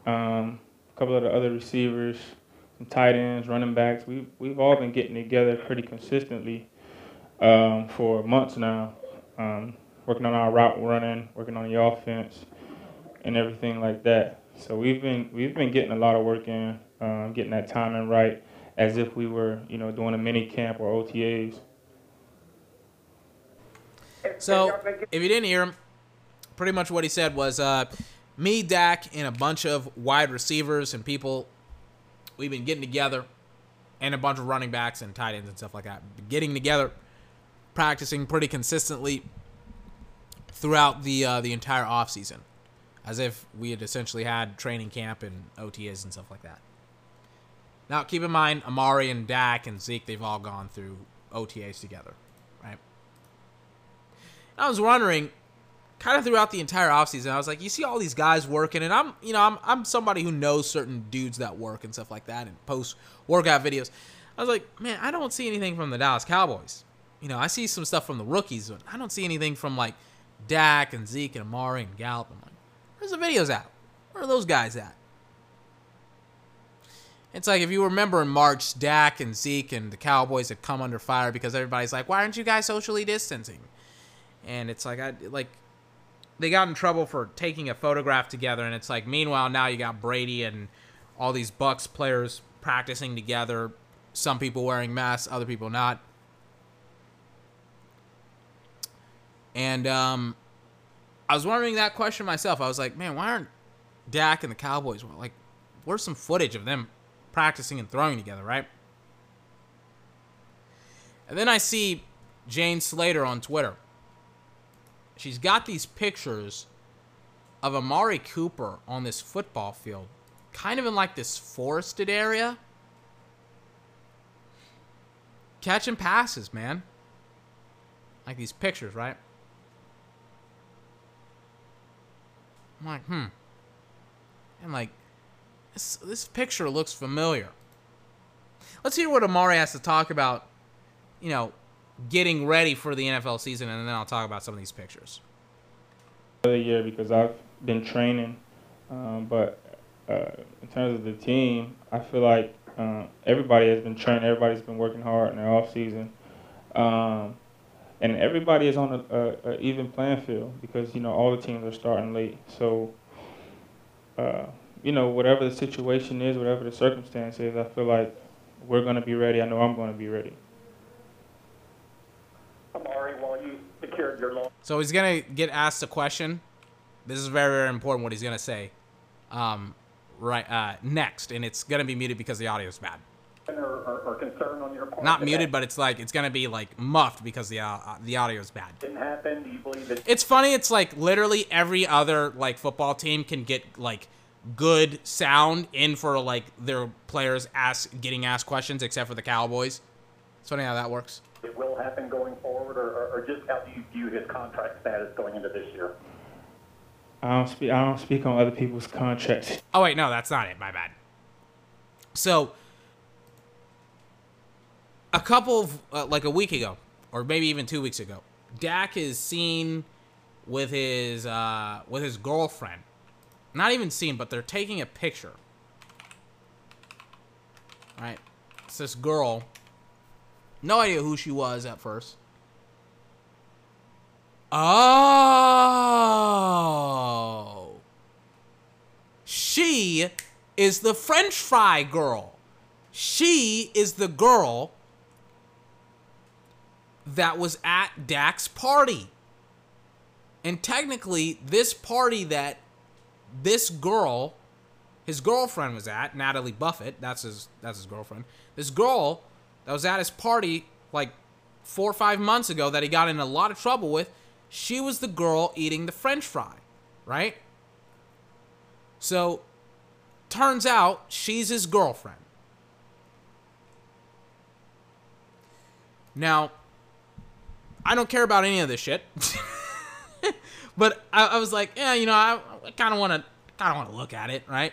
um, a couple of the other receivers, some tight ends, running backs. We've we've all been getting together pretty consistently um, for months now, um, working on our route running, working on the offense, and everything like that. So we've been we've been getting a lot of work in, um, getting that timing right, as if we were you know doing a mini camp or OTAs. So, if you didn't hear him, pretty much what he said was uh, me, Dak, and a bunch of wide receivers and people, we've been getting together, and a bunch of running backs and tight ends and stuff like that, getting together, practicing pretty consistently throughout the uh, the entire offseason, as if we had essentially had training camp and OTAs and stuff like that. Now, keep in mind, Amari and Dak and Zeke, they've all gone through OTAs together, right? I was wondering, kind of throughout the entire offseason, I was like, you see all these guys working, and I'm, you know, I'm, I'm somebody who knows certain dudes that work and stuff like that and post workout videos. I was like, man, I don't see anything from the Dallas Cowboys. You know, I see some stuff from the rookies, but I don't see anything from like Dak and Zeke and Amari and Gallup. I'm like, where's the videos at? Where are those guys at? It's like if you remember in March, Dak and Zeke and the Cowboys had come under fire because everybody's like, "Why aren't you guys socially distancing?" And it's like I like they got in trouble for taking a photograph together, and it's like meanwhile now you got Brady and all these Bucks players practicing together. Some people wearing masks, other people not. And um, I was wondering that question myself. I was like, man, why aren't Dak and the Cowboys like? Where's some footage of them practicing and throwing together, right? And then I see Jane Slater on Twitter. She's got these pictures of Amari Cooper on this football field, kind of in like this forested area. Catching passes, man. Like these pictures, right? I'm like, hmm. I'm like, this, this picture looks familiar. Let's hear what Amari has to talk about, you know, getting ready for the NFL season, and then I'll talk about some of these pictures. Another year because I've been training, um, but uh, in terms of the team, I feel like uh, everybody has been training. Everybody's been working hard in their off season, um, and everybody is on a, a, a, even playing field because you know all the teams are starting late. So. Uh, you know, whatever the situation is, whatever the circumstance is, I feel like we're going to be ready. I know I'm going to be ready. While you secured your loan. So he's going to get asked a question. This is very, very important what he's going to say um, right uh, next, and it's going to be muted because the audio is bad. Or, or, or concern on your part Not muted, but it's like it's going to be like muffed because the uh, the audio is bad. Didn't happen. Do you believe it? It's funny. It's like literally every other like football team can get like good sound in for like their players ask getting asked questions, except for the Cowboys. It's funny how that works. It will happen going forward, or, or, or just how do you view his contract status going into this year? I don't speak. I don't speak on other people's contracts. Oh wait, no, that's not it. My bad. So, a couple of uh, like a week ago, or maybe even two weeks ago, Dak is seen with his uh, with his girlfriend not even seen, but they're taking a picture. Right? It's this girl. No idea who she was at first. Oh. She is the French fry girl. She is the girl that was at Dak's party. And technically, this party that this girl, his girlfriend was at Natalie Buffett. That's his. That's his girlfriend. This girl that was at his party like four or five months ago that he got in a lot of trouble with. She was the girl eating the French fry, right? So, turns out she's his girlfriend. Now, I don't care about any of this shit. but I, I, was like, yeah, you know, I, I kind of want to, kind of want to look at it, right?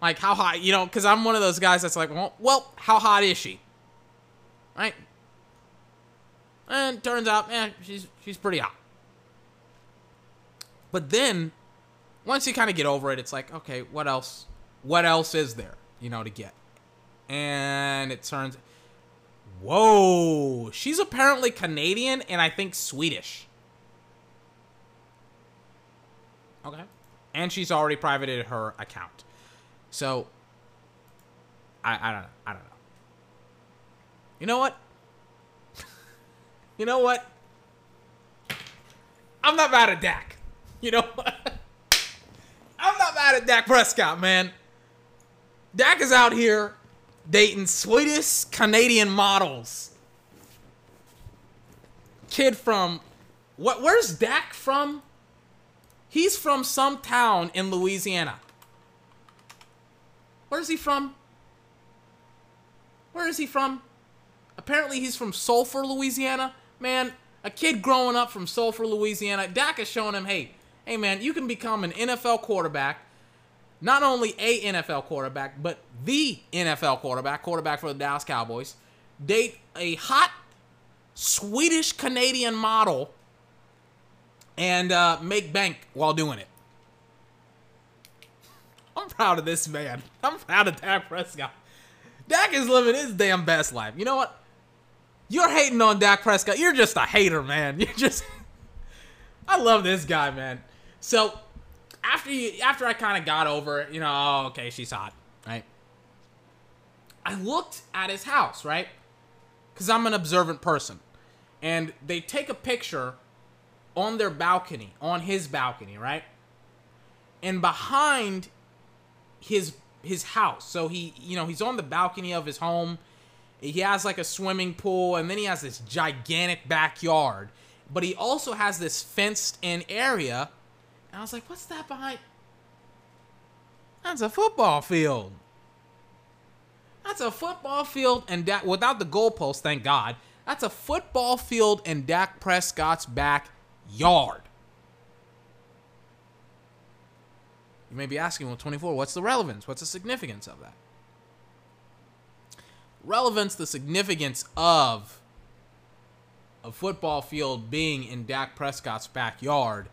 Like how hot, you know, because I'm one of those guys that's like, well, well, how hot is she? Right? And turns out, eh, she's she's pretty hot. But then, once you kind of get over it, it's like, okay, what else? What else is there, you know, to get? And it turns, whoa, she's apparently Canadian and I think Swedish. Okay. And she's already privated her account. So, I, I don't know. I don't know. You know what? you know what? I'm not mad at Dak. You know what? I'm not mad at Dak Prescott, man. Dak is out here dating Swedish Canadian models. Kid from what where's Dak from? He's from some town in Louisiana. Where's he from? Where is he from? Apparently he's from Sulphur, Louisiana. Man, a kid growing up from Sulphur, Louisiana. Dak is showing him, hey, hey man, you can become an NFL quarterback. Not only a NFL quarterback, but the NFL quarterback, quarterback for the Dallas Cowboys. Date a hot Swedish Canadian model and uh, make bank while doing it. I'm proud of this man. I'm proud of Dak Prescott. Dak is living his damn best life. You know what? You're hating on Dak Prescott. You're just a hater, man. You're just. I love this guy, man. So after you, after I kind of got over it, you know, oh, okay, she's hot, right? I looked at his house, right? Because I'm an observant person, and they take a picture on their balcony, on his balcony, right? And behind his his house, so he, you know, he's on the balcony of his home. He has like a swimming pool, and then he has this gigantic backyard. But he also has this fenced in area. And I was like, what's that behind? That's a football field. That's a football field, and Dak, without the goalpost, thank God. That's a football field in Dak Prescott's backyard. You may be asking, well, 24, what's the relevance? What's the significance of that? Relevance, the significance of a football field being in Dak Prescott's backyard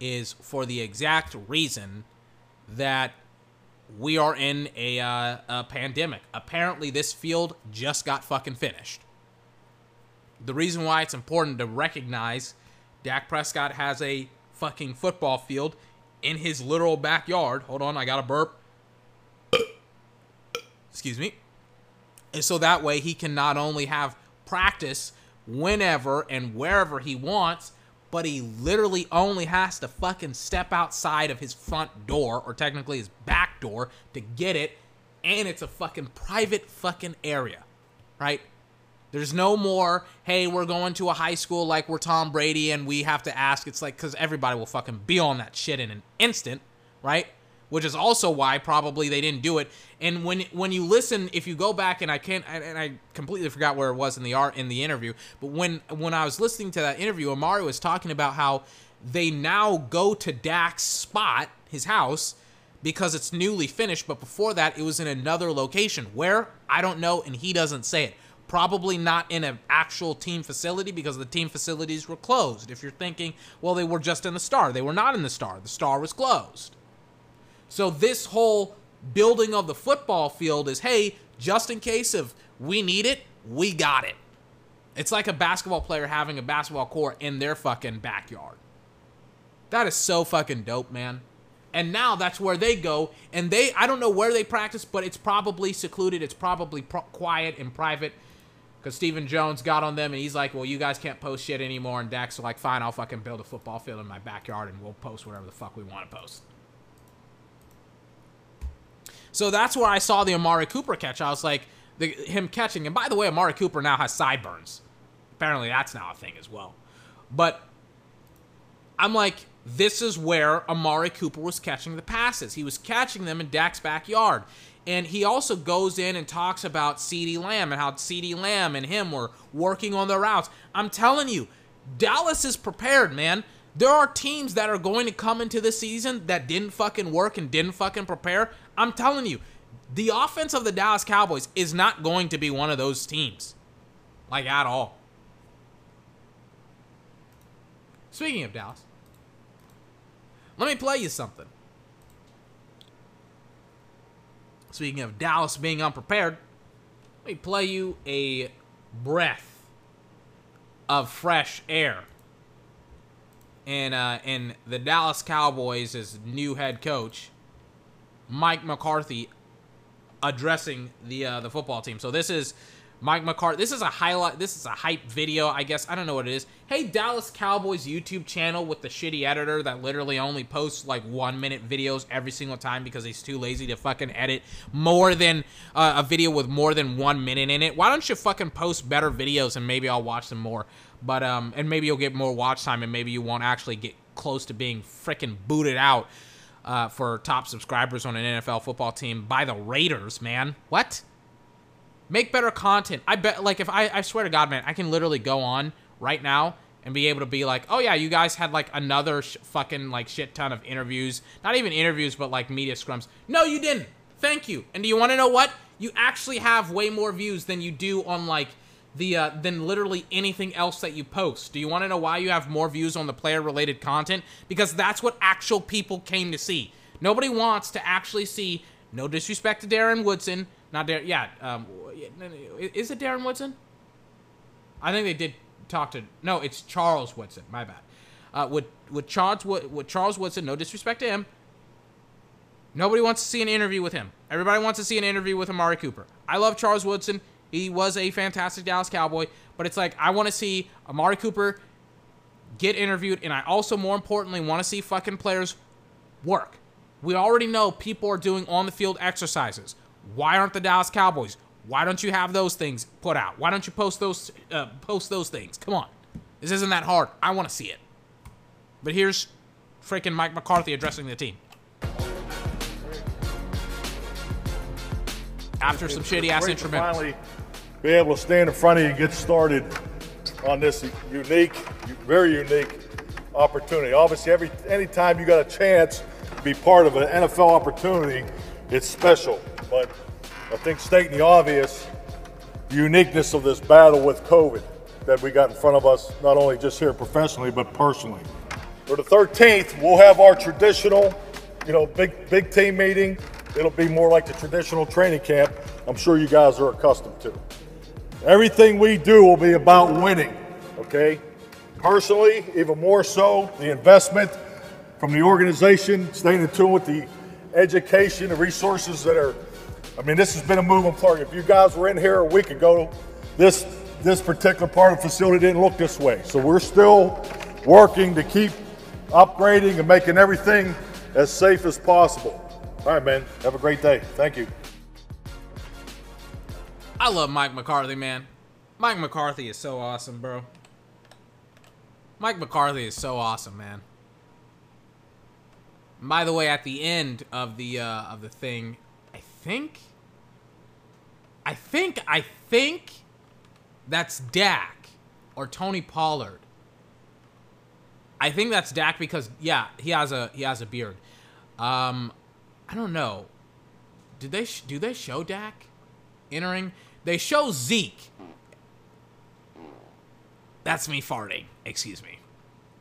is for the exact reason that we are in a, uh, a pandemic. Apparently, this field just got fucking finished. The reason why it's important to recognize Dak Prescott has a fucking football field in his literal backyard. Hold on, I got a burp. Excuse me. And so that way he can not only have practice whenever and wherever he wants, but he literally only has to fucking step outside of his front door, or technically his back door, to get it. And it's a fucking private fucking area, right? There's no more, hey, we're going to a high school like we're Tom Brady and we have to ask. It's like, because everybody will fucking be on that shit in an instant, right? Which is also why probably they didn't do it. And when when you listen, if you go back and I can't, and I completely forgot where it was in the art in the interview, but when when I was listening to that interview, Amari was talking about how they now go to Dak's spot, his house, because it's newly finished. But before that, it was in another location. Where I don't know, and he doesn't say it. Probably not in an actual team facility because the team facilities were closed. If you're thinking, well, they were just in the Star, they were not in the Star. The Star was closed. So this whole building of the football field is, hey, just in case if we need it, we got it. It's like a basketball player having a basketball court in their fucking backyard. That is so fucking dope, man. And now that's where they go. And they, I don't know where they practice, but it's probably secluded. It's probably pro- quiet and private. Because Stephen Jones got on them and he's like, well, you guys can't post shit anymore. And Dak's like, fine, I'll fucking build a football field in my backyard and we'll post whatever the fuck we want to post. So that's where I saw the Amari Cooper catch. I was like, the, him catching. And by the way, Amari Cooper now has sideburns. Apparently, that's now a thing as well. But I'm like, this is where Amari Cooper was catching the passes. He was catching them in Dak's backyard. And he also goes in and talks about CeeDee Lamb and how CeeDee Lamb and him were working on their routes. I'm telling you, Dallas is prepared, man. There are teams that are going to come into this season that didn't fucking work and didn't fucking prepare. I'm telling you, the offense of the Dallas Cowboys is not going to be one of those teams. Like, at all. Speaking of Dallas, let me play you something. Speaking of Dallas being unprepared, let me play you a breath of fresh air. And uh, and the Dallas Cowboys' new head coach, Mike McCarthy, addressing the uh, the football team. So this is Mike McCarthy. This is a highlight. This is a hype video, I guess. I don't know what it is. Hey, Dallas Cowboys YouTube channel with the shitty editor that literally only posts like one minute videos every single time because he's too lazy to fucking edit more than uh, a video with more than one minute in it. Why don't you fucking post better videos and maybe I'll watch them more. But um, and maybe you'll get more watch time and maybe you won't actually get close to being freaking booted out uh, for top subscribers on an NFL football team by the Raiders, man. What? Make better content. I bet, like, if I, I swear to God, man, I can literally go on right now and be able to be like, oh yeah, you guys had like another sh- fucking like shit ton of interviews. Not even interviews, but like media scrums. No, you didn't. Thank you. And do you want to know what? You actually have way more views than you do on like the uh, than literally anything else that you post. Do you want to know why you have more views on the player related content? Because that's what actual people came to see. Nobody wants to actually see. No disrespect to Darren Woodson, not Darren. Yeah, um, is it Darren Woodson? I think they did talk to. No, it's Charles Woodson. My bad. Uh, with with Charles with Charles Woodson. No disrespect to him. Nobody wants to see an interview with him. Everybody wants to see an interview with Amari Cooper. I love Charles Woodson. He was a fantastic Dallas Cowboy, but it's like I want to see Amari Cooper get interviewed, and I also, more importantly, want to see fucking players work. We already know people are doing on the field exercises. Why aren't the Dallas Cowboys? Why don't you have those things put out? Why don't you post those uh, post those things? Come on, this isn't that hard. I want to see it. But here's freaking Mike McCarthy addressing the team. After some shitty ass Great to instrumentals. Finally, be able to stand in front of you and get started on this unique, very unique opportunity. Obviously, every anytime you got a chance to be part of an NFL opportunity, it's special. But I think stating the obvious, the uniqueness of this battle with COVID that we got in front of us, not only just here professionally, but personally. For the 13th, we'll have our traditional, you know, big big team meeting. It'll be more like the traditional training camp. I'm sure you guys are accustomed to. Everything we do will be about winning, okay? Personally, even more so, the investment from the organization, staying in tune with the education, the resources that are. I mean, this has been a moving target. If you guys were in here a week ago, this this particular part of the facility didn't look this way. So we're still working to keep upgrading and making everything as safe as possible. All right, man. Have a great day. Thank you. I love Mike McCarthy, man. Mike McCarthy is so awesome, bro. Mike McCarthy is so awesome, man. By the way, at the end of the uh, of the thing, I think, I think, I think that's Dak or Tony Pollard. I think that's Dak because yeah, he has a he has a beard. Um, I don't know. Did they do they show Dak entering? They show Zeke. That's me farting. Excuse me.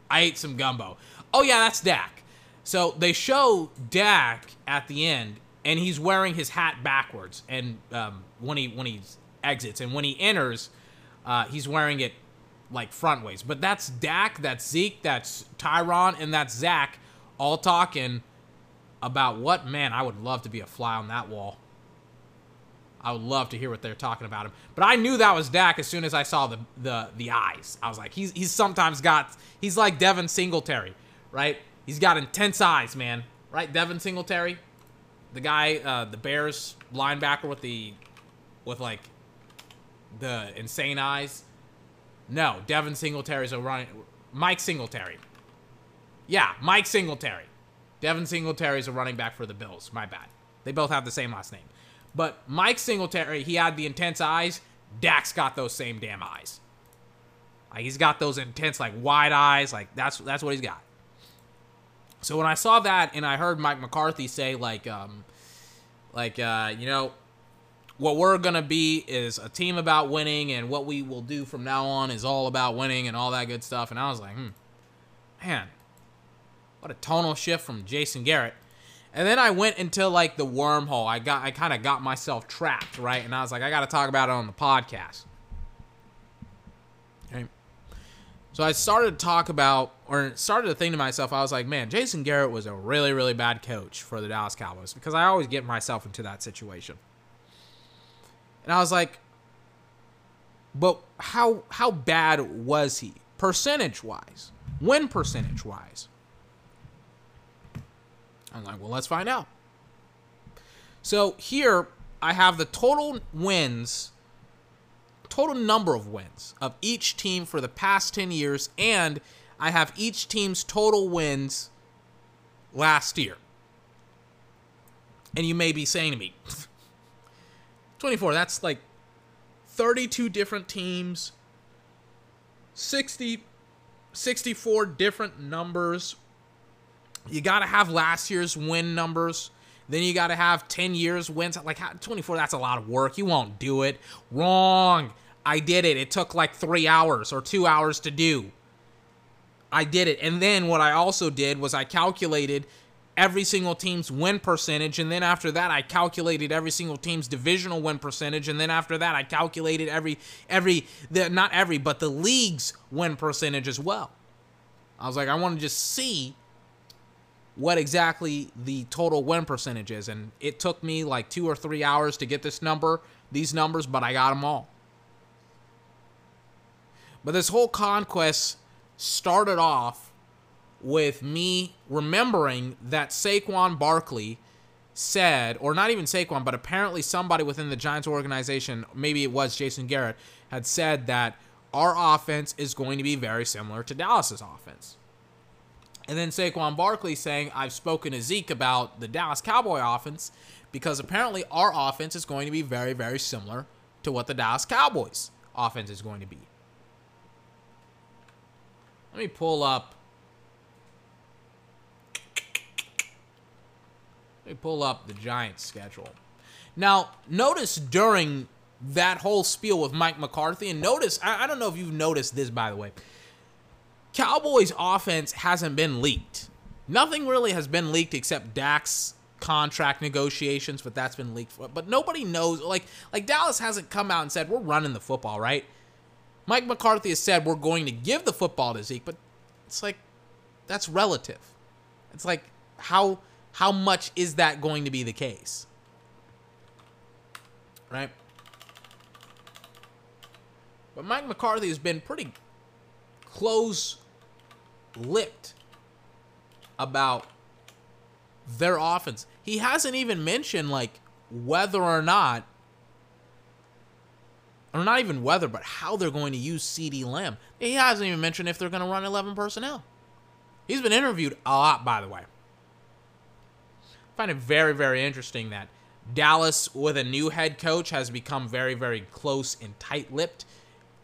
I ate some gumbo. Oh yeah, that's Dak. So they show Dak at the end, and he's wearing his hat backwards. And um, when he when he exits, and when he enters, uh, he's wearing it like front ways. But that's Dak, that's Zeke, that's Tyron, and that's Zack, all talking about what man. I would love to be a fly on that wall. I would love to hear what they're talking about him. But I knew that was Dak as soon as I saw the the the eyes. I was like, he's he's sometimes got he's like Devin Singletary, right? He's got intense eyes, man. Right? Devin Singletary, the guy, uh, the Bears linebacker with the with like the insane eyes. No, Devin Singletary's a running Mike Singletary. Yeah, Mike Singletary. Devin Singletary's a running back for the Bills. My bad. They both have the same last name. But Mike Singletary, he had the intense eyes. Dak's got those same damn eyes. Like he's got those intense, like wide eyes. Like that's that's what he's got. So when I saw that and I heard Mike McCarthy say like, um, like uh, you know, what we're gonna be is a team about winning, and what we will do from now on is all about winning and all that good stuff. And I was like, hmm, man, what a tonal shift from Jason Garrett. And then I went into like the wormhole. I got I kind of got myself trapped, right? And I was like, I got to talk about it on the podcast. Okay. So I started to talk about, or started to think to myself, I was like, man, Jason Garrett was a really, really bad coach for the Dallas Cowboys because I always get myself into that situation. And I was like, but how how bad was he percentage wise, win percentage wise? I'm like, well, let's find out. So here I have the total wins, total number of wins of each team for the past 10 years, and I have each team's total wins last year. And you may be saying to me, 24, that's like 32 different teams, 60, 64 different numbers you got to have last year's win numbers. Then you got to have 10 years wins. Like 24, that's a lot of work. You won't do it. Wrong. I did it. It took like three hours or two hours to do. I did it. And then what I also did was I calculated every single team's win percentage. And then after that, I calculated every single team's divisional win percentage. And then after that, I calculated every, every, the, not every, but the league's win percentage as well. I was like, I want to just see what exactly the total win percentage is. And it took me like two or three hours to get this number, these numbers, but I got them all. But this whole conquest started off with me remembering that Saquon Barkley said, or not even Saquon, but apparently somebody within the Giants organization, maybe it was Jason Garrett, had said that our offense is going to be very similar to Dallas's offense. And then Saquon Barkley saying, I've spoken to Zeke about the Dallas Cowboy offense because apparently our offense is going to be very, very similar to what the Dallas Cowboys offense is going to be. Let me pull up. Let me pull up the Giants schedule. Now, notice during that whole spiel with Mike McCarthy, and notice, I, I don't know if you've noticed this, by the way. Cowboys offense hasn't been leaked. Nothing really has been leaked except Dak's contract negotiations, but that's been leaked. But nobody knows. Like like Dallas hasn't come out and said we're running the football, right? Mike McCarthy has said we're going to give the football to Zeke, but it's like that's relative. It's like how how much is that going to be the case? Right? But Mike McCarthy has been pretty close lipped about their offense. He hasn't even mentioned like whether or not or not even whether, but how they're going to use CeeDee Lamb. He hasn't even mentioned if they're going to run 11 personnel. He's been interviewed a lot, by the way. I find it very, very interesting that Dallas, with a new head coach, has become very, very close and tight-lipped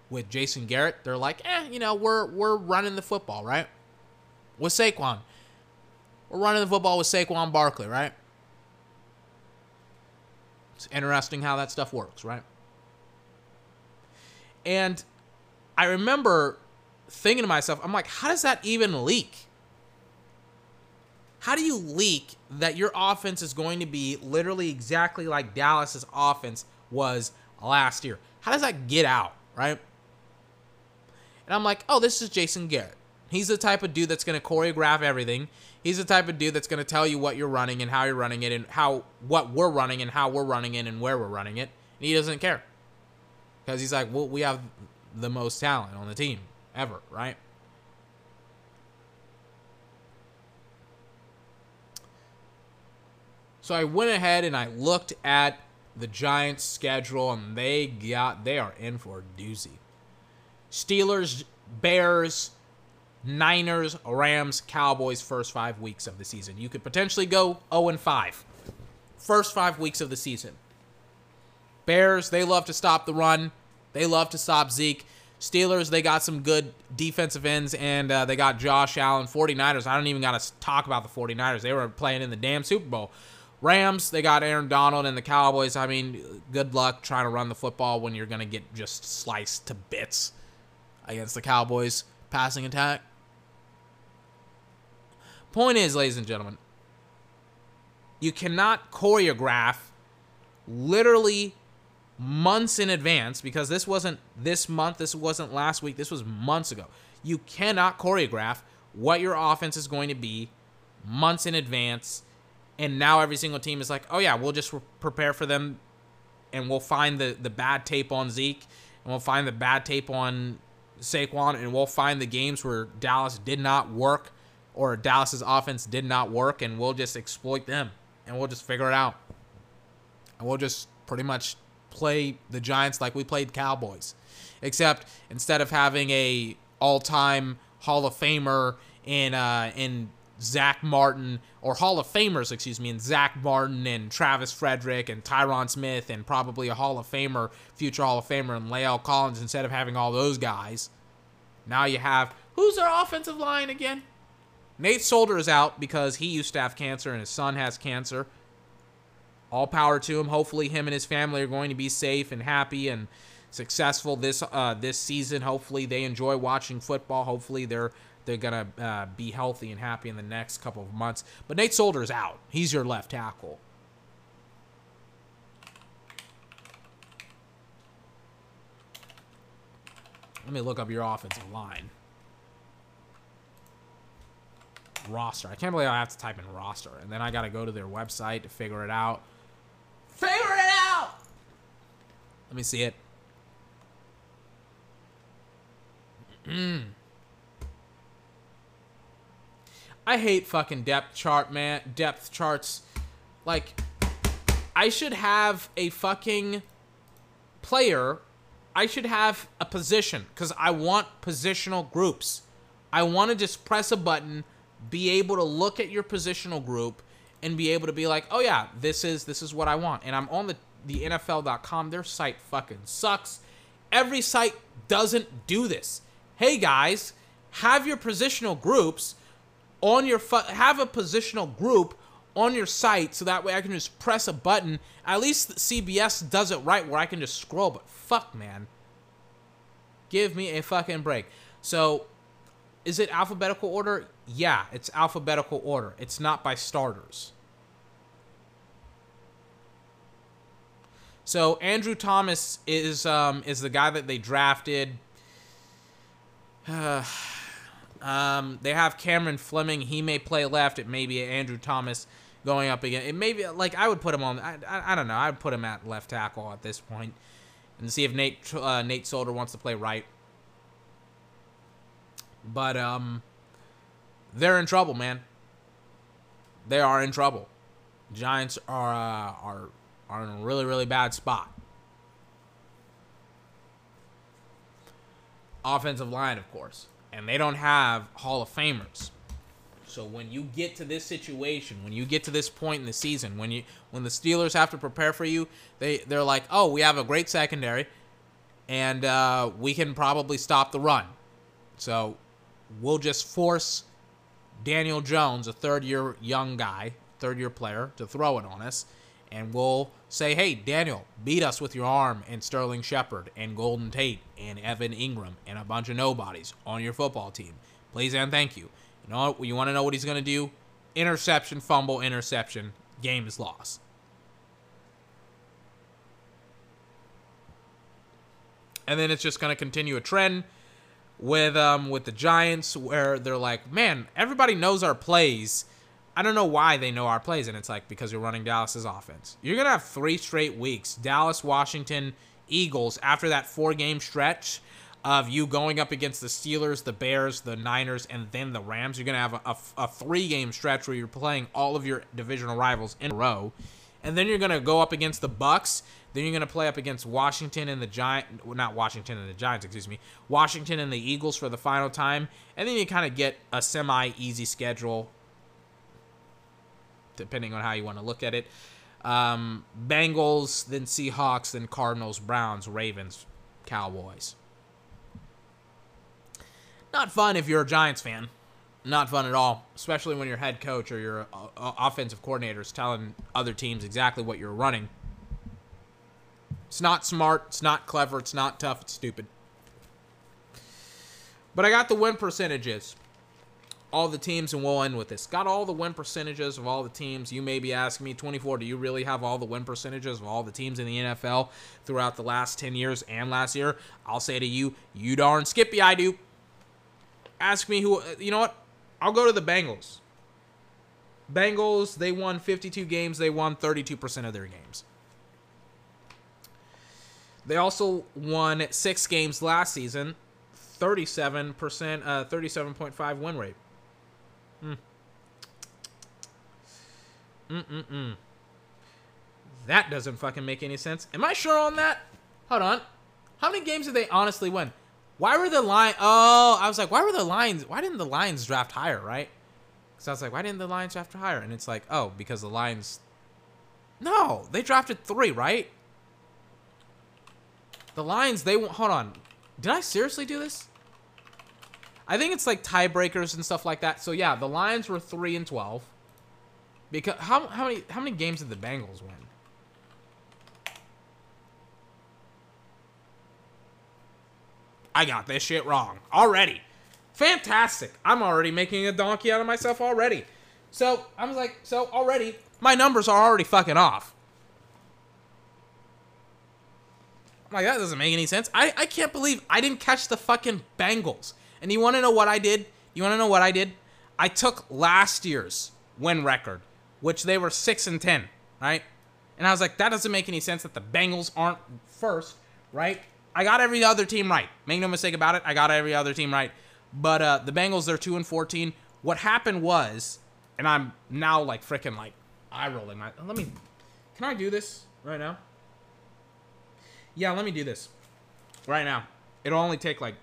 with Jason Garrett. They're like, eh, you know, we're we're running the football, right? With Saquon. We're running the football with Saquon Barkley, right? It's interesting how that stuff works, right? And I remember thinking to myself, I'm like, how does that even leak? How do you leak that your offense is going to be literally exactly like Dallas's offense was last year? How does that get out, right? And I'm like, oh, this is Jason Garrett. He's the type of dude that's going to choreograph everything. He's the type of dude that's going to tell you what you're running and how you're running it and how what we're running and how we're running it and where we're running it. And he doesn't care. Because he's like, well, we have the most talent on the team ever, right? So I went ahead and I looked at the Giants' schedule, and they got they are in for a doozy. Steelers, Bears, Niners, Rams, Cowboys first five weeks of the season. You could potentially go 0 and 5. First five weeks of the season. Bears, they love to stop the run. They love to stop Zeke. Steelers, they got some good defensive ends, and uh, they got Josh Allen. 49ers, I don't even got to talk about the 49ers. They were playing in the damn Super Bowl. Rams, they got Aaron Donald, and the Cowboys, I mean, good luck trying to run the football when you're going to get just sliced to bits against the Cowboys passing attack. Point is, ladies and gentlemen, you cannot choreograph literally months in advance because this wasn't this month, this wasn't last week, this was months ago. You cannot choreograph what your offense is going to be months in advance. And now every single team is like, oh, yeah, we'll just prepare for them and we'll find the, the bad tape on Zeke and we'll find the bad tape on Saquon and we'll find the games where Dallas did not work or Dallas's offense did not work and we'll just exploit them and we'll just figure it out. And we'll just pretty much play the Giants like we played Cowboys. Except instead of having a all-time Hall of Famer in uh, in Zack Martin or Hall of Famers, excuse me, in Zack Martin and Travis Frederick and Tyron Smith and probably a Hall of Famer, future Hall of Famer and La'el Collins instead of having all those guys. Now you have who's our offensive line again? Nate Solder is out because he used to have cancer and his son has cancer. All power to him. Hopefully, him and his family are going to be safe and happy and successful this uh, this season. Hopefully, they enjoy watching football. Hopefully, they're they're gonna uh, be healthy and happy in the next couple of months. But Nate Solder is out. He's your left tackle. Let me look up your offensive line. Roster. I can't believe I have to type in roster. And then I got to go to their website to figure it out. Figure it out! Let me see it. Mm. I hate fucking depth chart, man. Depth charts. Like, I should have a fucking player. I should have a position because I want positional groups. I want to just press a button, be able to look at your positional group, and be able to be like, oh yeah, this is this is what I want. And I'm on the the NFL.com. Their site fucking sucks. Every site doesn't do this. Hey guys, have your positional groups on your have a positional group on your site so that way I can just press a button. At least CBS does it right where I can just scroll, but fuck, man. Give me a fucking break. So, is it alphabetical order? Yeah, it's alphabetical order. It's not by starters. So Andrew Thomas is um, is the guy that they drafted. Um, they have Cameron Fleming. He may play left. It may be Andrew Thomas going up again. It may be like I would put him on. I, I, I don't know. I would put him at left tackle at this point, and see if Nate uh, Nate Solder wants to play right. But um, they're in trouble, man. They are in trouble. Giants are uh, are are in a really really bad spot. Offensive line, of course and they don't have Hall of Famers. So when you get to this situation, when you get to this point in the season, when you when the Steelers have to prepare for you, they they're like, oh, we have a great secondary, and uh, we can probably stop the run. So we'll just force Daniel Jones, a third year young guy, third year player, to throw it on us, and we'll say, hey, Daniel, beat us with your arm and Sterling Shepard and Golden Tate and Evan Engram and a bunch of nobodies on your football team. Please and thank you. You know? You want to know what he's going to do? Interception, fumble, interception. Game is lost. And then it's just going to continue a trend with um with the Giants where they're like, man, everybody knows our plays I don't know why they know our plays, and it's like because you're running Dallas's offense. You're gonna have three straight weeks: Dallas, Washington, Eagles. After that four-game stretch of you going up against the Steelers, the Bears, the Niners, and then the Rams, you're gonna have a, a, a three-game stretch where you're playing all of your divisional rivals in a row, and then you're gonna go up against the Bucs. Then you're gonna play up against Washington and the Giant, not Washington and the Giants, excuse me, Washington and the Eagles for the final time, and then you kind of get a semi-easy schedule depending on how you want to look at it. Um, Bengals, then Seahawks, then Cardinals, Browns, Ravens, Cowboys. Not fun if you're a Giants fan. Not fun at all, especially when your head coach or your uh, uh offensive coordinator is telling other teams exactly what you're running. It's not smart, it's not clever, it's not tough, it's stupid. But I got the win percentages all the teams, and we'll end with this. Got all the win percentages of all the teams. You may be asking me, 24, do you really have all the win percentages of all the teams in the NFL throughout the last 10 years and last year? I'll say to you, you darn Skippy, I do. Ask me who, you know what? I'll go to the Bengals. Bengals, they won 52 games. They won 32% of their games. They also won six games last season, 37%, uh, 37.5 win rate. Mm. Mm-mm-mm. That doesn't fucking make any sense. Am I sure on that? Hold on. How many games did they honestly win? Why were the line? Oh, I was like, why were the Lions? Why didn't the Lions draft higher, right? So I was like, why didn't the Lions draft higher? And it's like, oh, because the Lions. No, they drafted three, right? The Lions, they won't. hold on. Did I seriously do this? I think it's like tiebreakers and stuff like that. So yeah, the Lions were three and twelve. Because how how many how many games did the Bengals win? I got this shit wrong already. Fantastic. I'm already making a donkey out of myself already. So I was like, so already my numbers are already fucking off. I'm like that doesn't make any sense. I I can't believe I didn't catch the fucking Bengals. And you want to know what I did? You want to know what I did? I took last year's win record, which they were 6 and 10, right? And I was like, that doesn't make any sense that the Bengals aren't first, right? I got every other team right. Make no mistake about it. I got every other team right. But uh, the Bengals, they're 2 and 14. What happened was, and I'm now like freaking like eye rolling. My, let me, can I do this right now? Yeah, let me do this right now. It'll only take like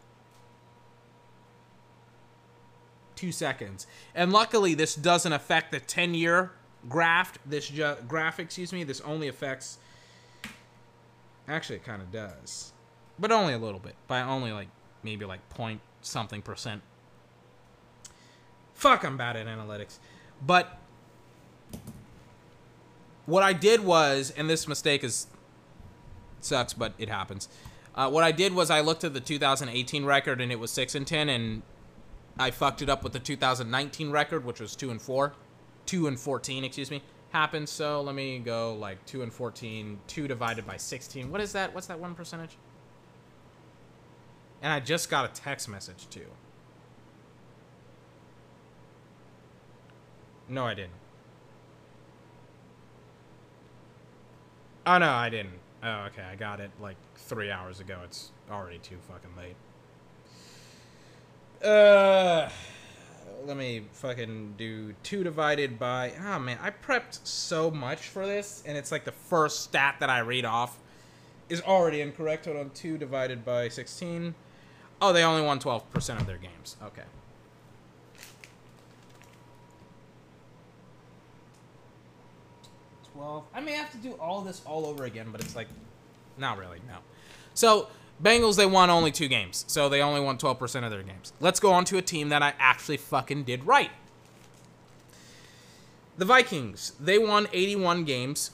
two seconds. And luckily, this doesn't affect the 10 year graph. This ju- graph, excuse me. This only affects. Actually, it kind of does, but only a little bit. By only like maybe like point something percent. Fuck, I'm bad at analytics. But what I did was, and this mistake is sucks, but it happens. Uh, what I did was I looked at the 2018 record and it was six and ten, and I fucked it up with the 2019 record, which was two and four, two and 14, excuse me. Happened. So let me go like two and 14, two divided by 16. What is that? What's that one percentage? And I just got a text message too. No, I didn't. Oh no, I didn't. Oh, okay, I got it like three hours ago. It's already too fucking late. Uh, let me fucking do two divided by. Oh man, I prepped so much for this, and it's like the first stat that I read off is already incorrect. Hold on, two divided by sixteen. Oh, they only won twelve percent of their games. Okay. Twelve. I may have to do all this all over again, but it's like, not really. No. So Bengals, they won only two games, so they only won 12% of their games. Let's go on to a team that I actually fucking did right. The Vikings, they won 81 games,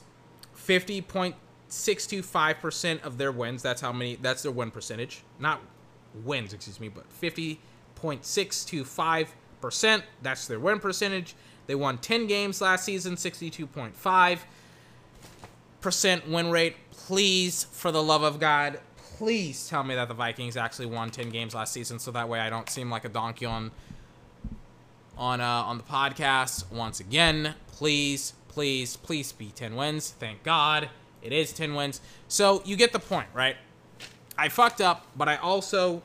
50.625% of their wins. That's how many, that's their win percentage. Not wins, excuse me, but 50.625%. That's their win percentage. They won 10 games last season, 62.5% win rate. Please, for the love of God, please tell me that the Vikings actually won 10 games last season so that way I don't seem like a donkey on on uh, on the podcast once again. Please, please, please be 10 wins. Thank God. It is 10 wins. So you get the point, right? I fucked up, but I also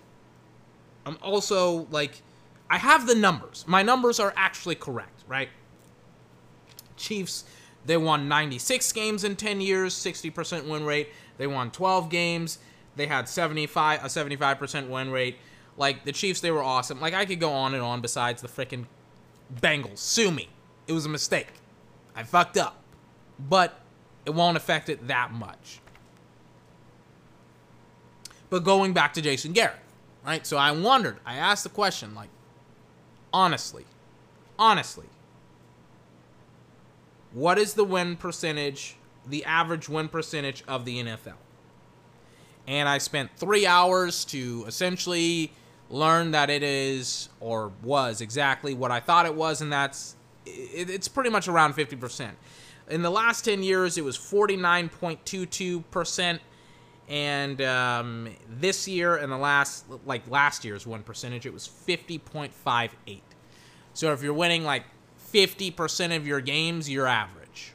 I'm also like I have the numbers. My numbers are actually correct, right? Chiefs, they won 96 games in 10 years, 60% win rate. They won 12 games. They had 75 a 75% win rate. Like the Chiefs, they were awesome. Like I could go on and on. Besides the freaking Bengals, sue me. It was a mistake. I fucked up, but it won't affect it that much. But going back to Jason Garrett, right? So I wondered. I asked the question, like, honestly, honestly, what is the win percentage, the average win percentage of the NFL? and I spent three hours to essentially learn that it is or was exactly what I thought it was, and that's it, it's pretty much around 50%. In the last 10 years, it was 49.22%, and um, this year and the last, like last year's one percentage, it was 50.58. So if you're winning like 50% of your games, you're average.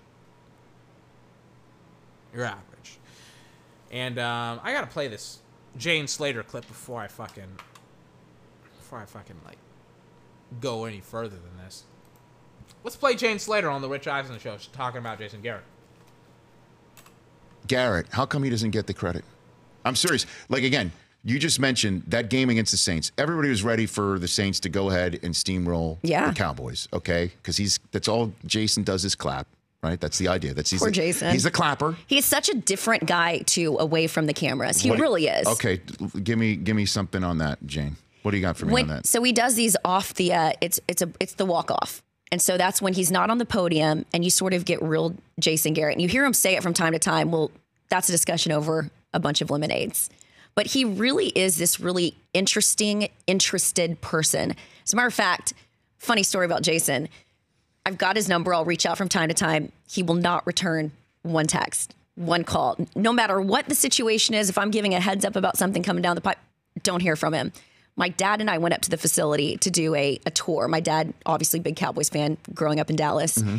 You're average. And um, I gotta play this Jane Slater clip before I fucking before I fucking like go any further than this. Let's play Jane Slater on the Rich Eisen show She's talking about Jason Garrett. Garrett, how come he doesn't get the credit? I'm serious. Like again, you just mentioned that game against the Saints. Everybody was ready for the Saints to go ahead and steamroll Yeah. the Cowboys, okay? Because he's that's all Jason does is clap, right? That's the idea. That's he's Poor the, Jason. He's the clapper. He's such a different guy too, away from the cameras. He What really is. Okay, give me give me something on that, Jane. What do you got for me When- on that? So he does these off the. Uh, it's it's a it's the walk off, and so that's when he's not on the podium, and you sort of get real Jason Garrett, and you hear him say it from time to time. Well, that's a discussion over a bunch of lemonades, but he really is this really interesting, interested person. As a matter of fact, funny story about Jason. I've got his number. I'll reach out from time to time. He will not return one text, one call, no matter what the situation is. If I'm giving a heads up about something coming down the pipe, don't hear from him. My dad and I went up to the facility to do a, a tour. My dad, obviously, big Cowboys fan growing up in Dallas. Mm-hmm.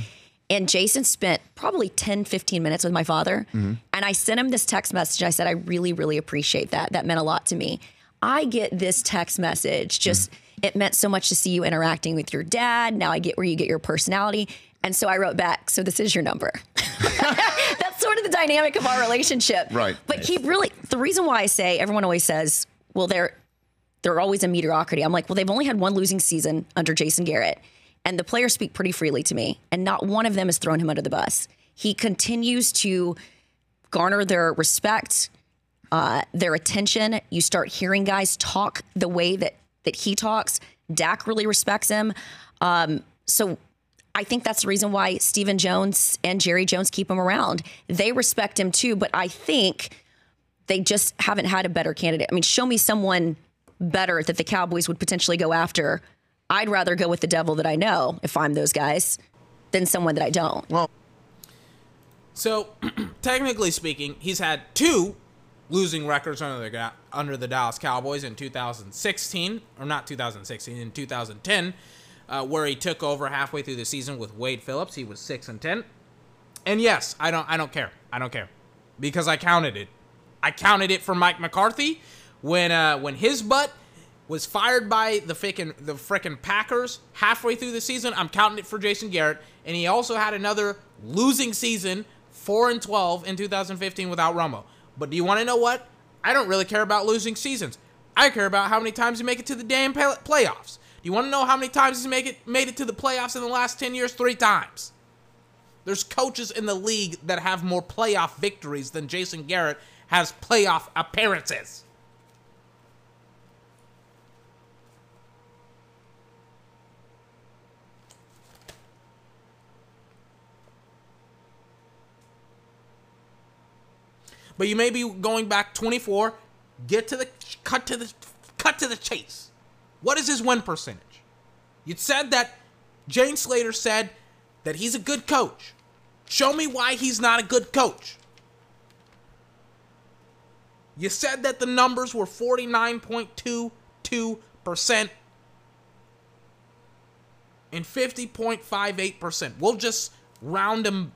And Jason spent probably 10, 15 minutes with my father. Mm-hmm. And I sent him this text message. I said, I really, really appreciate that. That meant a lot to me. I get this text message. Just, mm-hmm. it meant so much to see you interacting with your dad. Now I get where you get your personality. And so I wrote back, so this is your number. That's sort of the dynamic of our relationship. Right. But he really, the reason why I say, everyone always says, well, they're, they're always a mediocrity. I'm like, well, they've only had one losing season under Jason Garrett. And the players speak pretty freely to me. And not one of them has thrown him under the bus. He continues to garner their respect, uh, their attention. You start hearing guys talk the way that that he talks. Dak really respects him. Um, so I think that's the reason why Stephen Jones and Jerry Jones keep him around. They respect him too, but I think they just haven't had a better candidate. I mean, show me someone better that the Cowboys would potentially go after. I'd rather go with the devil that I know if I'm those guys than someone that I don't. Well, So, technically speaking, he's had two losing records under the under the Dallas Cowboys in 2016, or not 2016, in 2010, uh, where he took over halfway through the season with Wade Phillips. He was six and ten. And yes, I don't I don't care. I don't care because I counted it. I counted it for Mike McCarthy when uh, when his butt was fired by the frickin' the frickin' Packers halfway through the season. I'm counting it for Jason Garrett, and he also had another losing season, four and twelve in 2015 without Romo. But do you want to know what? I don't really care about losing seasons. I care about how many times you make it to the damn play- playoffs. Do you want to know how many times he's make it made it to the playoffs in the last 10 years? Three times. There's coaches in the league that have more playoff victories than Jason Garrett has playoff appearances. But you may be going back 24. Get to the cut to the cut to the chase. What is his win percentage? You said that Jane Slater said that he's a good coach. Show me why he's not a good coach. You said that the numbers were 49.22% and 50.58%. We'll just round them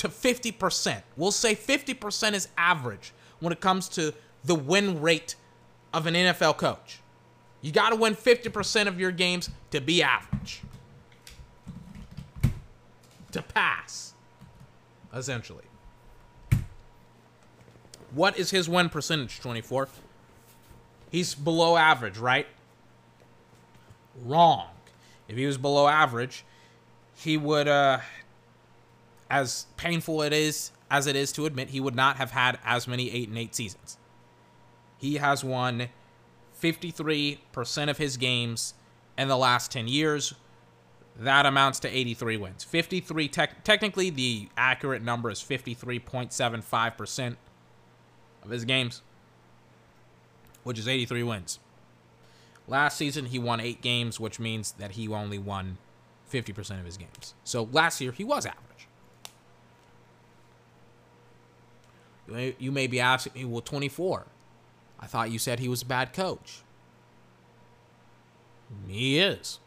to 50%. We'll say 50% is average when it comes to the win rate of an NFL coach. You got to win 50% of your games to be average. To pass, essentially. What is his win percentage, 24? He's below average, right? Wrong. If he was below average, he would uh as painful it is as it is to admit, he would not have had as many 8 and 8 seasons. He has won 53% of his games in the last 10 years. That amounts to 83 wins. 53 tech technically the accurate number is 53.75% of his games, which is 83 wins. Last season, he won eight games, which means that he only won 50% of his games. So last year, he was average. You may, be asking me, well, 24. I thought you said he was a bad coach. He is.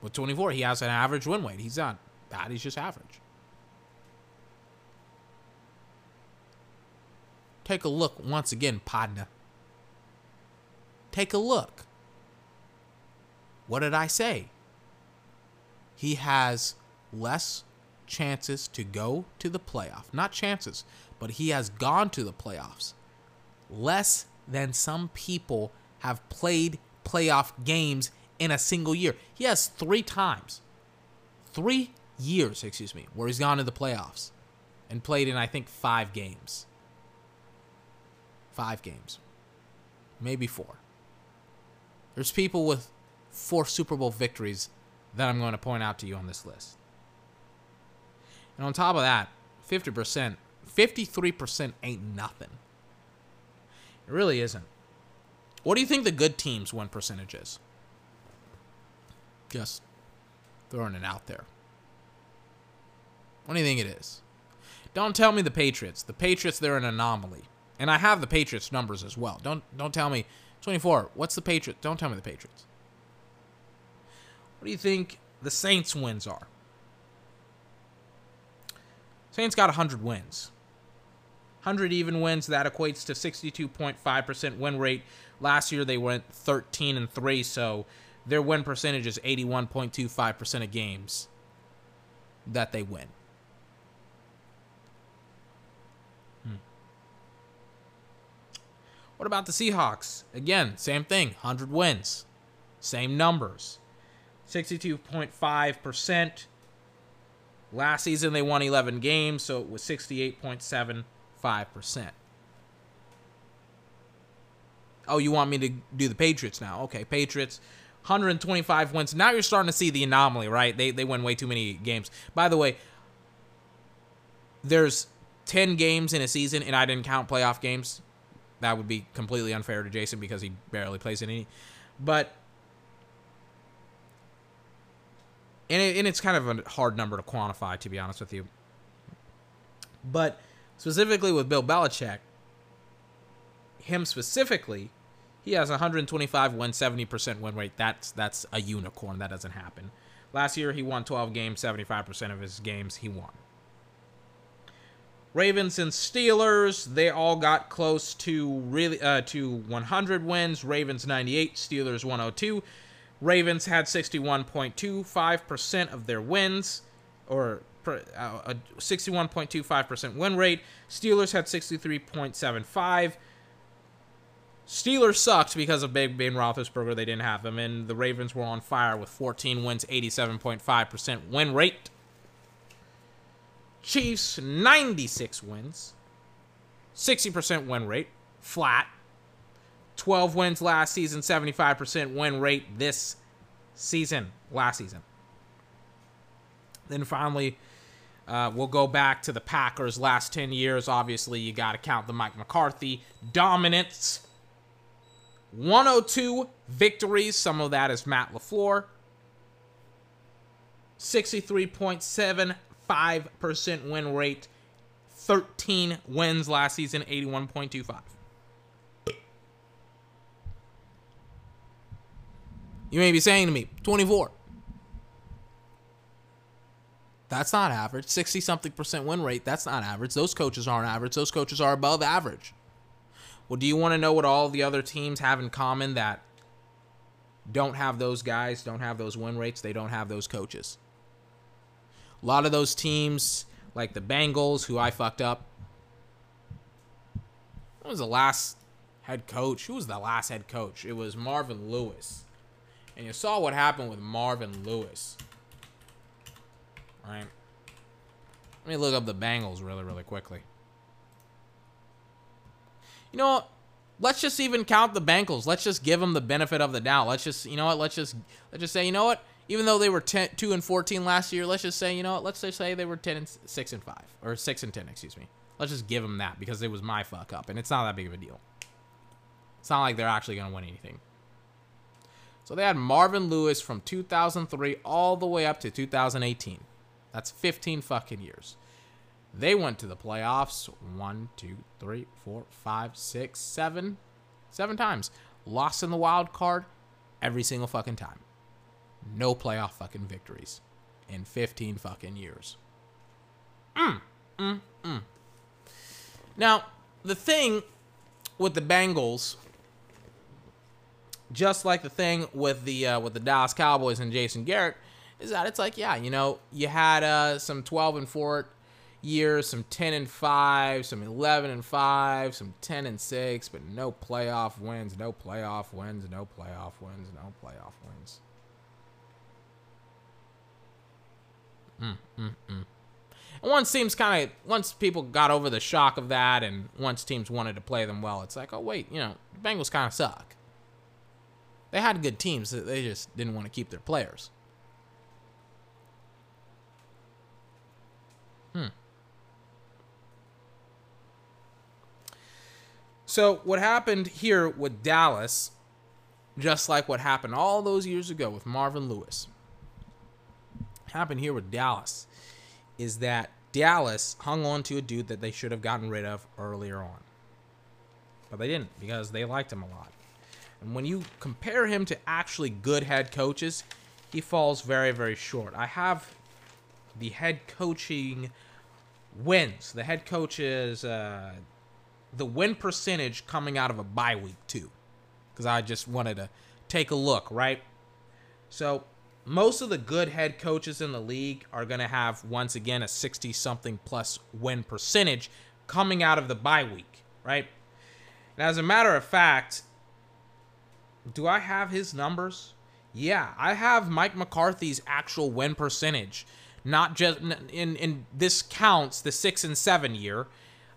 With 24, he has an average win weight. He's not bad, he's just average. Take a look once again, Podna. Take a look. What did I say? He has less chances to go to the playoff. Not chances, but he has gone to the playoffs. Less than some people have played playoff games in a single year. He has three times, three years, excuse me, where he's gone to the playoffs and played in, I think, five games. Five games. Maybe four. There's people with four Super Bowl victories that I'm going to point out to you on this list. And on top of that, 50%, 53% ain't nothing. It really isn't. What do you think the good teams win percentage is? Just throwing it out there. What do you think it is? Don't tell me the Patriots. The Patriots, they're an anomaly. And I have the Patriots numbers as well. Don't don't tell me 24. What's the Patriots? Don't tell me the Patriots. What do you think the Saints wins are? Saints got 100 wins. 100 even wins, that equates to 62.5% win rate. Last year they went 13 and 3, so their win percentage is 81.25% of games that they win. Hmm. What about the Seahawks? Again, same thing, 100 wins. Same numbers. 62.5%. Last season they won 11 games, so it was 68.75%. Oh, you want me to do the Patriots now? Okay, Patriots 125 wins. Now you're starting to see the anomaly, right? They they win way too many games. By the way, there's 10 games in a season and I didn't count playoff games. That would be completely unfair to Jason because he barely plays in any. But and, it, and it's kind of a hard number to quantify, to be honest with you. But specifically with Bill Belichick, him specifically, he has 125 win, 70% win rate. That's that's a unicorn. That doesn't happen. Last year he won 12 games, 75% of his games he won. Ravens and Steelers, they all got close to really uh, to 100 wins. Ravens 98, Steelers 102. Ravens had 61.25% of their wins, or Uh, a 61.25% win rate. Steelers had 63.75. Steelers sucked because of Big Ben Roethlisberger. They didn't have him, and the Ravens were on fire with 14 wins, 87.5% win rate. Chiefs 96 wins, 60% win rate, flat. 12 wins last season, 75% win rate this season, last season. Then finally, uh, we'll go back to the Packers' last 10 years. Obviously, you got to count the Mike McCarthy dominance. 102 victories. Some of that is Matt LaFleur. 63.75% win rate. 13 wins last season, 81.25. You may be saying to me, 24. That's not average. 60 something percent win rate, that's not average. Those coaches aren't average. Those coaches are above average. Well, do you want to know what all the other teams have in common that don't have those guys, don't have those win rates, they don't have those coaches? A lot of those teams, like the Bengals, who I fucked up. What was the last head coach? Who was the last head coach? It was Marvin Lewis. And you saw what happened with Marvin Lewis. Right? Let me look up the Bengals really, really quickly. You know what? Let's just even count the Bengals. Let's just give them the benefit of the doubt. Let's just, you know what? Let's just, let's just say, you know what? Even though they were 10, 2 and 14 last year, let's just say, you know what? Let's just say they were 10 and 6 and 5 or 6 and 10, excuse me. Let's just give them that because it was my fuck up and it's not that big of a deal. It's not like they're actually going to win anything. So they had Marvin Lewis from 2003 all the way up to 2018. That's 15 fucking years. They went to the playoffs one, two, three, four, five, six, seven, seven times. Lost in the wild card every single fucking time. No playoff fucking victories in 15 fucking years. Mm, mm, mm. Now, the thing with the Bengals, just like the thing with the uh, with the Dallas Cowboys and Jason Garrett, is that it's like, yeah, you know, you had uh, some 12 and 4 years, some 10 and 5, some 11 and 5, some 10 and 6, but no playoff wins, no playoff wins, no playoff wins, no playoff wins. Mm, mm, mm. And once teams kind of, once people got over the shock of that, and once teams wanted to play them well, it's like, oh wait, you know, the Bengals kind of suck. They had good teams, they just didn't want to keep their players. So what happened here with Dallas, just like what happened all those years ago with Marvin Lewis, happened here with Dallas, is that Dallas hung on to a dude that they should have gotten rid of earlier on. But they didn't because they liked him a lot. And when you compare him to actually good head coaches, he falls very, very short. I have the head coaching wins. The head coaches. uh, the win percentage coming out of a bye week too, because I just wanted to take a look. Right. So most of the good head coaches in the league are going to have once again a 60 something plus win percentage coming out of the bye week. Right. And as a matter of fact, do I have his numbers? Yeah, I have Mike McCarthy's actual win percentage not just in in this counts the six and seven year.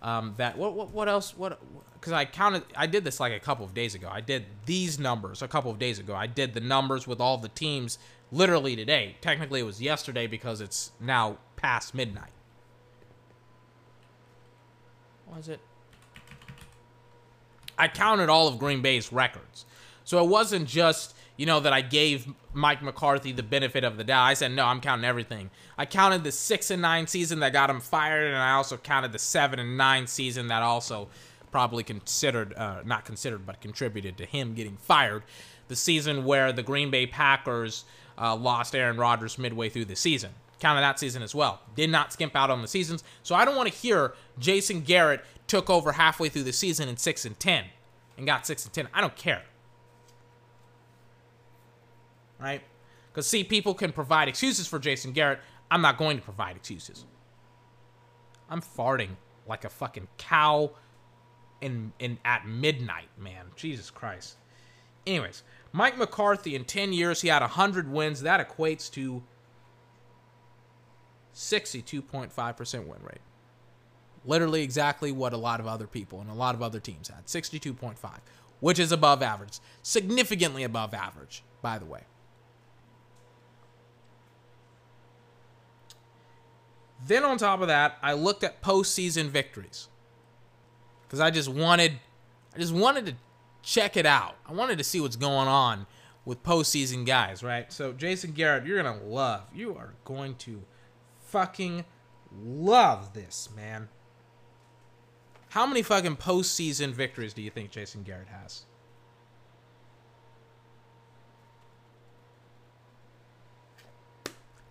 Um, that what what what else what because I counted I did this like a couple of days ago. I did these numbers a couple of days ago. I did the numbers with all the teams literally today. Technically it was yesterday because it's now past midnight. Was it? I counted all of Green Bay's records. So it wasn't just you know, that I gave Mike McCarthy the benefit of the doubt. I said, no, I'm counting everything. I counted the six and nine season that got him fired, and I also counted the seven and nine season that also probably considered, uh, not considered, but contributed to him getting fired. The season where the Green Bay Packers uh, lost Aaron Rodgers midway through the season. Counted that season as well. Did not skimp out on the seasons. So I don't want to hear Jason Garrett took over halfway through the season in six and ten and got six and ten. I don't care right? Because, see, people can provide excuses for Jason Garrett. I'm not going to provide excuses. I'm farting like a fucking cow in, in at midnight, man. Jesus Christ. Anyways, Mike McCarthy, in 10 years, he had 100 wins. That equates to 62.5% win rate. Literally exactly what a lot of other people and a lot of other teams had 62.5, which is above average. Significantly above average, by the way. Then on top of that, I looked at postseason victories because I just wanted, I just wanted to check it out. I wanted to see what's going on with postseason guys, right? So Jason Garrett, you're gonna love. You are going to fucking love this, man. How many fucking postseason victories do you think Jason Garrett has?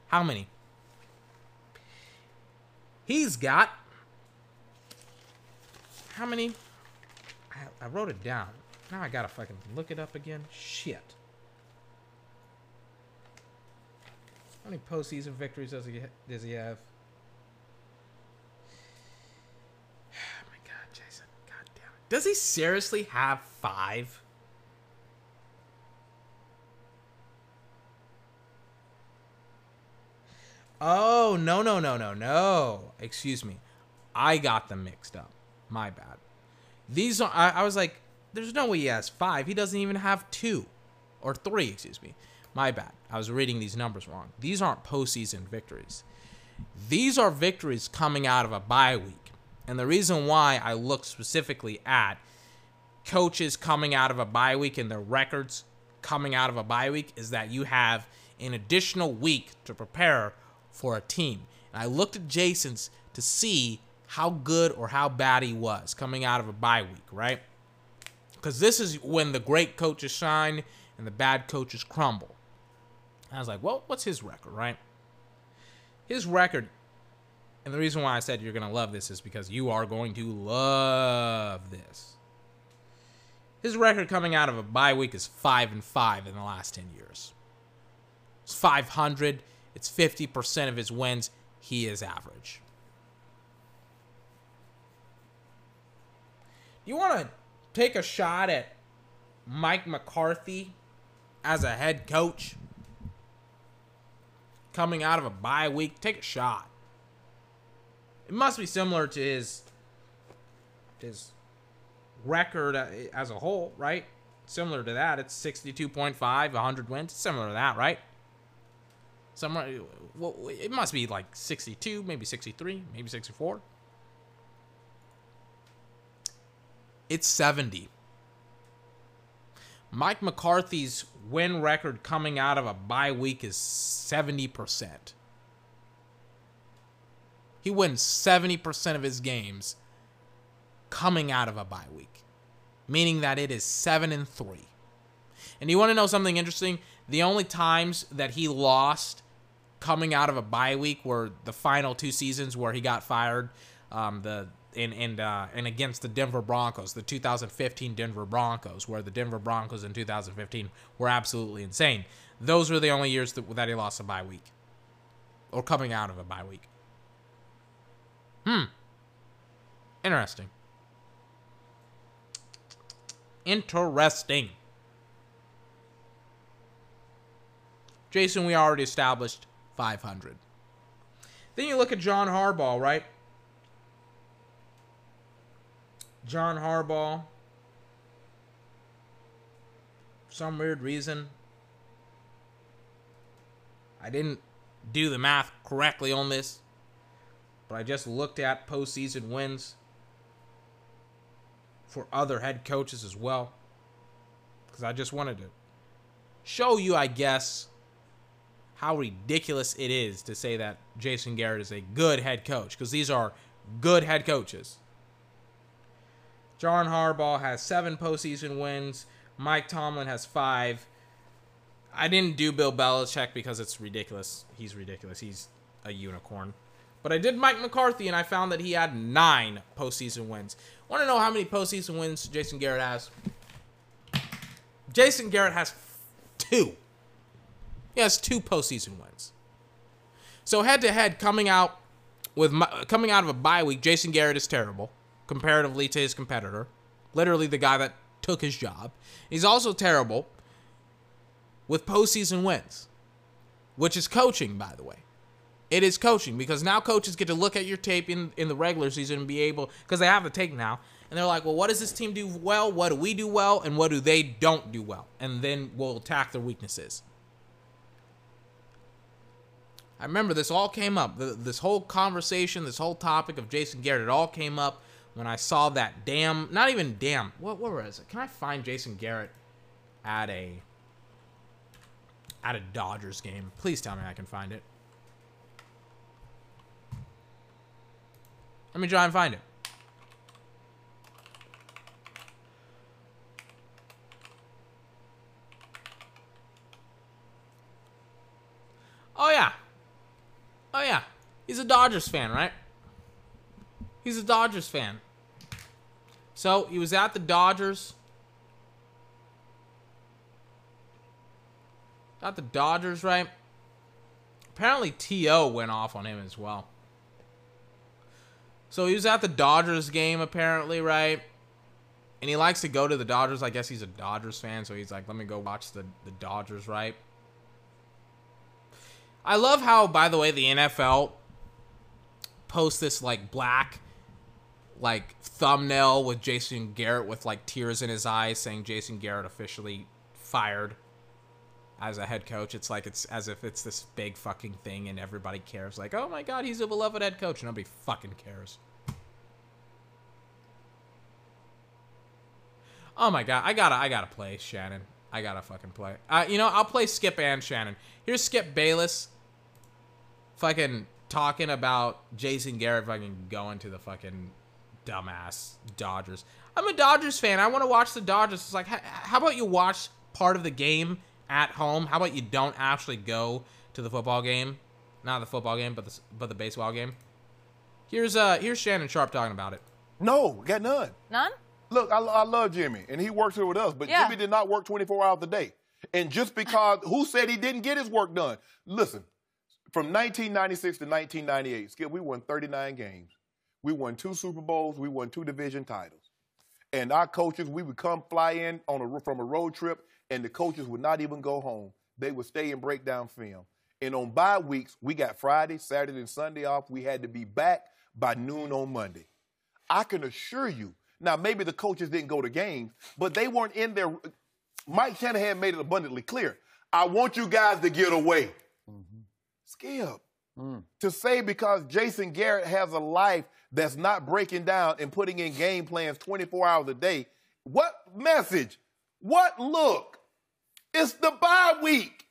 How many? He's got how many? I, I wrote it down. Now I gotta fucking look it up again. Shit. How many postseason victories does he does he have? Oh my god, Jason. God damn it. Does he seriously have five? Oh, no, no, no, no, no. Excuse me. I got them mixed up. My bad. These are, I, I was like, there's no way he has five. He doesn't even have two or three, excuse me. My bad. I was reading these numbers wrong. These aren't postseason victories. These are victories coming out of a bye week. And the reason why I look specifically at coaches coming out of a bye week and their records coming out of a bye week is that you have an additional week to prepare for a team. And I looked at Jason's to see how good or how bad he was coming out of a bye week, right? Because this is when the great coaches shine and the bad coaches crumble. I was like, well, what's his record, right? His record, and the reason why I said you're going to love this is because you are going to love this. His record coming out of a bye week is 5 and 5 in the last 10 years. It's 500. It's 50% of his wins. He is average. You want to take a shot at Mike McCarthy as a head coach coming out of a bye week? Take a shot. It must be similar to his his record uh, as a whole, right? Similar to that. It's 62.5, 100 wins. Similar to that, right? Somewhere, well, it must be like 62, maybe 63, maybe 64. It's 70. Mike McCarthy's win record coming out of a bye week is 70%. He wins 70% of his games coming out of a bye week, meaning that it is 7 and 3. And you want to know something interesting? The only times that he lost coming out of a bye week were the final two seasons where he got fired. Um, the and and uh, and against the Denver Broncos, the 2015 Denver Broncos, where the Denver Broncos in 2015 were absolutely insane. Those were the only years that, that he lost a bye week, or coming out of a bye week. Hmm. Interesting. Interesting. Jason, we already established 500. Then you look at John Harbaugh, right? John Harbaugh, some weird reason, I didn't do the math correctly on this, but I just looked at postseason wins for other head coaches as well. Because I just wanted to show you, I guess, how ridiculous it is to say that Jason Garrett is a good head coach. Because these are good head coaches. John Harbaugh has seven postseason wins. Mike Tomlin has five. I didn't do Bill Belichick because it's ridiculous. He's ridiculous. He's a unicorn. But I did Mike McCarthy, and I found that he had nine postseason wins. Want to know how many postseason wins Jason Garrett has? Jason Garrett has two. He has two postseason wins. So head to head, coming out with coming out of a bye week, Jason Garrett is terrible comparatively to his competitor, literally the guy that took his job. He's also terrible with postseason wins, which is coaching, by the way. It is coaching because now coaches get to look at your tape in, in the regular season and be able, because they have the tape now, and they're like, well, what does this team do well? What do we do well? And what do they don't do well? And then we'll attack their weaknesses. I remember this all came up. This whole conversation, this whole topic of Jason Garrett, it all came up when I saw that damn, not even damn, what, what was it? Can I find Jason Garrett at a, at a Dodgers game? Please tell me I can find it. Let me try and find it. Oh yeah. Oh yeah. He's a Dodgers fan, right? He's a Dodgers fan. So he was at the Dodgers. Got the Dodgers, right? Apparently T.O. went off on him as well. So he was at the Dodgers game, apparently, right? And he likes to go to the Dodgers. I guess he's a Dodgers fan, so he's like, let me go watch the, the Dodgers, right? I love how, by the way, the NFL posts this, like, black like thumbnail with Jason Garrett with like tears in his eyes saying Jason Garrett officially fired as a head coach. It's like it's as if it's this big fucking thing and everybody cares. Like, oh my god, he's a beloved head coach. Nobody fucking cares. Oh my god, I gotta I gotta play Shannon. I gotta fucking play. Uh, you know, I'll play Skip and Shannon. Here's Skip Bayless, fucking talking about Jason Garrett fucking going to the fucking dumbass Dodgers. I'm a Dodgers fan. I want to watch the Dodgers. It's like, how about you watch part of the game at home? How about you don't actually go to the football game? Not the football game, but the but the baseball game. Here's uh here's Shannon Sharpe talking about it. No, got none. None? Look, I, I love Jimmy, and he works here with us, but Yeah. Jimmy did not work 24 hours a day. And just because, who said he didn't get his work done? Listen, from 1996 to 1998, Skip, we won 39 games. We won two Super Bowls. We won two division titles. And our coaches, we would come fly in on a, from a road trip, and the coaches would not even go home. They would stay and break down film. And on bye weeks, we got Friday, Saturday, and Sunday off. We had to be back by noon on Monday. I can assure you. Now, maybe the coaches didn't go to games, but they weren't in there. Mike Shanahan made it abundantly clear. I want you guys to get away. Skip. Mm. To say because Jason Garrett has a life that's not breaking down and putting in game plans 24 hours a day, what message? What look? It's the bye week.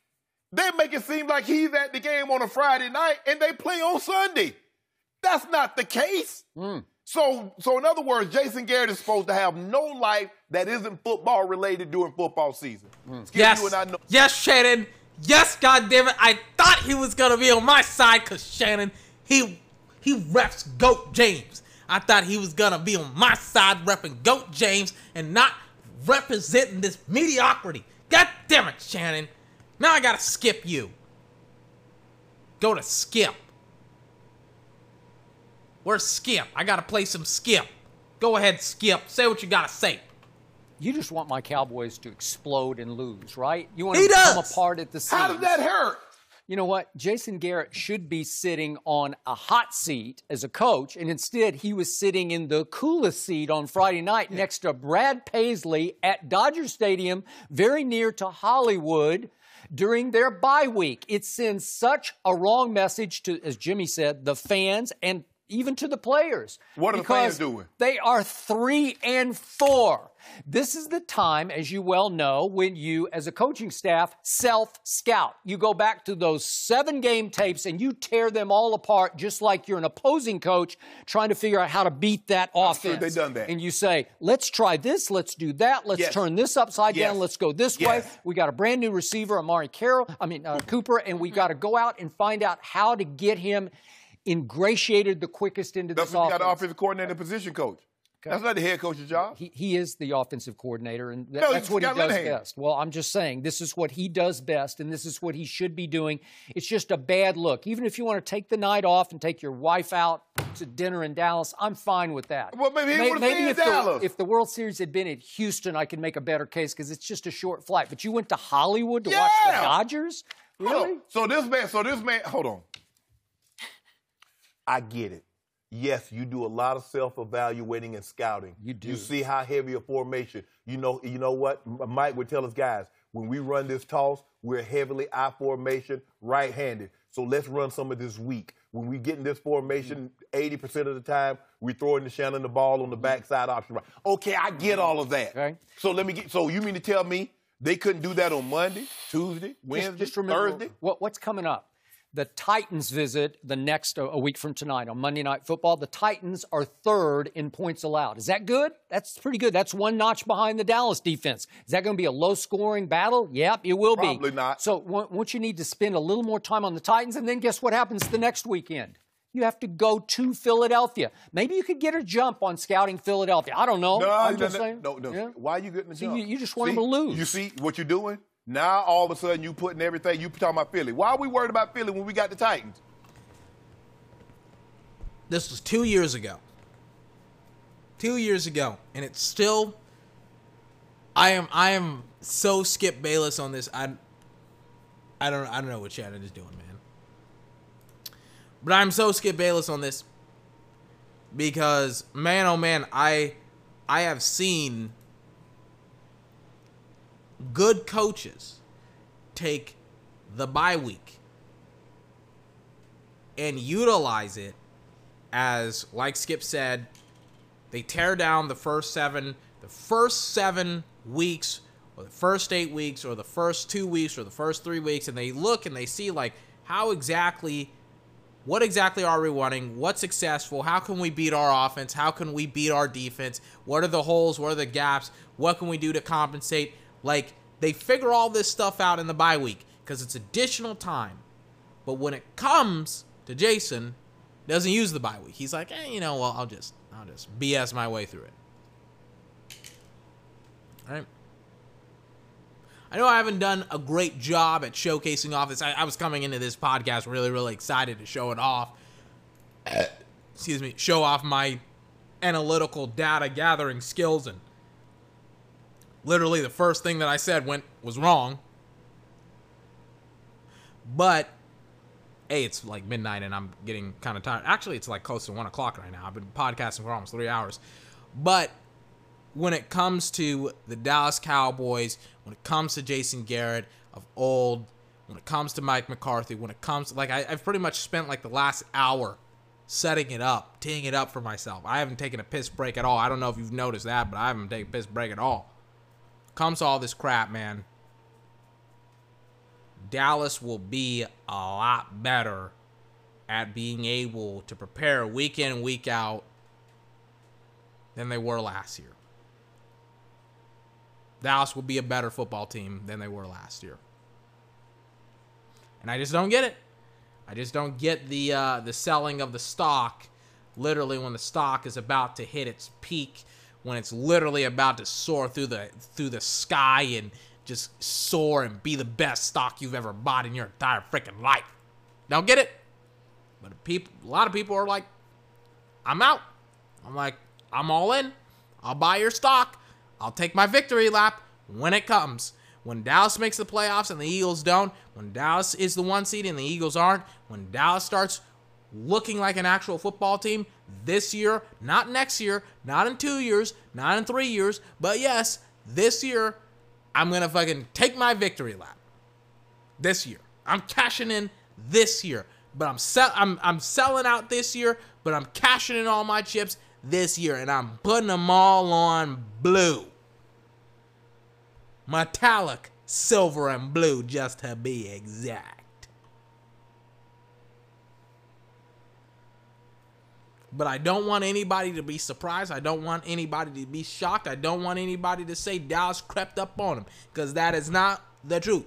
They make it seem like he's at the game on a Friday night and they play on Sunday. That's not the case. Mm. So, so in other words, Jason Garrett is supposed to have no life that isn't football related during football season. Mm. Skip, Yes. you and I know. Yes, Shannon. Yes, goddammit. I thought he was gonna be on my side because Shannon, he he refs Goat James. I thought he was gonna be on my side repping Goat James and not representing this mediocrity. God damn it, Shannon. Now I gotta skip you. Go to skip. Where's Skip? I gotta play some Skip. Go ahead, Skip. Say what you gotta say. You just want my Cowboys to explode and lose, right? You want He them to come does. apart at the seams. How did that hurt? You know what? Jason Garrett should be sitting on a hot seat as a coach, and instead he was sitting in the coolest seat on Friday night next to Brad Paisley at Dodger Stadium, very near to Hollywood. During their bye week, it sends such a wrong message to, as Jimmy said, the fans and even to the players. What are the fans doing? They are three and four. This is the time, as you well know, when you, as a coaching staff, self scout. You go back to those seven game tapes and you tear them all apart, just like you're an opposing coach trying to figure out how to beat that offense. sure they done that. And you say, let's try this, let's do that, let's Yes. turn this upside Yes. down, let's go this Yes. way. We got a brand new receiver, Amari Carroll, I mean, uh, Cooper, and we got to go out and find out how to get him ingratiated the quickest into That's this offense. got the offensive coordinator position coach. That's not the head coach's job. He, he is the offensive coordinator, and No, that's what he does Linehan. best. Well, I'm just saying this is what he does best, and this is what he should be doing. It's just a bad look. Even if you want to take the night off and take your wife out to dinner in Dallas, I'm fine with that. Well, maybe he May- maybe if the, Dallas. if the World Series had been at Houston, I could make a better case because it's just a short flight. But you went to Hollywood to watch the Dodgers? Really? So this man, so this man, hold on. I get it. Yes, you do a lot of self-evaluating and scouting. You do. You see how heavy a formation. You know, you know what? Mike would tell us guys, when we run this toss, we're heavily I formation, right-handed. So let's run some of this weak. When we get in this formation, 80% of the time, we throwing the Shannon the ball on the mm-hmm. backside option right. Okay, I get mm-hmm. all of that. Okay. So let me get so you mean to tell me they couldn't do that on Monday, Tuesday, Wednesday, Just, just remember Thursday? What, what's coming up. The Titans visit the next a week from tonight on Monday Night Football. The Titans are third in points allowed. Is that good? That's pretty good. That's one notch behind the Dallas defense. Is that going to be a low scoring battle? Yep, it will be. Probably not. So won't you need to spend a little more time on the Titans? And then guess what happens the next weekend? You have to go to Philadelphia. Maybe you could get a jump on scouting Philadelphia. I don't know. No, I'm no, just no, saying. no, no. Yeah. Why are you getting the See, jump? you- you just want See? them to lose. You see what you're doing? Now all of a sudden you putting everything you talking about Philly. Why are we worried about Philly when we got the Titans? This was two years ago. Two years ago, and it's still. I am I am so Skip Bayless on this. I. I don't I don't know what Shannon is doing, man. But I'm so Skip Bayless on this because man oh man I I have seen good coaches take the bye week and utilize it as like Skip said, they tear down the first seven. The first seven weeks or the first eight weeks or the first two weeks or the first three weeks and they look and they see like how exactly what exactly are we running? What's successful? How can we beat our offense? How can we beat our defense? What are the holes? What are the gaps? What can we do to compensate like they figure all this stuff out in the bye week because it's additional time but when it comes to jason doesn't use the bye week he's like eh, you know well i'll just i'll just bs my way through it all right I know I haven't done a great job at showcasing off this. I, I, was coming into this podcast really, really excited to show it off. Excuse me, show off my analytical data gathering skills, and literally the first thing that I said went was wrong. But hey, it's like midnight, and I'm getting kind of tired. Actually, it's like close to one o'clock right now. I've been podcasting for almost three hours, but when it comes to the Dallas Cowboys, when it comes to Jason Garrett of old, when it comes to Mike McCarthy, when it comes to, like I, have pretty much spent like the last hour setting it up, teeing it up for myself. I haven't taken a piss break at all. I don't know if you've noticed that, but I haven't taken a piss break at all. Comes all this crap, man. Dallas will be a lot better at being able to prepare week in week out than they were last year. Dallas will be a better football team than they were last year. And I just don't get it. I just don't get the uh, the selling of the stock. Literally, when the stock is about to hit its peak, when it's literally about to soar through the through the sky and just soar and be the best stock you've ever bought in your entire freaking life. Don't get it. But people, a lot of people are like, I'm out. I'm like, I'm all in. I'll buy your stock. I'll take my victory lap when it comes. When Dallas makes the playoffs and the Eagles don't, when Dallas is the one seed and the Eagles aren't, when Dallas starts looking like an actual football team this year, not next year, not in two years, not in three years, but yes, this year, I'm gonna fucking take my victory lap. This year, I'm cashing in this year, but I'm sell I'm I'm selling out this year, but I'm cashing in all my chips this year, and I'm putting them all on blue. Metallic silver and blue, just to be exact. But I don't want anybody to be surprised. I don't want anybody to be shocked. I don't want anybody to say Dallas crept up on him because that is not the truth.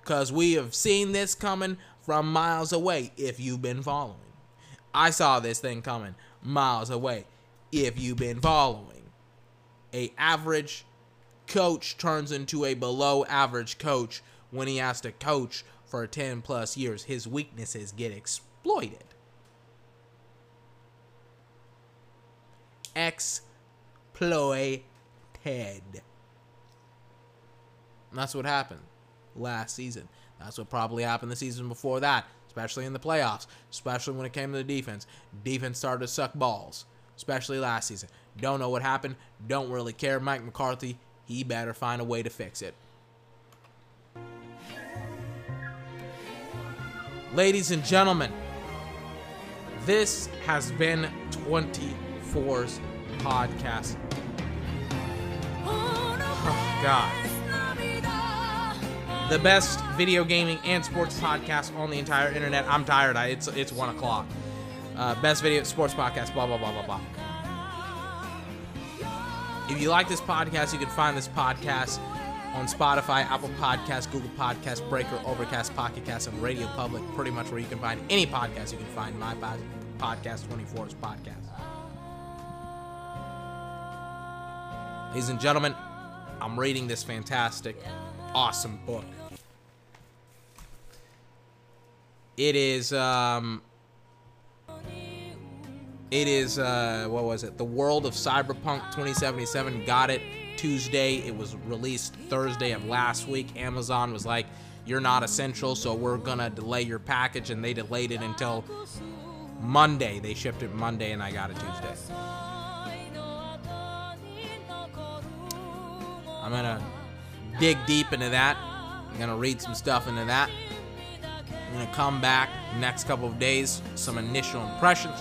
Because we have seen this coming from miles away if you've been following. I saw this thing coming miles away if you've been following. A average coach turns into a below average coach when he has to coach for 10 plus years. His weaknesses get exploited. Exploited. that's what happened last season. That's what probably happened the season before that, especially in the playoffs, especially when it came to the defense. Defense started to suck balls, especially last season. Don't know what happened. Don't really care. Mike McCarthy, he better find a way to fix it. Ladies and gentlemen, this has been 24's podcast. Oh, God. The best video gaming and sports podcast on the entire internet. I'm tired. I, it's it's one o'clock. Uh, best video sports podcast. Blah blah blah blah blah. If you like this podcast, you can find this podcast on Spotify, Apple Podcasts, Google Podcasts, Breaker, Overcast, Pocket Cast, and Radio Public. Pretty much where you can find any podcast, you can find my podcast, 24's podcast. Ladies and gentlemen, I'm reading this fantastic, awesome book. It is um, it is, uh, what was it? The World of Cyberpunk 2077 got it Tuesday. It was released Thursday of last week. Amazon was like, you're not essential, so we're gonna delay your package, and they delayed it until Monday. They shipped it Monday, and I got it Tuesday. I'm gonna dig deep into that. I'm gonna read some stuff into that. I'm gonna come back next couple of days, some initial impressions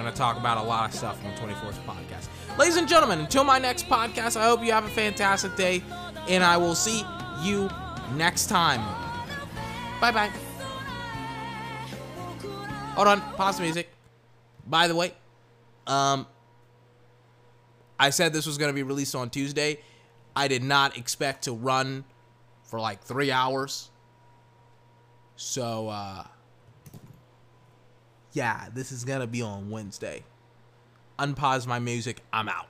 I'm to talk about a lot of stuff on the 24th podcast. Ladies and gentlemen, until my next podcast, I hope you have a fantastic day, and I will see you next time. Bye bye. Hold on, pause the music. By the way, um, I said this was going to be released on Tuesday. I did not expect to run for like three hours. So, uh, yeah, this is going to be on Wednesday. Unpause my music. I'm out.